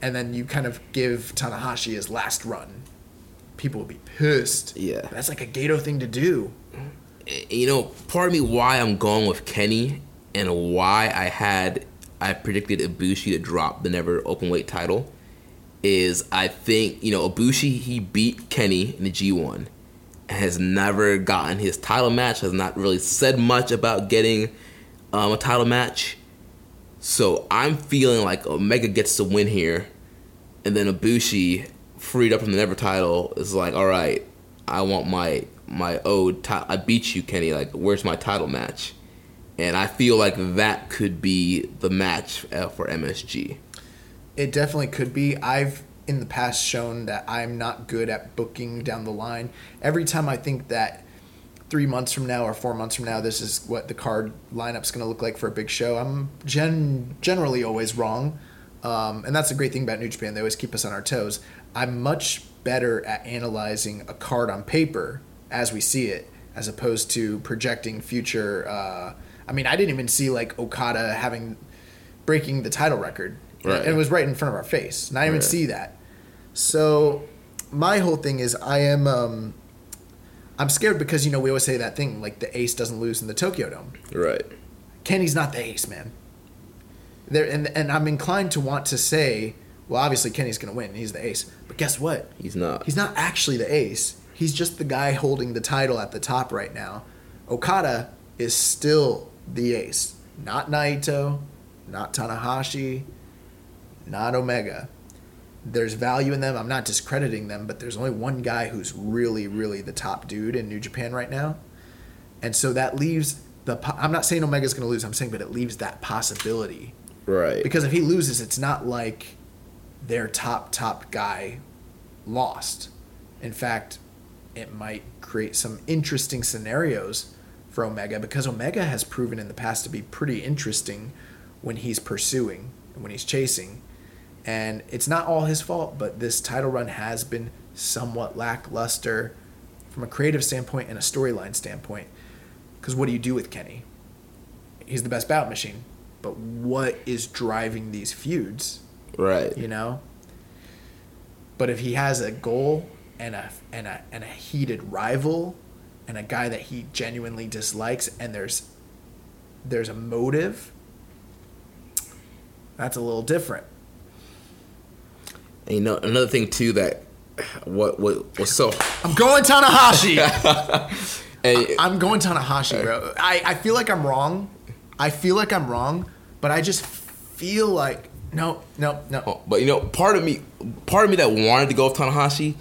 and then you kind of give Tanahashi his last run. People will be pissed. Yeah. that's like a Gedo thing to do. Eh, you know, part of me why I'm going with Kenny and why I had I predicted Ibushi to drop the never open weight title is I think you know Ibushi he beat Kenny in the G1 and has never gotten his title match has not really said much about getting um, a title match. So I'm feeling like Omega gets to win here and then Ibushi freed up from the never title is like all right I want my my ti- I beat you Kenny like where's my title match? And I feel like that could be the match uh, for MSG It definitely could be. I've in the past shown that I'm not good at booking down the line. Every time I think that three months from now or four months from now, this is what the card lineup's going to look like for a big show, I'm gen- generally always wrong. Um, and that's a great thing about New Japan. They always keep us on our toes. I'm much better at analyzing a card on paper as we see it, as opposed to projecting future. Uh, I mean, I didn't even see like Okada having breaking the title record. Right. It was right in front of our face. And I didn't even see that. So my whole thing is I am um I'm scared because you know we always say that thing like the ace doesn't lose in the Tokyo Dome. right Kenny's not the ace, man. There and and I'm inclined to want to say, well, obviously Kenny's going to win. He's the ace. But guess what? he's not He's not actually the ace. He's just the guy holding the title at the top right now. Okada is still the ace. Not Naito, not Tanahashi, not Omega. there's value in them. I'm not discrediting them, but there's only one guy who's really, really the top dude in New Japan right now, and so that leaves the. po- I'm not saying Omega's going to lose. I'm saying, but it leaves that possibility Right. because if he loses, it's not like their top top guy lost. In fact, it might create some interesting scenarios for Omega because Omega has proven in the past to be pretty interesting when he's pursuing and when he's chasing. And it's not all his fault, but this title run has been somewhat lackluster from a creative standpoint and a storyline standpoint. Because what do you do with Kenny? He's the best bout machine. But what is driving these feuds? right. you know. But if he has a goal and a and a and a heated rival, and a guy that he genuinely dislikes, and there's there's a motive, that's a little different. And you know, another thing too that what what was so I'm going Tanahashi. [LAUGHS] and I'm going Tanahashi, bro. I, I feel like I'm wrong. I feel like I'm wrong, but I just feel like no, no, no. Oh, but you know, part of me, part of me that wanted to go with Tanahashi,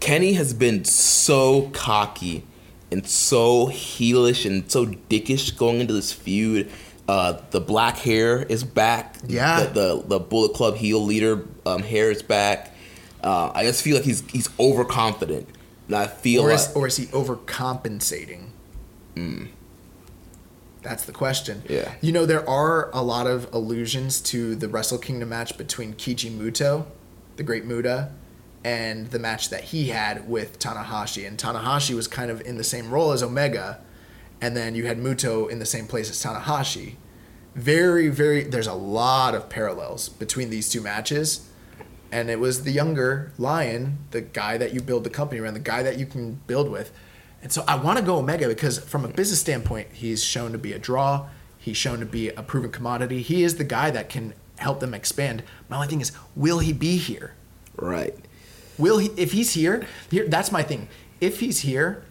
Kenny has been so cocky and so heelish and so dickish going into this feud. Uh, the black hair is back. Yeah. The the, the Bullet Club heel leader um, hair is back. Uh, I just feel like he's he's overconfident, and I feel Or like is, or is he overcompensating? That's the question. Yeah. You know, there are a lot of allusions to the Wrestle Kingdom match between Keiji Muto, the Great Muta, and the match that he had with Tanahashi. And Tanahashi was kind of in the same role as Omega, and then you had Muto in the same place as Tanahashi. Very, very, there's a lot of parallels between these two matches. And it was the younger Lion, the guy that you build the company around, the guy that you can build with. And so I want to go Omega because, from a business standpoint, he's shown to be a draw. He's shown to be a proven commodity. He is the guy that can help them expand. My only thing is, will he be here? right. Will he? If he's here, here that's my thing. If he's here,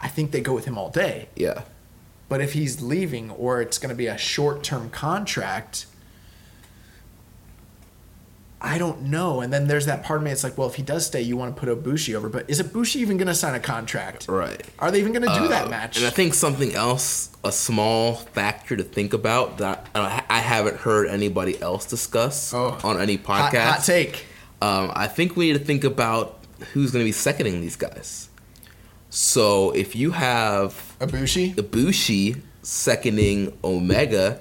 I think they go with him all day. Yeah. But if he's leaving or it's going to be a short term contract, I don't know. And then there's that part of me. It's like, well, if he does stay, you want to put Ibushi over. But is Ibushi even going to sign a contract? Right. Are they even going to do that Uh, match? And I think something else, a small factor to think about that I haven't heard anybody else discuss Oh. on any hot, podcast. hot take. Um, I think we need to think about who's going to be seconding these guys. So if you have Ibushi. Ibushi seconding Omega,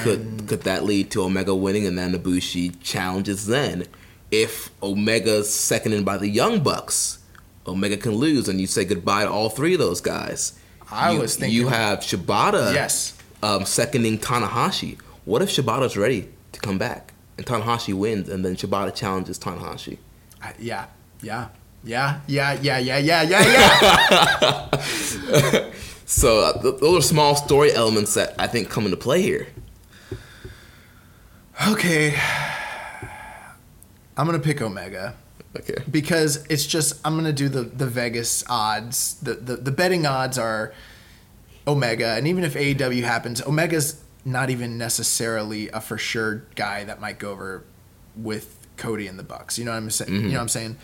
could could that lead to Omega winning and then Ibushi challenges then? If Omega's seconded by the Young Bucks, Omega can lose and you say goodbye to all three of those guys. I you, was thinking- you have Shibata Yes. um, seconding Tanahashi. What if Shibata's ready to come back and Tanahashi wins and then Shibata challenges Tanahashi? I- yeah. Yeah. Yeah. Yeah. Yeah. Yeah. Yeah. Yeah. Yeah. [LAUGHS] So uh, th- those are small story elements that I think come into play here. Okay. I'm going to pick Omega. Okay. because it's just I'm gonna do the the Vegas odds. The the, the betting odds are Omega, and even if AEW happens, Omega's not even necessarily a for sure guy that might go over with Cody and the Bucks. You know what I'm saying? You know what I'm saying?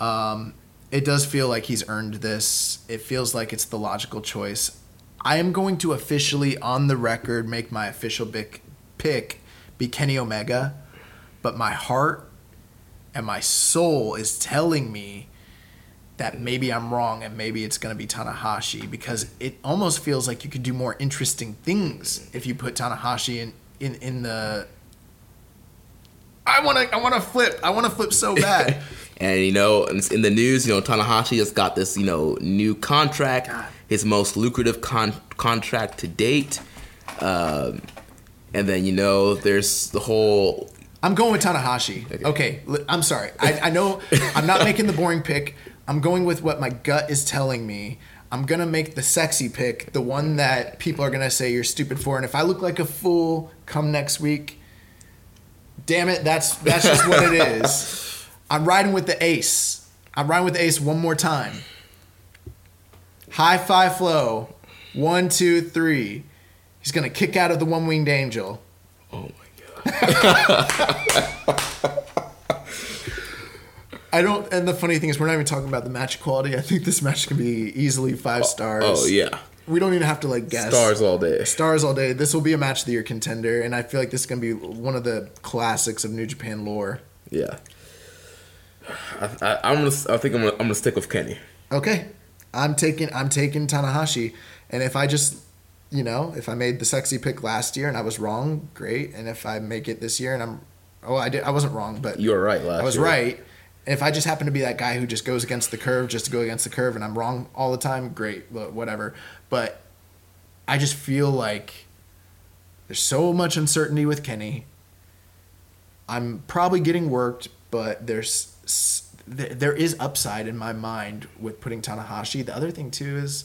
Um, it does feel like he's earned this. It feels like it's the logical choice. I am going to officially, on the record, make my official pick, pick be Kenny Omega, but my heart and my soul is telling me that maybe I'm wrong and maybe it's going to be Tanahashi because it almost feels like you could do more interesting things if you put Tanahashi in in, in the I want to I want to flip. I want to flip so [LAUGHS] bad. And you know, in in the news, you know, Tanahashi has got this, you know, new contract, God. his most lucrative con- contract to date. Um, and then you know, there's the whole I'm going with Tanahashi. Okay, li- I'm sorry. I, I know I'm not making the boring pick. I'm going with what my gut is telling me. I'm gonna make the sexy pick, the one that people are gonna say you're stupid for. And if I look like a fool come next week, damn it, that's that's just what it is. [LAUGHS] I'm riding with the ace. I'm riding with the ace one more time. High five flow. One, two, three. He's gonna kick out of the one winged angel. oh my god. [LAUGHS] I don't. And the funny thing is, we're not even talking about the match quality. I think this match can be easily five oh, stars. Oh yeah, We don't even have to like guess. stars all day. Stars all day. This will be a match of the year contender, and I feel like this is gonna be one of the classics of New Japan lore. Yeah. I, I, I'm gonna. I think I'm gonna. I'm gonna stick with Kenny. Okay, I'm taking I'm taking Tanahashi, and if I just you know if I made the sexy pick last year and I was wrong, great. And if I make it this year and I'm oh I did I wasn't wrong, but You were right last I was year. right. And if I just happen to be that guy who just goes against the curve just to go against the curve and I'm wrong all the time, great, but whatever. But I just feel like there's so much uncertainty with Kenny. I'm probably getting worked, but there's there is upside in my mind with putting Tanahashi. The other thing too is,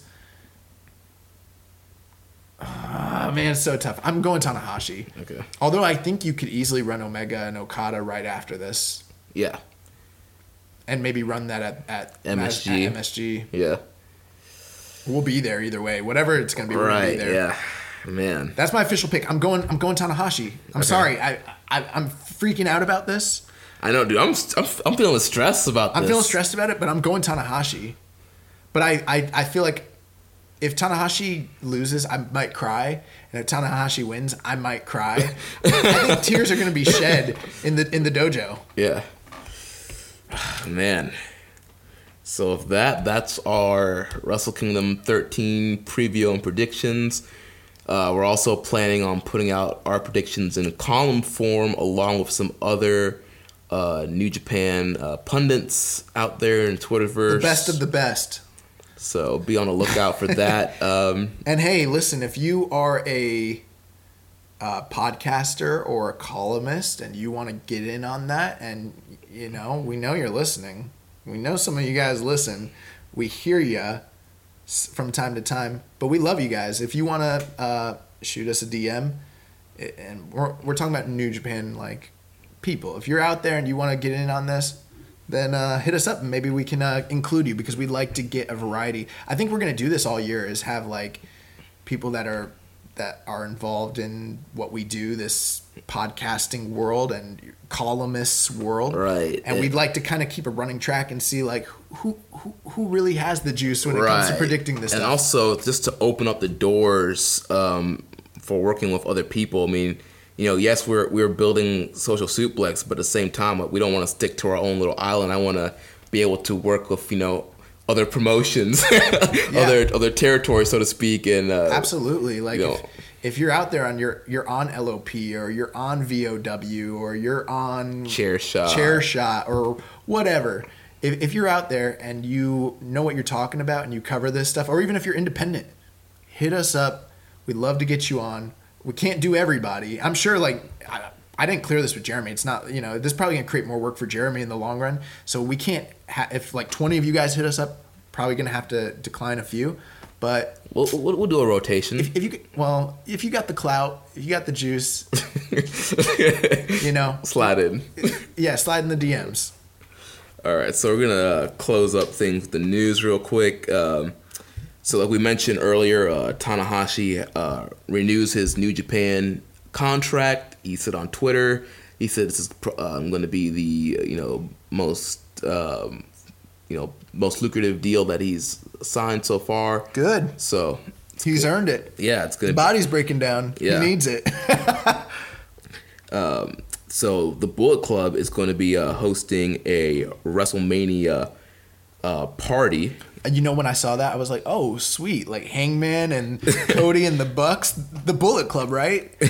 ah man, it's so tough. I'm going Tanahashi. Okay. Although I think you could easily run Omega and Okada right after this, Yeah. and maybe run that at at MSG. At MSG. Yeah. We'll be there either way. Whatever it's gonna be, we're gonna be Right. there. Yeah. Man. That's my official pick. I'm going. I'm going Tanahashi. I'm sorry. I, I I'm freaking out about this. I know, dude. I'm. I'm, I'm feeling stressed about I'm this. feeling stressed about it, but I'm going Tanahashi. But I, I, I feel like if Tanahashi loses, I might cry, and if Tanahashi wins, I might cry. [LAUGHS] I think tears are going to be shed in the in the dojo. Yeah. Man. So if that that's our Wrestle Kingdom 13 preview and predictions. Uh, we're also planning on putting out our predictions in a column form along with some other uh, New Japan uh, pundits out there in Twitterverse. The best of the best. So be on the lookout for that. [LAUGHS] Um, And hey, listen, if you are a uh, podcaster or a columnist and you want to get in on that, and you know, we know you're listening. We know some of you guys listen. We hear you from time to time, but we love you guys. If you want to uh, shoot us a DM, and we're, we're talking about New Japan like people. If you're out there and you want to get in on this, then uh, hit us up and maybe we can uh, include you because we'd like to get a variety. I think we're gonna do this all year is have like people that are that are involved in what we do, this podcasting world and columnists world, Right. And we'd like to kind of keep a running track and see like who who, who really has the juice when it comes to predicting this and stuff. also just to open up the doors um, for working with other people. I mean, you know, yes, we're we're building social suplex, but at the same time, we don't want to stick to our own little island. I want to be able to work with you know other promotions, [LAUGHS] other other territories, so to speak, and uh, Absolutely. Like you if, if you're out there on your you're on LOP or you're on VOW or you're on Chair Shot. chair shot or whatever. If, if you're out there and you know what you're talking about and you cover this stuff, or even if you're independent, hit us up. We'd love to get you on. We can't do everybody. I'm sure like I, I didn't clear this with Jeremy. It's not you know this is probably gonna create more work for Jeremy in the long run. So we can't ha- if like 20 of you guys hit us up, probably gonna have to decline a few. But we'll, we'll, we'll do a rotation. if, if you well, if you got the clout, if you got the juice, [LAUGHS] you know, Slide in. yeah, slide in the DMs. All right, so we're gonna uh, close up things with the news real quick. Um, so, like we mentioned earlier, uh, Tanahashi uh, renews his New Japan contract. He said on Twitter, he said this is uh, going to be the uh, you know most um, you know most lucrative deal that he's signed so far. Good. So, He's earned it. yeah, it's The gonna. body's breaking down. Yeah. He needs it. [LAUGHS] so the Bullet Club is going to be uh, hosting a WrestleMania uh, party. And you know, when I saw that, I was like, "Oh, sweet!" Like Hangman and Cody and the Bucks, the Bullet Club, right? [LAUGHS]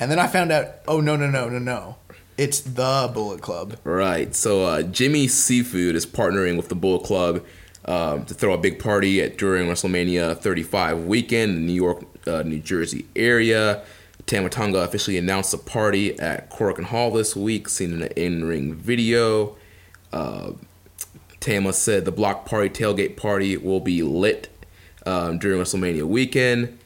and then I found out, oh no, no, no, no, no, it's the Bullet Club. Right. So uh, Jimmy Seafood is partnering with the Bullet Club um, to throw a big party at during WrestleMania 35 weekend in New York, uh, New Jersey area. Tama Tonga officially announced the party at Korakuen Hall this week, seen in an in-ring video. Uh, Tama said the block party tailgate party will be lit um, during WrestleMania weekend.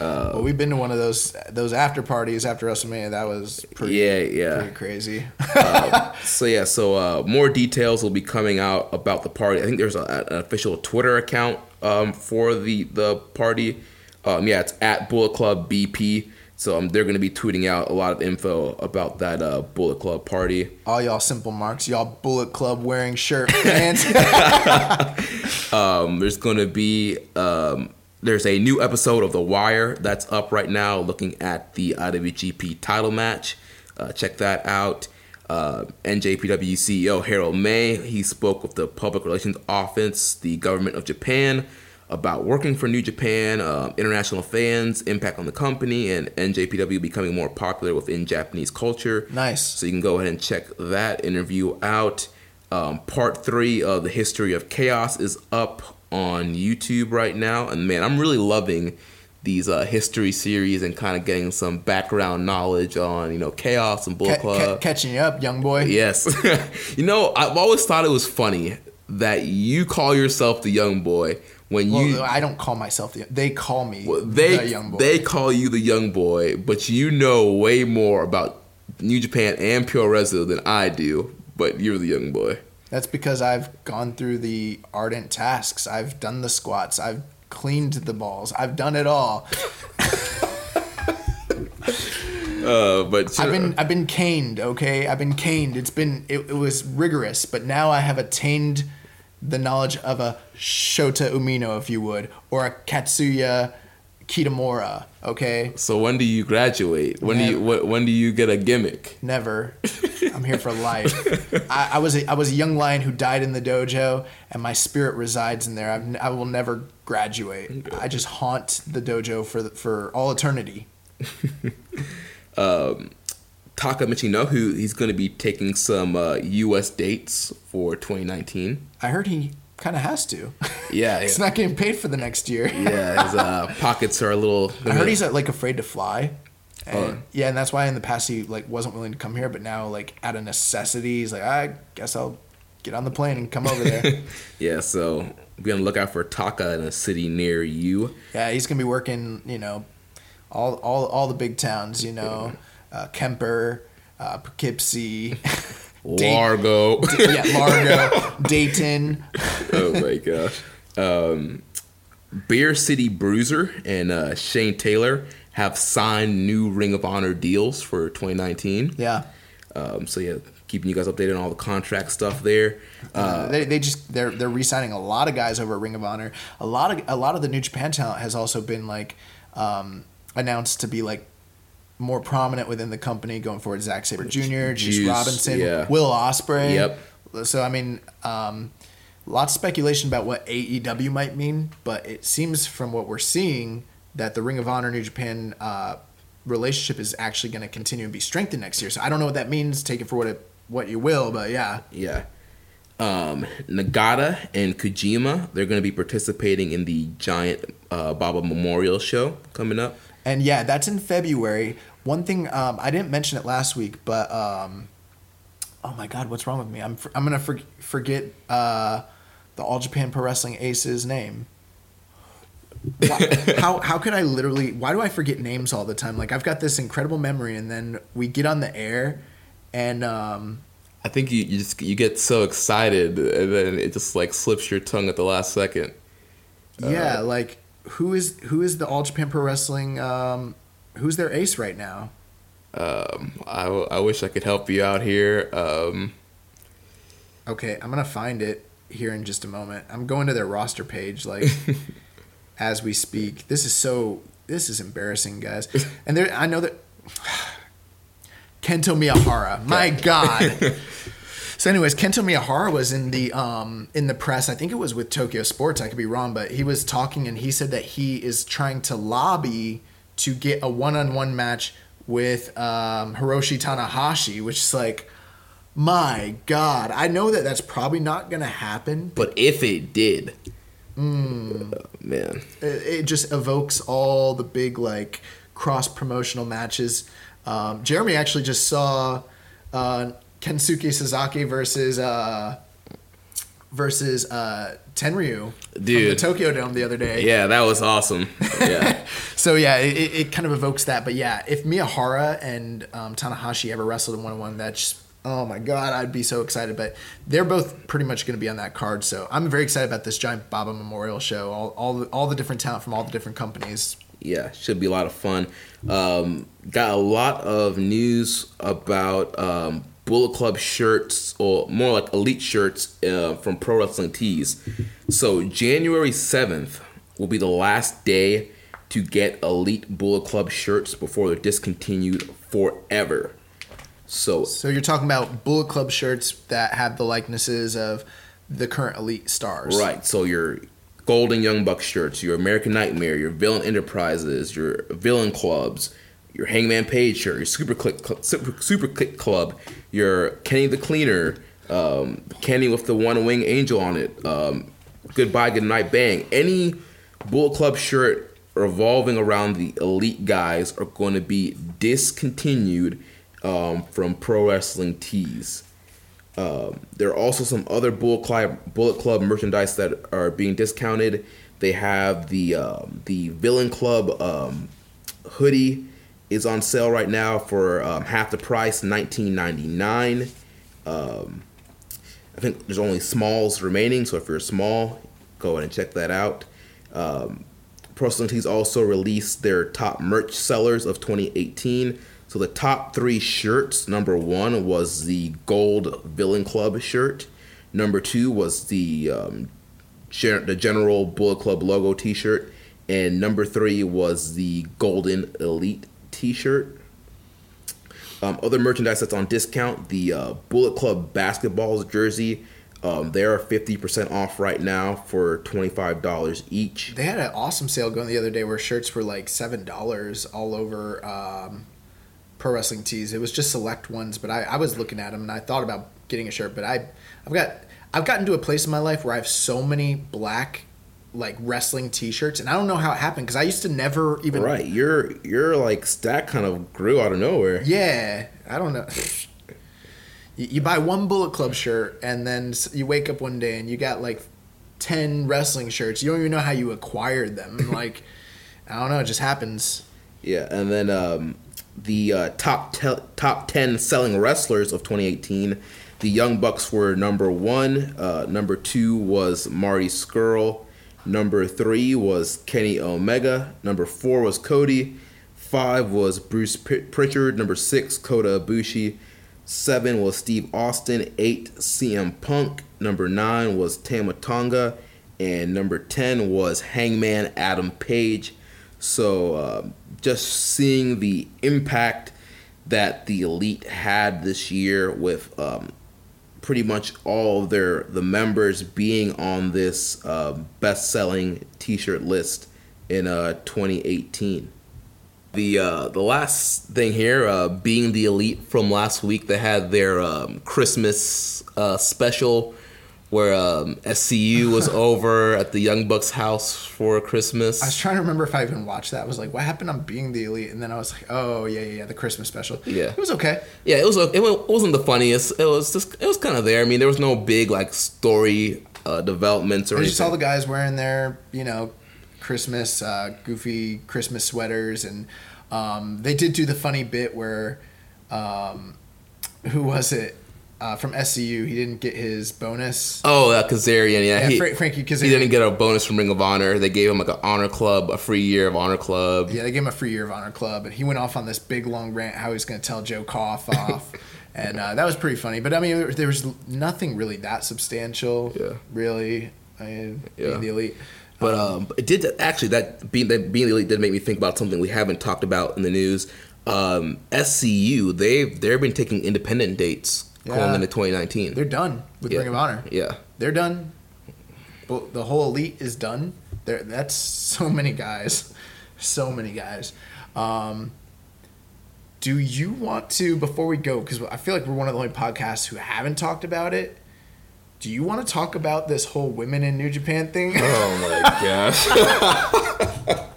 well, we've been to one of those those after parties after WrestleMania. That was pretty, Yeah, yeah. pretty crazy. [LAUGHS] So yeah, so uh, more details will be coming out about the party. I think there's a, an official Twitter account um, for the the party. Um, yeah, it's at Bullet Club BP. So um, they're going to be tweeting out a lot of info about that uh, Bullet Club party. All y'all simple marks, y'all Bullet Club wearing shirt [LAUGHS] fans. [LAUGHS] [LAUGHS] Um, there's going to be um, there's a new episode of The Wire that's up right now, looking at the IWGP title match. Uh, check that out. Uh, NJPW CEO Harold Meij he spoke with the public relations office, the government of Japan, about working for New Japan, uh, international fans, impact on the company, and NJPW becoming more popular within Japanese culture. Nice. So you can go ahead and check that interview out. Um, part three of the history of chaos is up on YouTube right now, and man, I'm really loving these uh, history series and kind of getting some background knowledge on you know chaos and Bullet Ca- Club. ca- catching you up, young boy. Yes. [LAUGHS] you know, I've always thought it was funny that you call yourself the young boy when Well, you I don't call myself the. They call me they the young boy. they call you the young boy, but you know way more about New Japan and puroresu than I do. But you're the young boy. That's because I've gone through the ardent tasks. I've done the squats. I've cleaned the balls. I've done it all. [LAUGHS] Uh, but I've been I've been caned. Okay, I've been caned. It's been it, it was rigorous, but now I have attained the knowledge of a Shota Umino, if you would, or a Katsuya Kitamura. Okay, so when do you graduate? When do you wh- when do you get a gimmick? never. [LAUGHS] I'm here for life. I, I was a, I was a young lion who died in the dojo, and my spirit resides in there. I've, n- I will never graduate. I just haunt the dojo for the, for all eternity. [LAUGHS] Um, Taka Michinoku, he's going to be taking some uh, U.S. dates for 2019. I heard he kind of has to. Yeah, [LAUGHS] He's yeah, not getting paid for the next year. yeah. His uh, [LAUGHS] pockets are a little. I heard he's like afraid to fly. And, Oh. Yeah, and that's why in the past he like wasn't willing to come here, but now like out of necessity, he's like, I guess I'll get on the plane and come over there. [LAUGHS] Yeah, so be on the lookout for Taka in a city near you. yeah, he's gonna be working, you know, all all all the big towns, you know, uh, Kemper, uh, Poughkeepsie, [LAUGHS] Largo. yeah, Largo, [LAUGHS] Dayton. oh my gosh. Um, Beer City Bruiser and uh, Shane Taylor have signed new Ring of Honor deals for 2019. Yeah, Um, so yeah, keeping you guys updated on all the contract stuff there. Uh, they, they just they're they're re-signing a lot of guys over at Ring of Honor. A lot of a lot of the New Japan talent has also been like um, announced to be like more prominent within the company going forward. Zack Sabre Jr., Juice, Juice, Robinson, yeah. Will Ospreay. Yep. So I mean, um, lots of speculation about what AEW might mean, but it seems from what we're seeing that the Ring of Honor New Japan uh, relationship is actually going to continue and be strengthened next year. So I don't know what that means. Take it for what it what you will, but yeah. yeah. Um, Nagata and Kojima, they're going to be participating in the giant uh, Baba Memorial Show coming up. And yeah, that's in February. One thing um, I didn't mention it last week, but um, oh my God, what's wrong with me? I'm for, I'm gonna for, forget uh, the All Japan Pro Wrestling Aces name. Why, [LAUGHS] how how could I literally? Why do I forget names all the time? Like I've got this incredible memory, and then we get on the air, and um, I think you, you just you get so excited and then it just like slips your tongue at the last second. yeah, like who is who is the All Japan Pro Wrestling? Um, who's their ace right now? Um, I, I wish I could help you out here. Um, Okay, I'm gonna find it here in just a moment. I'm going to their roster page like [LAUGHS] as we speak. This is so this is embarrassing, guys. [LAUGHS] And there I know that [SIGHS] Kento Miyahara. My God. [LAUGHS] So, anyways, Kento Miyahara was in the um, in the press. I think it was with Tokyo Sports. I could be wrong, but he was talking and he said that he is trying to lobby to get a one-on-one match with um, Hiroshi Tanahashi, which is like, my God, I know that that's probably not gonna happen. but if it did, uh, man, It, it just evokes all the big like cross promotional matches. Um, Jeremy actually just saw uh, Kensuke Sasaki versus uh, versus uh, Tenryu from the Dude. Tokyo Dome the other day. yeah, that was awesome. Yeah, [LAUGHS] So yeah, it, it it kind of evokes that. But yeah, if Miyahara and um, Tanahashi ever wrestled in one on one, that's oh my god, I'd be so excited. But they're both pretty much going to be on that card. So I'm very excited about this giant Baba Memorial show. All all the, all the different talent from all the different companies. yeah, should be a lot of fun. Um, got a lot of news about um, Bullet Club shirts, or more like elite shirts uh, from Pro Wrestling Tees. So January 7th will be the last day to get elite Bullet Club shirts before they're discontinued forever. So So you're talking about Bullet Club shirts that have the likenesses of the current elite stars. Right. So your Golden Young Buck shirts, your American Nightmare, your Villain Enterprises, your Villain Clubs, your Hangman Page shirt, your Super Click Cl- Super, Super Click Club, your Kenny the Cleaner, um, Kenny with the one wing angel on it, um, Goodbye Goodnight Bang. Any Bullet Club shirt revolving around the elite guys are going to be discontinued um, from Pro Wrestling Tees. Um, there are also some other Bullet Club, Bullet Club merchandise that are being discounted. They have the um, the Villain Club um, hoodie is on sale right now for um, half the price, nineteen ninety nine. Um, I think there's only smalls remaining, so if you're small, go ahead and check that out. Um, Pro Tees also released their top merch sellers of 2018. So the top three shirts, number one was the gold Villain Club shirt. Number two was the um, gen- the General Bullet Club logo T-shirt, and number three was the Golden Elite T-shirt. Um, other merchandise that's on discount: the uh, Bullet Club basketballs jersey. Um, they are 50% off right now for $25 each. They had an awesome sale going the other day where shirts were like seven dollars all over um, pro wrestling tees. It was just select ones, but I, I was looking at them and I thought about getting a shirt, but I I've got I've gotten to a place in my life where I have so many black like wrestling t-shirts and I don't know how it happened because I used to never even Right, your your like stack kind of grew out of nowhere. Yeah, I don't know. you, you buy one Bullet Club shirt and then you wake up one day and you got like 10 wrestling shirts. You don't even know how you acquired them. [LAUGHS] like, I don't know, it just happens. Yeah, and then um, the uh, top te- top ten selling wrestlers of 2018, the Young Bucks were number one. Uh, number two was Marty Scurll. Number three was Kenny Omega. Number four was Cody. Five was Bruce Pr- Prichard. Number six, Kota Ibushi. Seven was Steve Austin. Eight, CM Punk. Number nine was Tama Tonga. And number 10 was Hangman Adam Page. So uh, just seeing the impact that the elite had this year with um, pretty much all of their the members being on this uh, best-selling T-shirt list in uh, 2018. The uh, the last thing here, uh, being the elite from last week, they had their um, Christmas uh, special where um, SCU was [LAUGHS] over at the Young Bucks house for Christmas. I was trying to remember if I even watched that. I was like, what happened on Being the Elite? And then I was like, oh, yeah, yeah, yeah, the Christmas special. Yeah. It was okay. Yeah, it was. It wasn't the funniest. It was just. It was kind of there. I mean, there was no big like story uh, developments or I anything. just saw the guys wearing their, you know, Christmas, uh, goofy Christmas sweaters. And um, they did do the funny bit where, um, who was it? Uh, from SCU, he didn't get his bonus. Oh, uh, Kazarian. Yeah, Yeah, he, Fra- Frankie he didn't get a bonus from Ring of Honor. They gave him like an Honor Club, a free year of Honor Club. Yeah, they gave him a free year of Honor Club, and he went off on this big long rant how he's going to tell Joe Koff [LAUGHS] off, and uh, that was pretty funny. But I mean, there- there was nothing really that substantial. Yeah. really. I mean, Yeah. being the elite. But um, it did actually that being that being the elite did make me think about something we haven't talked about in the news. Um, SCU they've they've been taking independent dates going Yeah. into 2019. They're done with Yeah. Ring of Honor. Yeah, They're done. Well, the whole elite is done. There, that's so many guys, so many guys. Um, do you want to before we go? Because I feel like we're one of the only podcasts who haven't talked about it. Do you want to talk about this whole women in New Japan thing? Oh my [LAUGHS] gosh. [LAUGHS]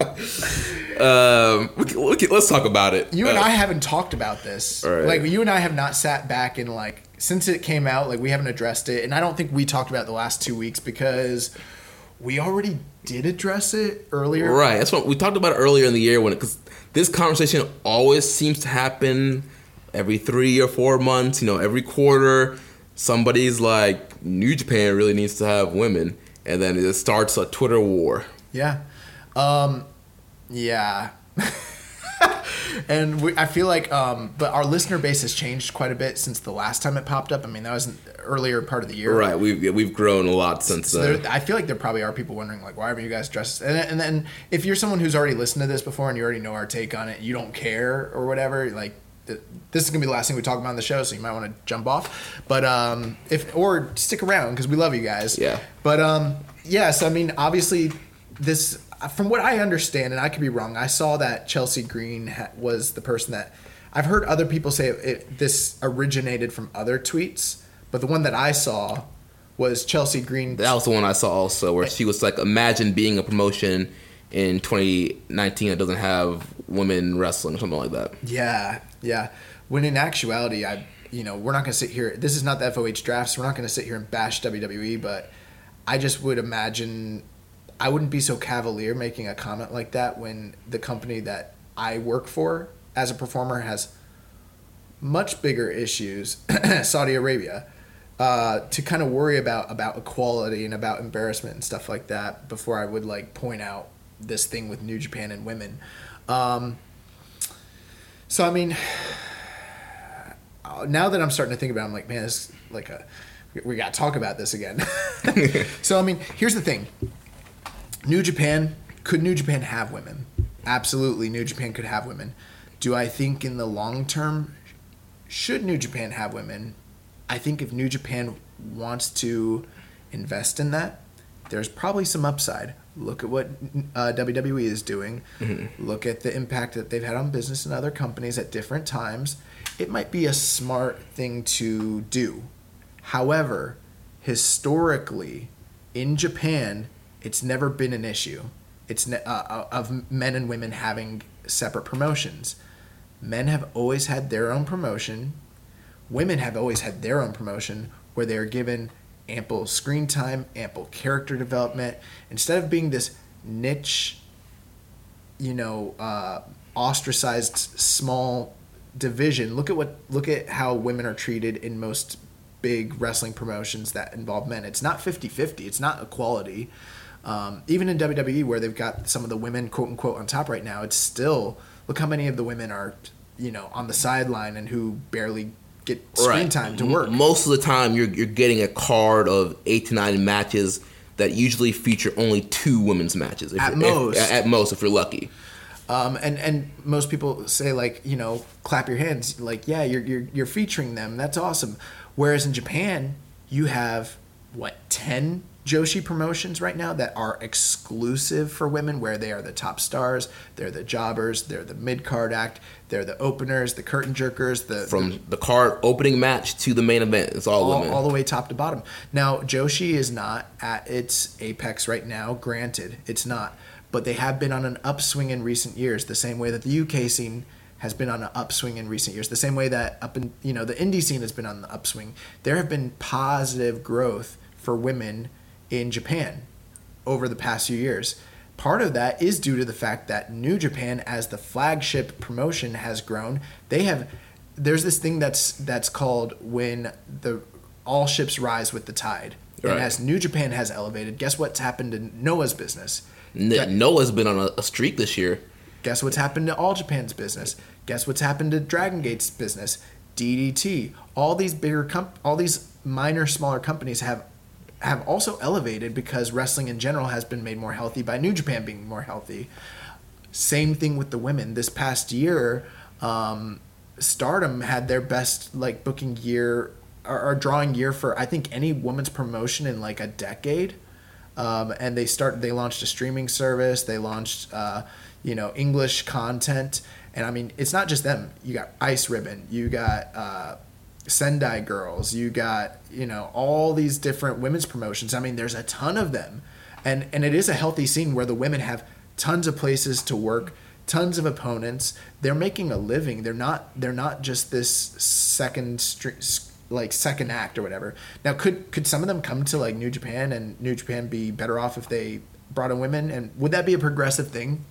um, we can, we can, let's talk about it. You and Uh, I haven't talked about this. Right. Like you and I have not sat back and like since it came out, like we haven't addressed it, and I don't think we talked about it the last two weeks because we already did address it earlier. Right. That's what we talked about it earlier in the year when because this conversation always seems to happen every three or four months. You know, every quarter, somebody's like, New Japan really needs to have women, and then it starts a Twitter war. Yeah. Um, Yeah. [LAUGHS] and we, I feel like, um, but our listener base has changed quite a bit since the last time it popped up. I mean, that was an earlier part of the year. Right. We've we've grown a lot since So then. there, I feel like there probably are people wondering, like, why are you guys dressed? And, and then if you're someone who's already listened to this before and you already know our take on it, you don't care or whatever, like, th- this is gonna be the last thing we talk about on the show, so you might want to jump off. But um, if or stick around because we love you guys. Yeah. But um, yes, I mean, obviously, this from what I understand, and I could be wrong. I saw that Chelsea Green ha- was the person that I've heard other people say it, this originated from other tweets, but the one that I saw was Chelsea Green. That was the one I saw also, where she was like, "Imagine being a promotion in 2019 that doesn't have women wrestling or something like that." Yeah, yeah. When in actuality, I, you know, we're not going to sit here. This is not the FOH draft, so we're not going to sit here and bash WWE. But I just would imagine I wouldn't be so cavalier making a comment like that when the company that I work for as a performer has much bigger issues, [CLEARS THROAT] Saudi Arabia, uh, to kind of worry about about equality and about embarrassment and stuff like that before I would like point out this thing with New Japan and women. Um, so I mean, [SIGHS] now that I'm starting to think about, it, I'm like, man, it's like a we- we got to talk about this again. [LAUGHS] [LAUGHS] so I mean, here's the thing: New Japan could New Japan have women? Absolutely, New Japan could have women. Do I think in the long term should New Japan have women? I think if New Japan wants to invest in that, there's probably some upside. Look at what uh, WWE is doing. Look at the impact that they've had on business and other companies at different times. It might be a smart thing to do. However, historically, in Japan, it's never been an issue. It's ne- uh, of men and women having separate promotions. Men have always had their own promotion. Women have always had their own promotion where they are given ample screen time, ample character development. Instead of being this niche, you know, uh, ostracized small division, look at what look at how women are treated in most big wrestling promotions that involve men. It's not 50-50. It's not equality. Um, even in WWE, where they've got some of the women "quote unquote" on top right now, it's still look how many of the women are, you know, on the sideline and who barely get screen time to work. Most of the time, you're you're getting a card of eight to nine matches that usually feature only two women's matches. If At you're- if- most. at most, if you're lucky. Um, and and most people say like you know clap your hands like yeah you're you're you're featuring them that's awesome. Whereas in Japan you have what ten Joshi promotions right now that are exclusive for women where they are the top stars, they're the jobbers, they're the mid card act, they're the openers, the curtain jerkers, the From the card opening match to the main event, it's all, all, women. all the way top to bottom. Now, Joshi is not at its apex right now, granted, it's not. But they have been on an upswing in recent years, the same way that the UK scene has been on an upswing in recent years, the same way that up in you know the indie scene has been on the upswing. There have been positive growth for women in Japan over the past few years. Part of that is due to the fact that New Japan, as the flagship promotion, has grown. They have there's this thing that's that's called when the all ships rise with the tide. Right. And as New Japan has elevated, guess what's happened to Noah's business? N- That- Noah's been on a, a streak this year. Guess what's happened to All Japan's business? Guess what's happened to Dragon Gate's business? DDT. All these bigger comp- all these minor smaller companies have have also elevated because wrestling in general has been made more healthy by New Japan being more healthy. Same thing with the women. This past year, um, Stardom had their best like booking year or, or drawing year for I think any women's promotion in like a decade. Um, and they start they launched a streaming service. They launched uh, you know English content, and I mean it's not just them. You got Ice Ribbon. You got uh, Sendai Girls. You got you know all these different women's promotions. I mean there's a ton of them, and and it is a healthy scene where the women have tons of places to work tons of opponents. They're making a living. They're not they're not just this second like second act or whatever. Now could could some of them come to like new japan and new japan be better off if they brought in women? And would that be a progressive thing?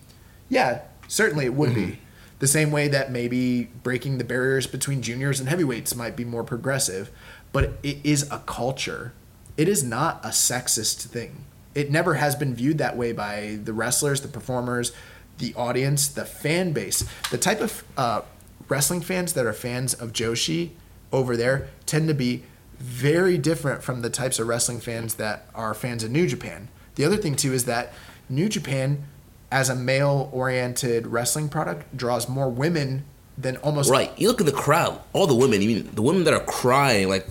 Yeah certainly it would be mm-hmm. The same way that maybe breaking the barriers between juniors and heavyweights might be more progressive but it is a culture. It is not a sexist thing. It never has been viewed that way by the wrestlers, the performers, the audience, the fan base, the type of uh, wrestling fans that are fans of Joshi over there tend to be very different from the types of wrestling fans that are fans of New Japan. The other thing too is that New Japan, as a male-oriented wrestling product, draws more women than almost Right. You look at the crowd, all the women. You mean the women that are crying? Like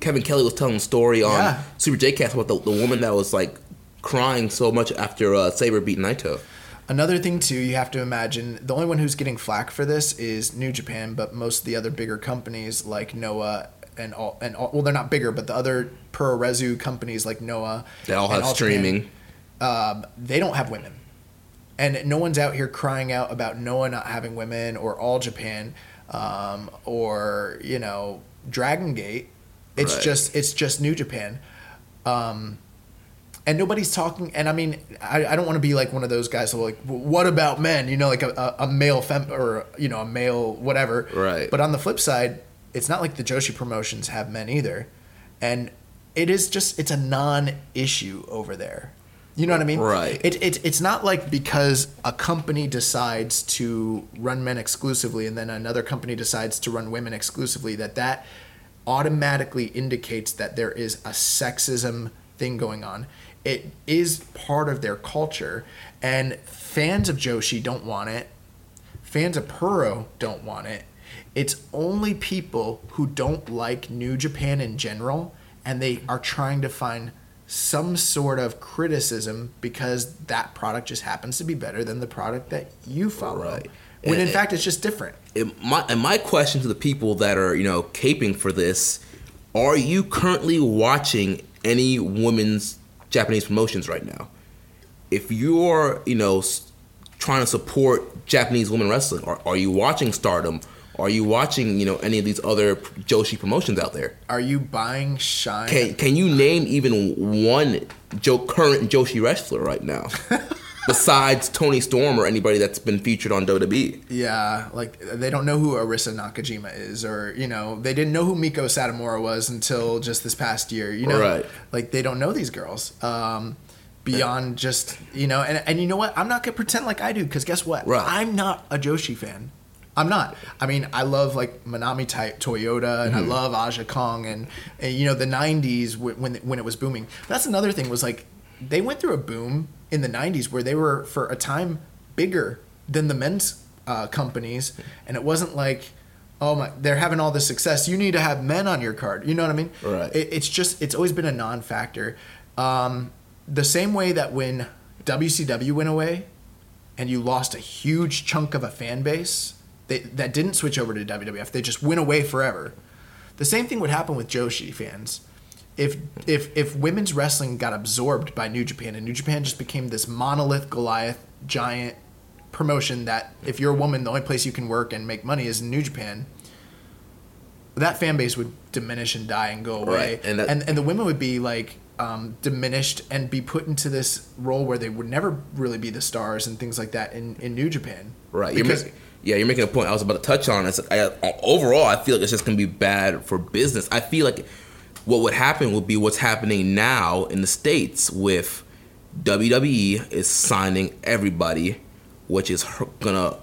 Kevin Kelly was telling a story on Yeah. Super J Cast about the, the woman that was like crying so much after uh, Sabre beat Naito. Another thing too, you have to imagine the only one who's getting flack for this is New Japan, but most of the other bigger companies like Noah and all and all, well, they're not bigger, but the other puroresu companies like Noah, They all have Japan, streaming. um, they don't have women, and no one's out here crying out about Noah not having women or All Japan, um, or you know Dragon Gate. It's Right. just it's just New Japan. Um, and nobody's talking and i mean i, I don't want to be like one of those guys who like what about men you know like a, a, a male fem or you know a male whatever Right. but on the flip side it's not like the joshi promotions have men either and it is just it's a non-issue over there you know what i mean Right. it, it, it's not like because a company decides to run men exclusively and then another company decides to run women exclusively that that automatically indicates that there is a sexism thing going on. It is part of their culture, and fans of Joshi don't want it. Fans of Puro don't want it. It's only people who don't like New Japan in general, and they are trying to find some sort of criticism because that product just happens to be better than the product that you follow. Right. When in And- fact it's just different. it, my, and my question to the people that are you know caping for this are you currently watching any women's japanese promotions right now if you're you know trying to support japanese women wrestling are, are you watching stardom are you watching you know any of these other joshi promotions out there Are you buying Shine? can, can you name even one jo- current joshi wrestler right now [LAUGHS] besides Toni Storm or anybody that's been featured on wwe Yeah, like they don't know who Arisa Nakajima is, or you know, they didn't know who Meiko Satomura was until just this past year. You know, Right. like they don't know these girls um, beyond just you know. And and you know what? I'm not gonna pretend like I do because guess what? Right. I'm not a Joshi fan. I'm not. I mean, I love like Manami type Toyota, and I love Aja Kong, and, and you know the '90s wh- when when it was booming. That's another thing was like they went through a boom in the '90s where they were for a time bigger than the men's uh, companies, and it wasn't like, oh my, they're having all this success. You need to have men on your card. You know what I mean? Right. It, it's just it's always been a non-factor. Um, the same way that when WCW went away, and you lost a huge chunk of a fan base they, that didn't switch over to WWF. They just went away forever. The same thing would happen with Joshi fans. If if if women's wrestling got absorbed by New Japan and New Japan just became this monolith Goliath giant promotion that if you're a woman the only place you can work and make money is in New Japan, that fan base would diminish and die and go away. Right, and And that- and, the women would be like um, diminished and be put into this role where they would never really be the stars and things like that in, in New Japan. Right. You're Because ma- yeah, you're making a point I was about to touch on. It's, I, overall, I feel like it's just to be bad for business. I feel like what would happen would be what's happening now in the States with WWE is signing everybody, which is to,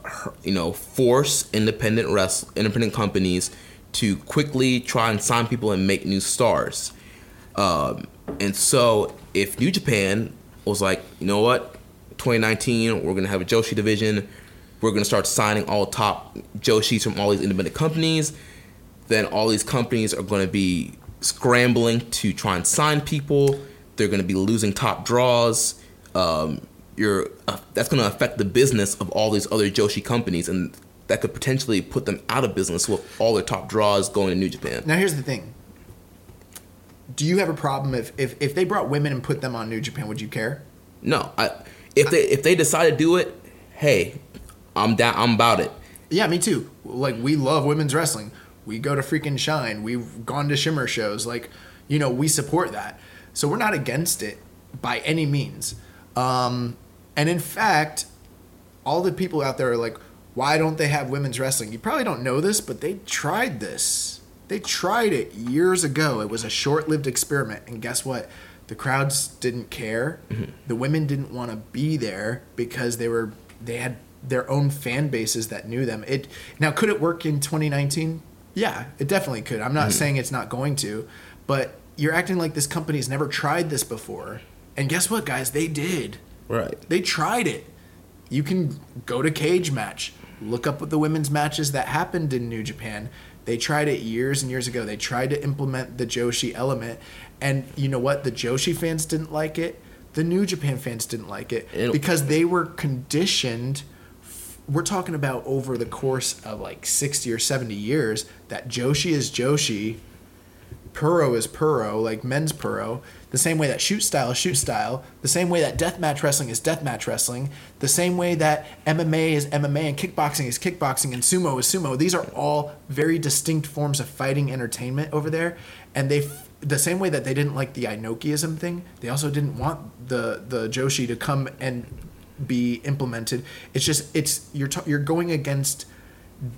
you know, force independent rest, independent companies to quickly try and sign people and make new stars. Um, and so if New Japan was like, you know what, 2019, we're gonna have a Joshi division, we're gonna start signing all top Joshis from all these independent companies, then all these companies are gonna be scrambling to try and sign people. They're gonna be losing top draws. Um, you're uh, that's gonna affect the business of all these other Joshi companies, and that could potentially put them out of business with all their top draws going to New Japan. Now here's the thing. Do you have a problem if, if if they brought women and put them on New Japan? Would you care? No, I, if they if they decide to do it, hey, I'm down. I'm about it. Yeah, me too. Like we love women's wrestling. We go to freaking Shine. We've gone to Shimmer shows. Like, you know, we support that. So we're not against it by any means. Um, and in fact, all the people out there are like, why don't they have women's wrestling? You probably don't know this, but they tried this. They tried it years ago. It was a short-lived experiment, and guess what? The crowds didn't care. The women didn't want to be there because they were they had their own fan bases that knew them. It now could it work in 2019? Yeah, it definitely could. I'm not hmm. saying it's not going to, but you're acting like this company's never tried this before. And guess what, guys? They did. Right. They tried it. You can go to Cage Match, look up the women's matches that happened in New Japan. They tried it years and years ago. They tried to implement the Joshi element. And you know what? The Joshi fans didn't like it. The New Japan fans didn't like it And- because they were conditioned. We're talking about over the course of like 60 or 70 years that Joshi is Joshi, Puro is Puro, like men's Puro, the same way that shoot style is shoot style, the same way that deathmatch wrestling is deathmatch wrestling, the same way that MMA is MMA and kickboxing is kickboxing and sumo is sumo. These are all very distinct forms of fighting entertainment over there, and they the same way that they didn't like the Inokiism thing, they also didn't want the the Joshi to come and be implemented. It's just it's you're t- you're going against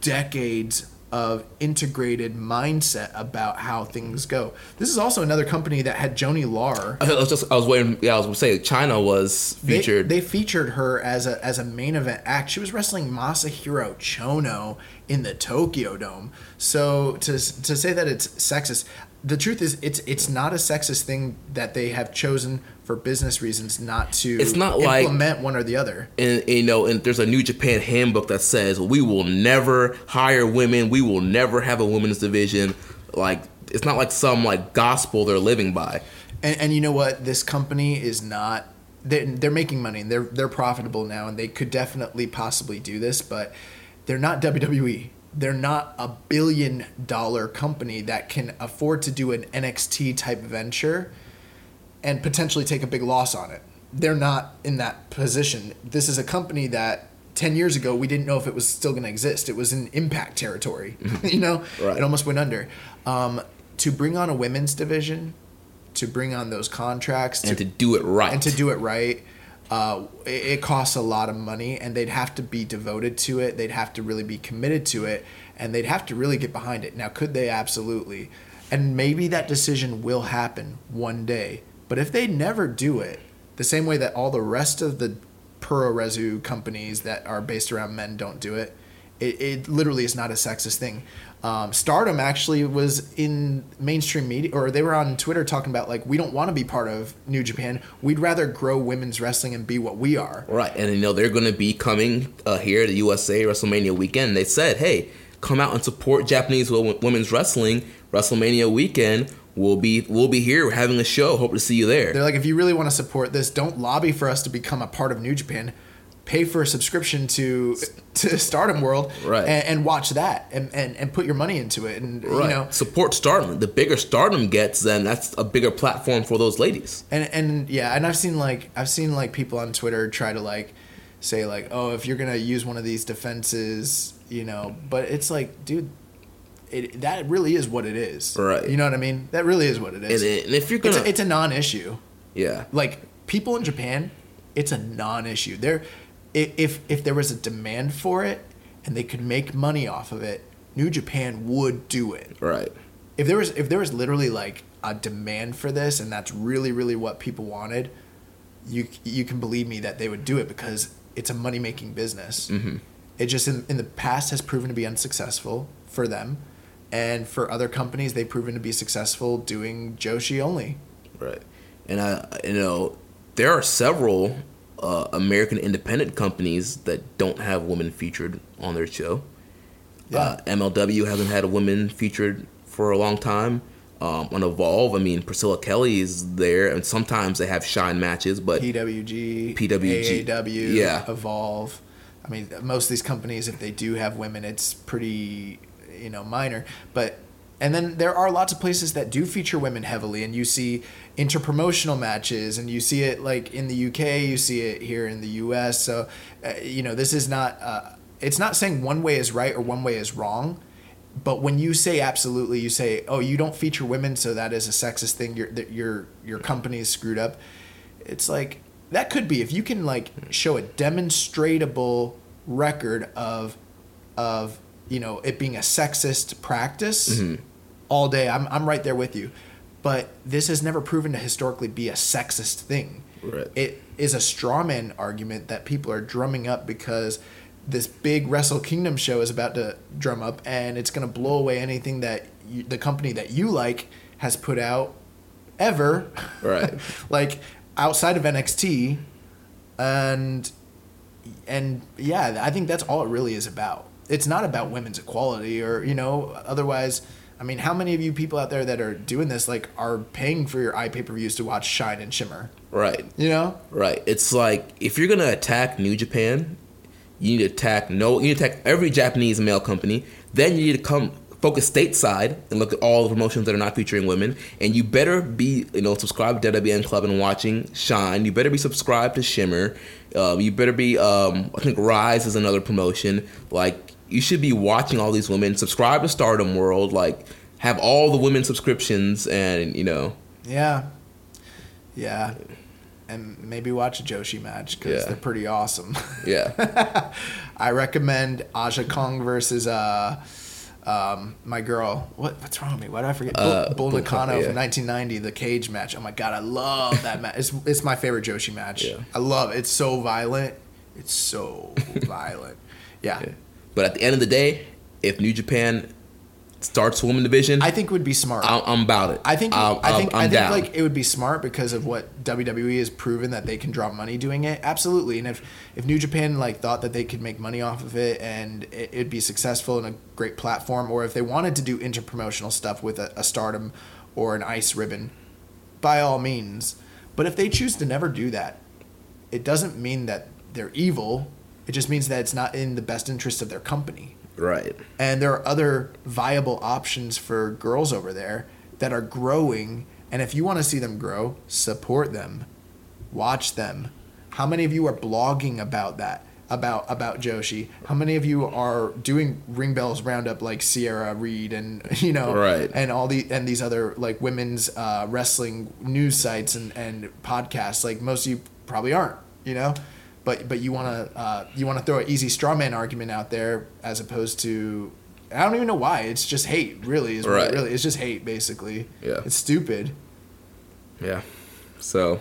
decades of integrated mindset about how things go. This is also another company that had Joanie Laurer. I was just I was waiting. Yeah, I was gonna say Chyna was They- featured. They, featured her as a as a main event act. She was wrestling Masahiro Chono in the Tokyo Dome. So to to say that it's sexist, the truth is it's it's not a sexist thing that they have chosen for business reasons not to It's not like- implement one or the other. and you know, and there's a New Japan handbook that says we will never hire women. We will never have a women's division. Like it's not like some like gospel they're living by. And, and you know what? This company is not. They're, they're making money and they're they're profitable now, and they could definitely possibly do this, but they're not WWE. They're not a billion dollar company that can afford to do an NXT type venture and potentially take a big loss on it. They're not in that position. This is a company that 10 years ago we didn't know if it was still going to exist. It was in impact territory. [LAUGHS] you know, Right. it almost went under. Um, to bring on a women's division, to bring on those contracts, And to do it right. and to do it right, uh, it, it costs a lot of money, and they'd have to be devoted to it. They'd have to really be committed to it, and they'd have to really get behind it. Now, could they? Absolutely. And maybe that decision will happen one day. But if they never do it, the same way that all the rest of the Puroresu companies that are based around men don't do it, it, it literally is not a sexist thing. Um, Stardom actually was in mainstream media, or they were on Twitter talking about like we don't want to be part of New Japan. We'd rather grow women's wrestling and be what we are. Right, and you know they're going to be coming uh, here to USA WrestleMania weekend. They said, "Hey, come out and support Japanese women's wrestling WrestleMania weekend. We'll be we'll be here. We're having a show. Hope to see you there." They're like, if you really want to support this, don't lobby for us to become a part of New Japan. Pay for a subscription to to Stardom World, Right. And, and watch that, and, and and put your money into it, and right, you know, support Stardom. The bigger Stardom gets, then that's a bigger platform for those ladies. and and yeah, and I've seen like I've seen like people on Twitter try to like say like, oh, if you're gonna use one of these defenses, you know, but it's like, dude, it that really is what it is, Right. You know what I mean? That really is what it And, and if you're it's, gonna, a, it's a non-issue. yeah, Like people in Japan, it's a non-issue. There, i- if if there was a demand for it and they could make money off of it, New Japan would do it. Right, if there was if there was literally like a demand for this and that's really really what people wanted you you can believe me that they would do it because it's a money making business. Mm-hmm. it just in, in the past has proven to be unsuccessful for them. And for other companies they've proven to be successful doing joshi only. Right. And I, you know, there are several uh, American independent companies that don't have women featured on their show. Uh, MLW hasn't had a woman featured for a long time. Um, on Evolve, I mean, Priscilla Kelly is there, and sometimes they have shine matches, but PWG, PWG, AAW, yeah. Evolve. I mean, most of these companies, if they do have women, it's pretty, you know, minor. But and then there are lots of places that do feature women heavily, and you see interpromotional matches, and you see it like in the UK, you see it here in the US. So, uh, you know, this is not. Uh, it's not saying one way is right or one way is wrong. But when you say absolutely, you say, "Oh, you don't feature women, so that is a sexist thing. Your that your your company is screwed up." It's like that could be if you can like show a demonstrable record of of you know it being a sexist practice all day. I'm I'm right there with you. But this has never proven to historically be a sexist thing. Right. It is a strawman argument that people are drumming up because this big Wrestle Kingdom show is about to drum up, and it's going to blow away anything that you, the company that you like has put out ever. Right. [LAUGHS] like outside of NXT, and and yeah, I think that's all it really is about. It's not about women's equality or you know otherwise. I mean, how many of you people out there that are doing this like are paying for your iPay per views to watch Shine and Shimmer? Right. You know, Right. It's like if you're gonna attack New Japan, you need to attack no you need to attack every Japanese male company. Then you need to come focus stateside and look at all the promotions that are not featuring women. And you better be, you know, subscribed to WWN Club and watching Shine. You better be subscribed to Shimmer. Um, you better be um, I think Rise is another promotion. Like you should be watching all these women. Subscribe to Stardom World. Like have all the women subscriptions and you know yeah, yeah, and maybe watch a Joshi match because Yeah. they're pretty awesome. [LAUGHS] yeah I recommend Aja Kong versus uh, um, my girl. What what's wrong with me? Why did I forget? Uh, Bull, Bull Nakano yeah. from 1990, the cage match. Oh my god, I love that match. It's it's my favorite Joshi match. Yeah. I love it. It's so violent. It's so [LAUGHS] violent. Yeah. But at the end of the day, if New Japan starts women division, I think it would be smart. I'm, I'm about it. I think I'm, I think I'm, i think down. like it would be smart because of what WWE has proven that they can draw money doing it. Absolutely. And if if New Japan like thought that they could make money off of it and it, it'd be successful and a great platform, or if they wanted to do interpromotional stuff with a, a Stardom or an Ice Ribbon, by all means. But if they choose to never do that, it doesn't mean that they're evil. It just means that it's not in the best interest of their company. Right. and there are other viable options for girls over there that are growing. And if you want to see them grow support them. Watch them. How many of you are blogging about that? About about joshi? How many of you are doing ring bells roundup like sierra reed and [LAUGHS] you know Right. and all the and these other like women's uh, wrestling news sites and and podcasts? Like most of you probably aren't you know but but you want to uh, you want to throw an easy straw man argument out there as opposed to I don't even know why it's just hate really is Right. really it's just hate basically Yeah. it's stupid Yeah. So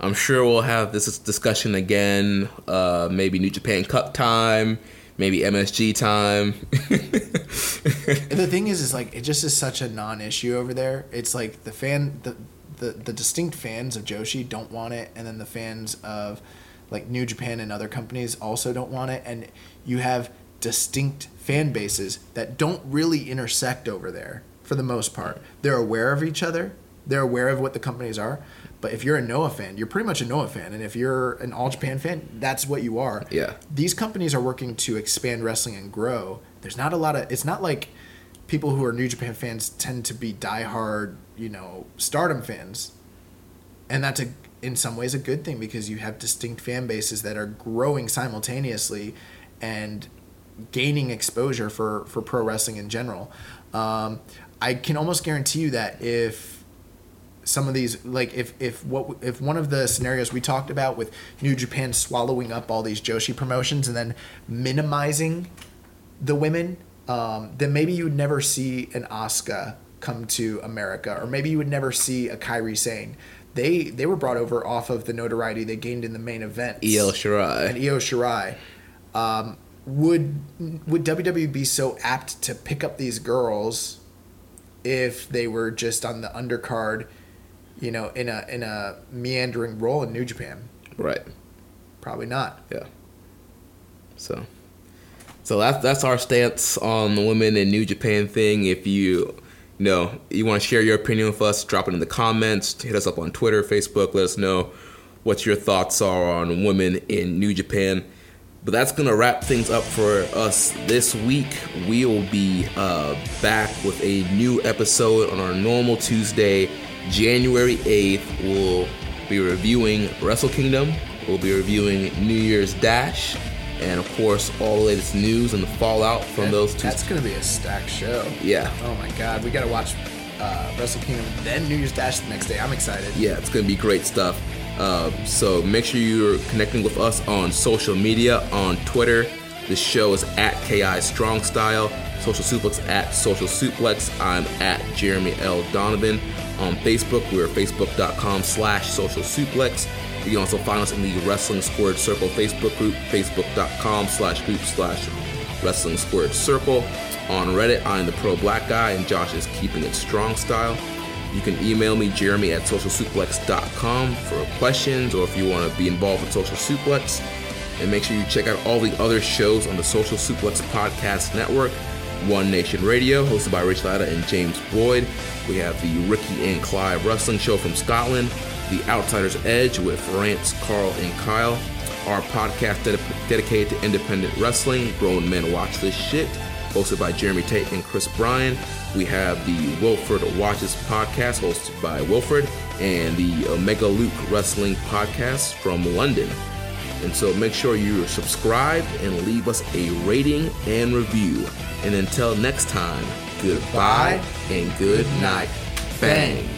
I'm sure we'll have this discussion again. Uh, maybe New Japan Cup time. Maybe MSG time. [LAUGHS] The thing is, is like it just is such a non-issue over there. It's like the fan, the, the the distinct fans of Joshi don't want it, and then the fans of like New Japan and other companies also don't want it, and you have distinct fan bases that don't really intersect over there for the most part. They're aware of each other. They're aware of what the companies are. But if you're a Noah fan, you're pretty much a Noah fan, and if you're an All Japan fan, that's what you are Yeah. these companies are working to expand wrestling and grow. There's not a lot of. It's not like people who are New Japan fans tend to be diehard, you know, Stardom fans, and that's a in some ways a good thing because you have distinct fan bases that are growing simultaneously and gaining exposure for for pro wrestling in general. Um, I can almost guarantee you that if some of these like if if what if one of the scenarios we talked about with New Japan swallowing up all these Joshi promotions and then minimizing the women, um, then maybe you would never see an Asuka come to America, or maybe you would never see a Kairi Sane. They they were brought over off of the notoriety they gained in the main event. El Shirai. and Io Shirai. Um, would would WWE be so apt to pick up these girls if they were just on the undercard, you know, in a in a meandering role in New Japan? Right. Probably not. Yeah. So, so that's that's our stance on the women in New Japan thing. If you, know, you want to share your opinion with us, drop it in the comments. Hit us up on Twitter, Facebook. Let us know what your thoughts are on women in New Japan. But that's gonna wrap things up for us this week. We will be uh, back with a new episode on our normal Tuesday, January 8th. We'll be reviewing Wrestle Kingdom. We'll be reviewing New Year's Dash, and of course, all the latest news and the fallout from those two. That's gonna be a stacked show. Yeah. Oh my God, we gotta watch uh, Wrestle Kingdom, and then New Year's Dash the next day. I'm excited. yeah, it's gonna be great stuff. Uh, so make sure you're connecting with us on social media on Twitter. This show is at Ki Strong Style. Social Suplex at Social Suplex. I'm at Jeremy L Donovan. On Facebook, we're facebook.com slash social suplex. You can also find us in the Wrestling Squared Circle Facebook group, facebook.com slash group slash Wrestling Squared Circle. On Reddit, I'm the pro black guy, and Josh is keeping it strong style. You can email me, Jeremy at socialsuplex.com for questions or if you want to be involved with Social Suplex. And make sure you check out all the other shows on the Social Suplex Podcast Network. One Nation Radio, hosted by Rich Latta and James Boyd. We have the Ricky and Clive Wrestling Show from Scotland, The Outsider's Edge with Rance, Carl, and Kyle. Our podcast ded- dedicated to independent wrestling, Grown Men Watch This Shit, hosted by Jeremy Tate and Chris Bryan. We have the Wilford Watches podcast, hosted by Wilford, and the Omega Luke Wrestling podcast from London. And so make sure you're subscribed and leave us a rating and review. And until next time, goodbye and good night. Bang.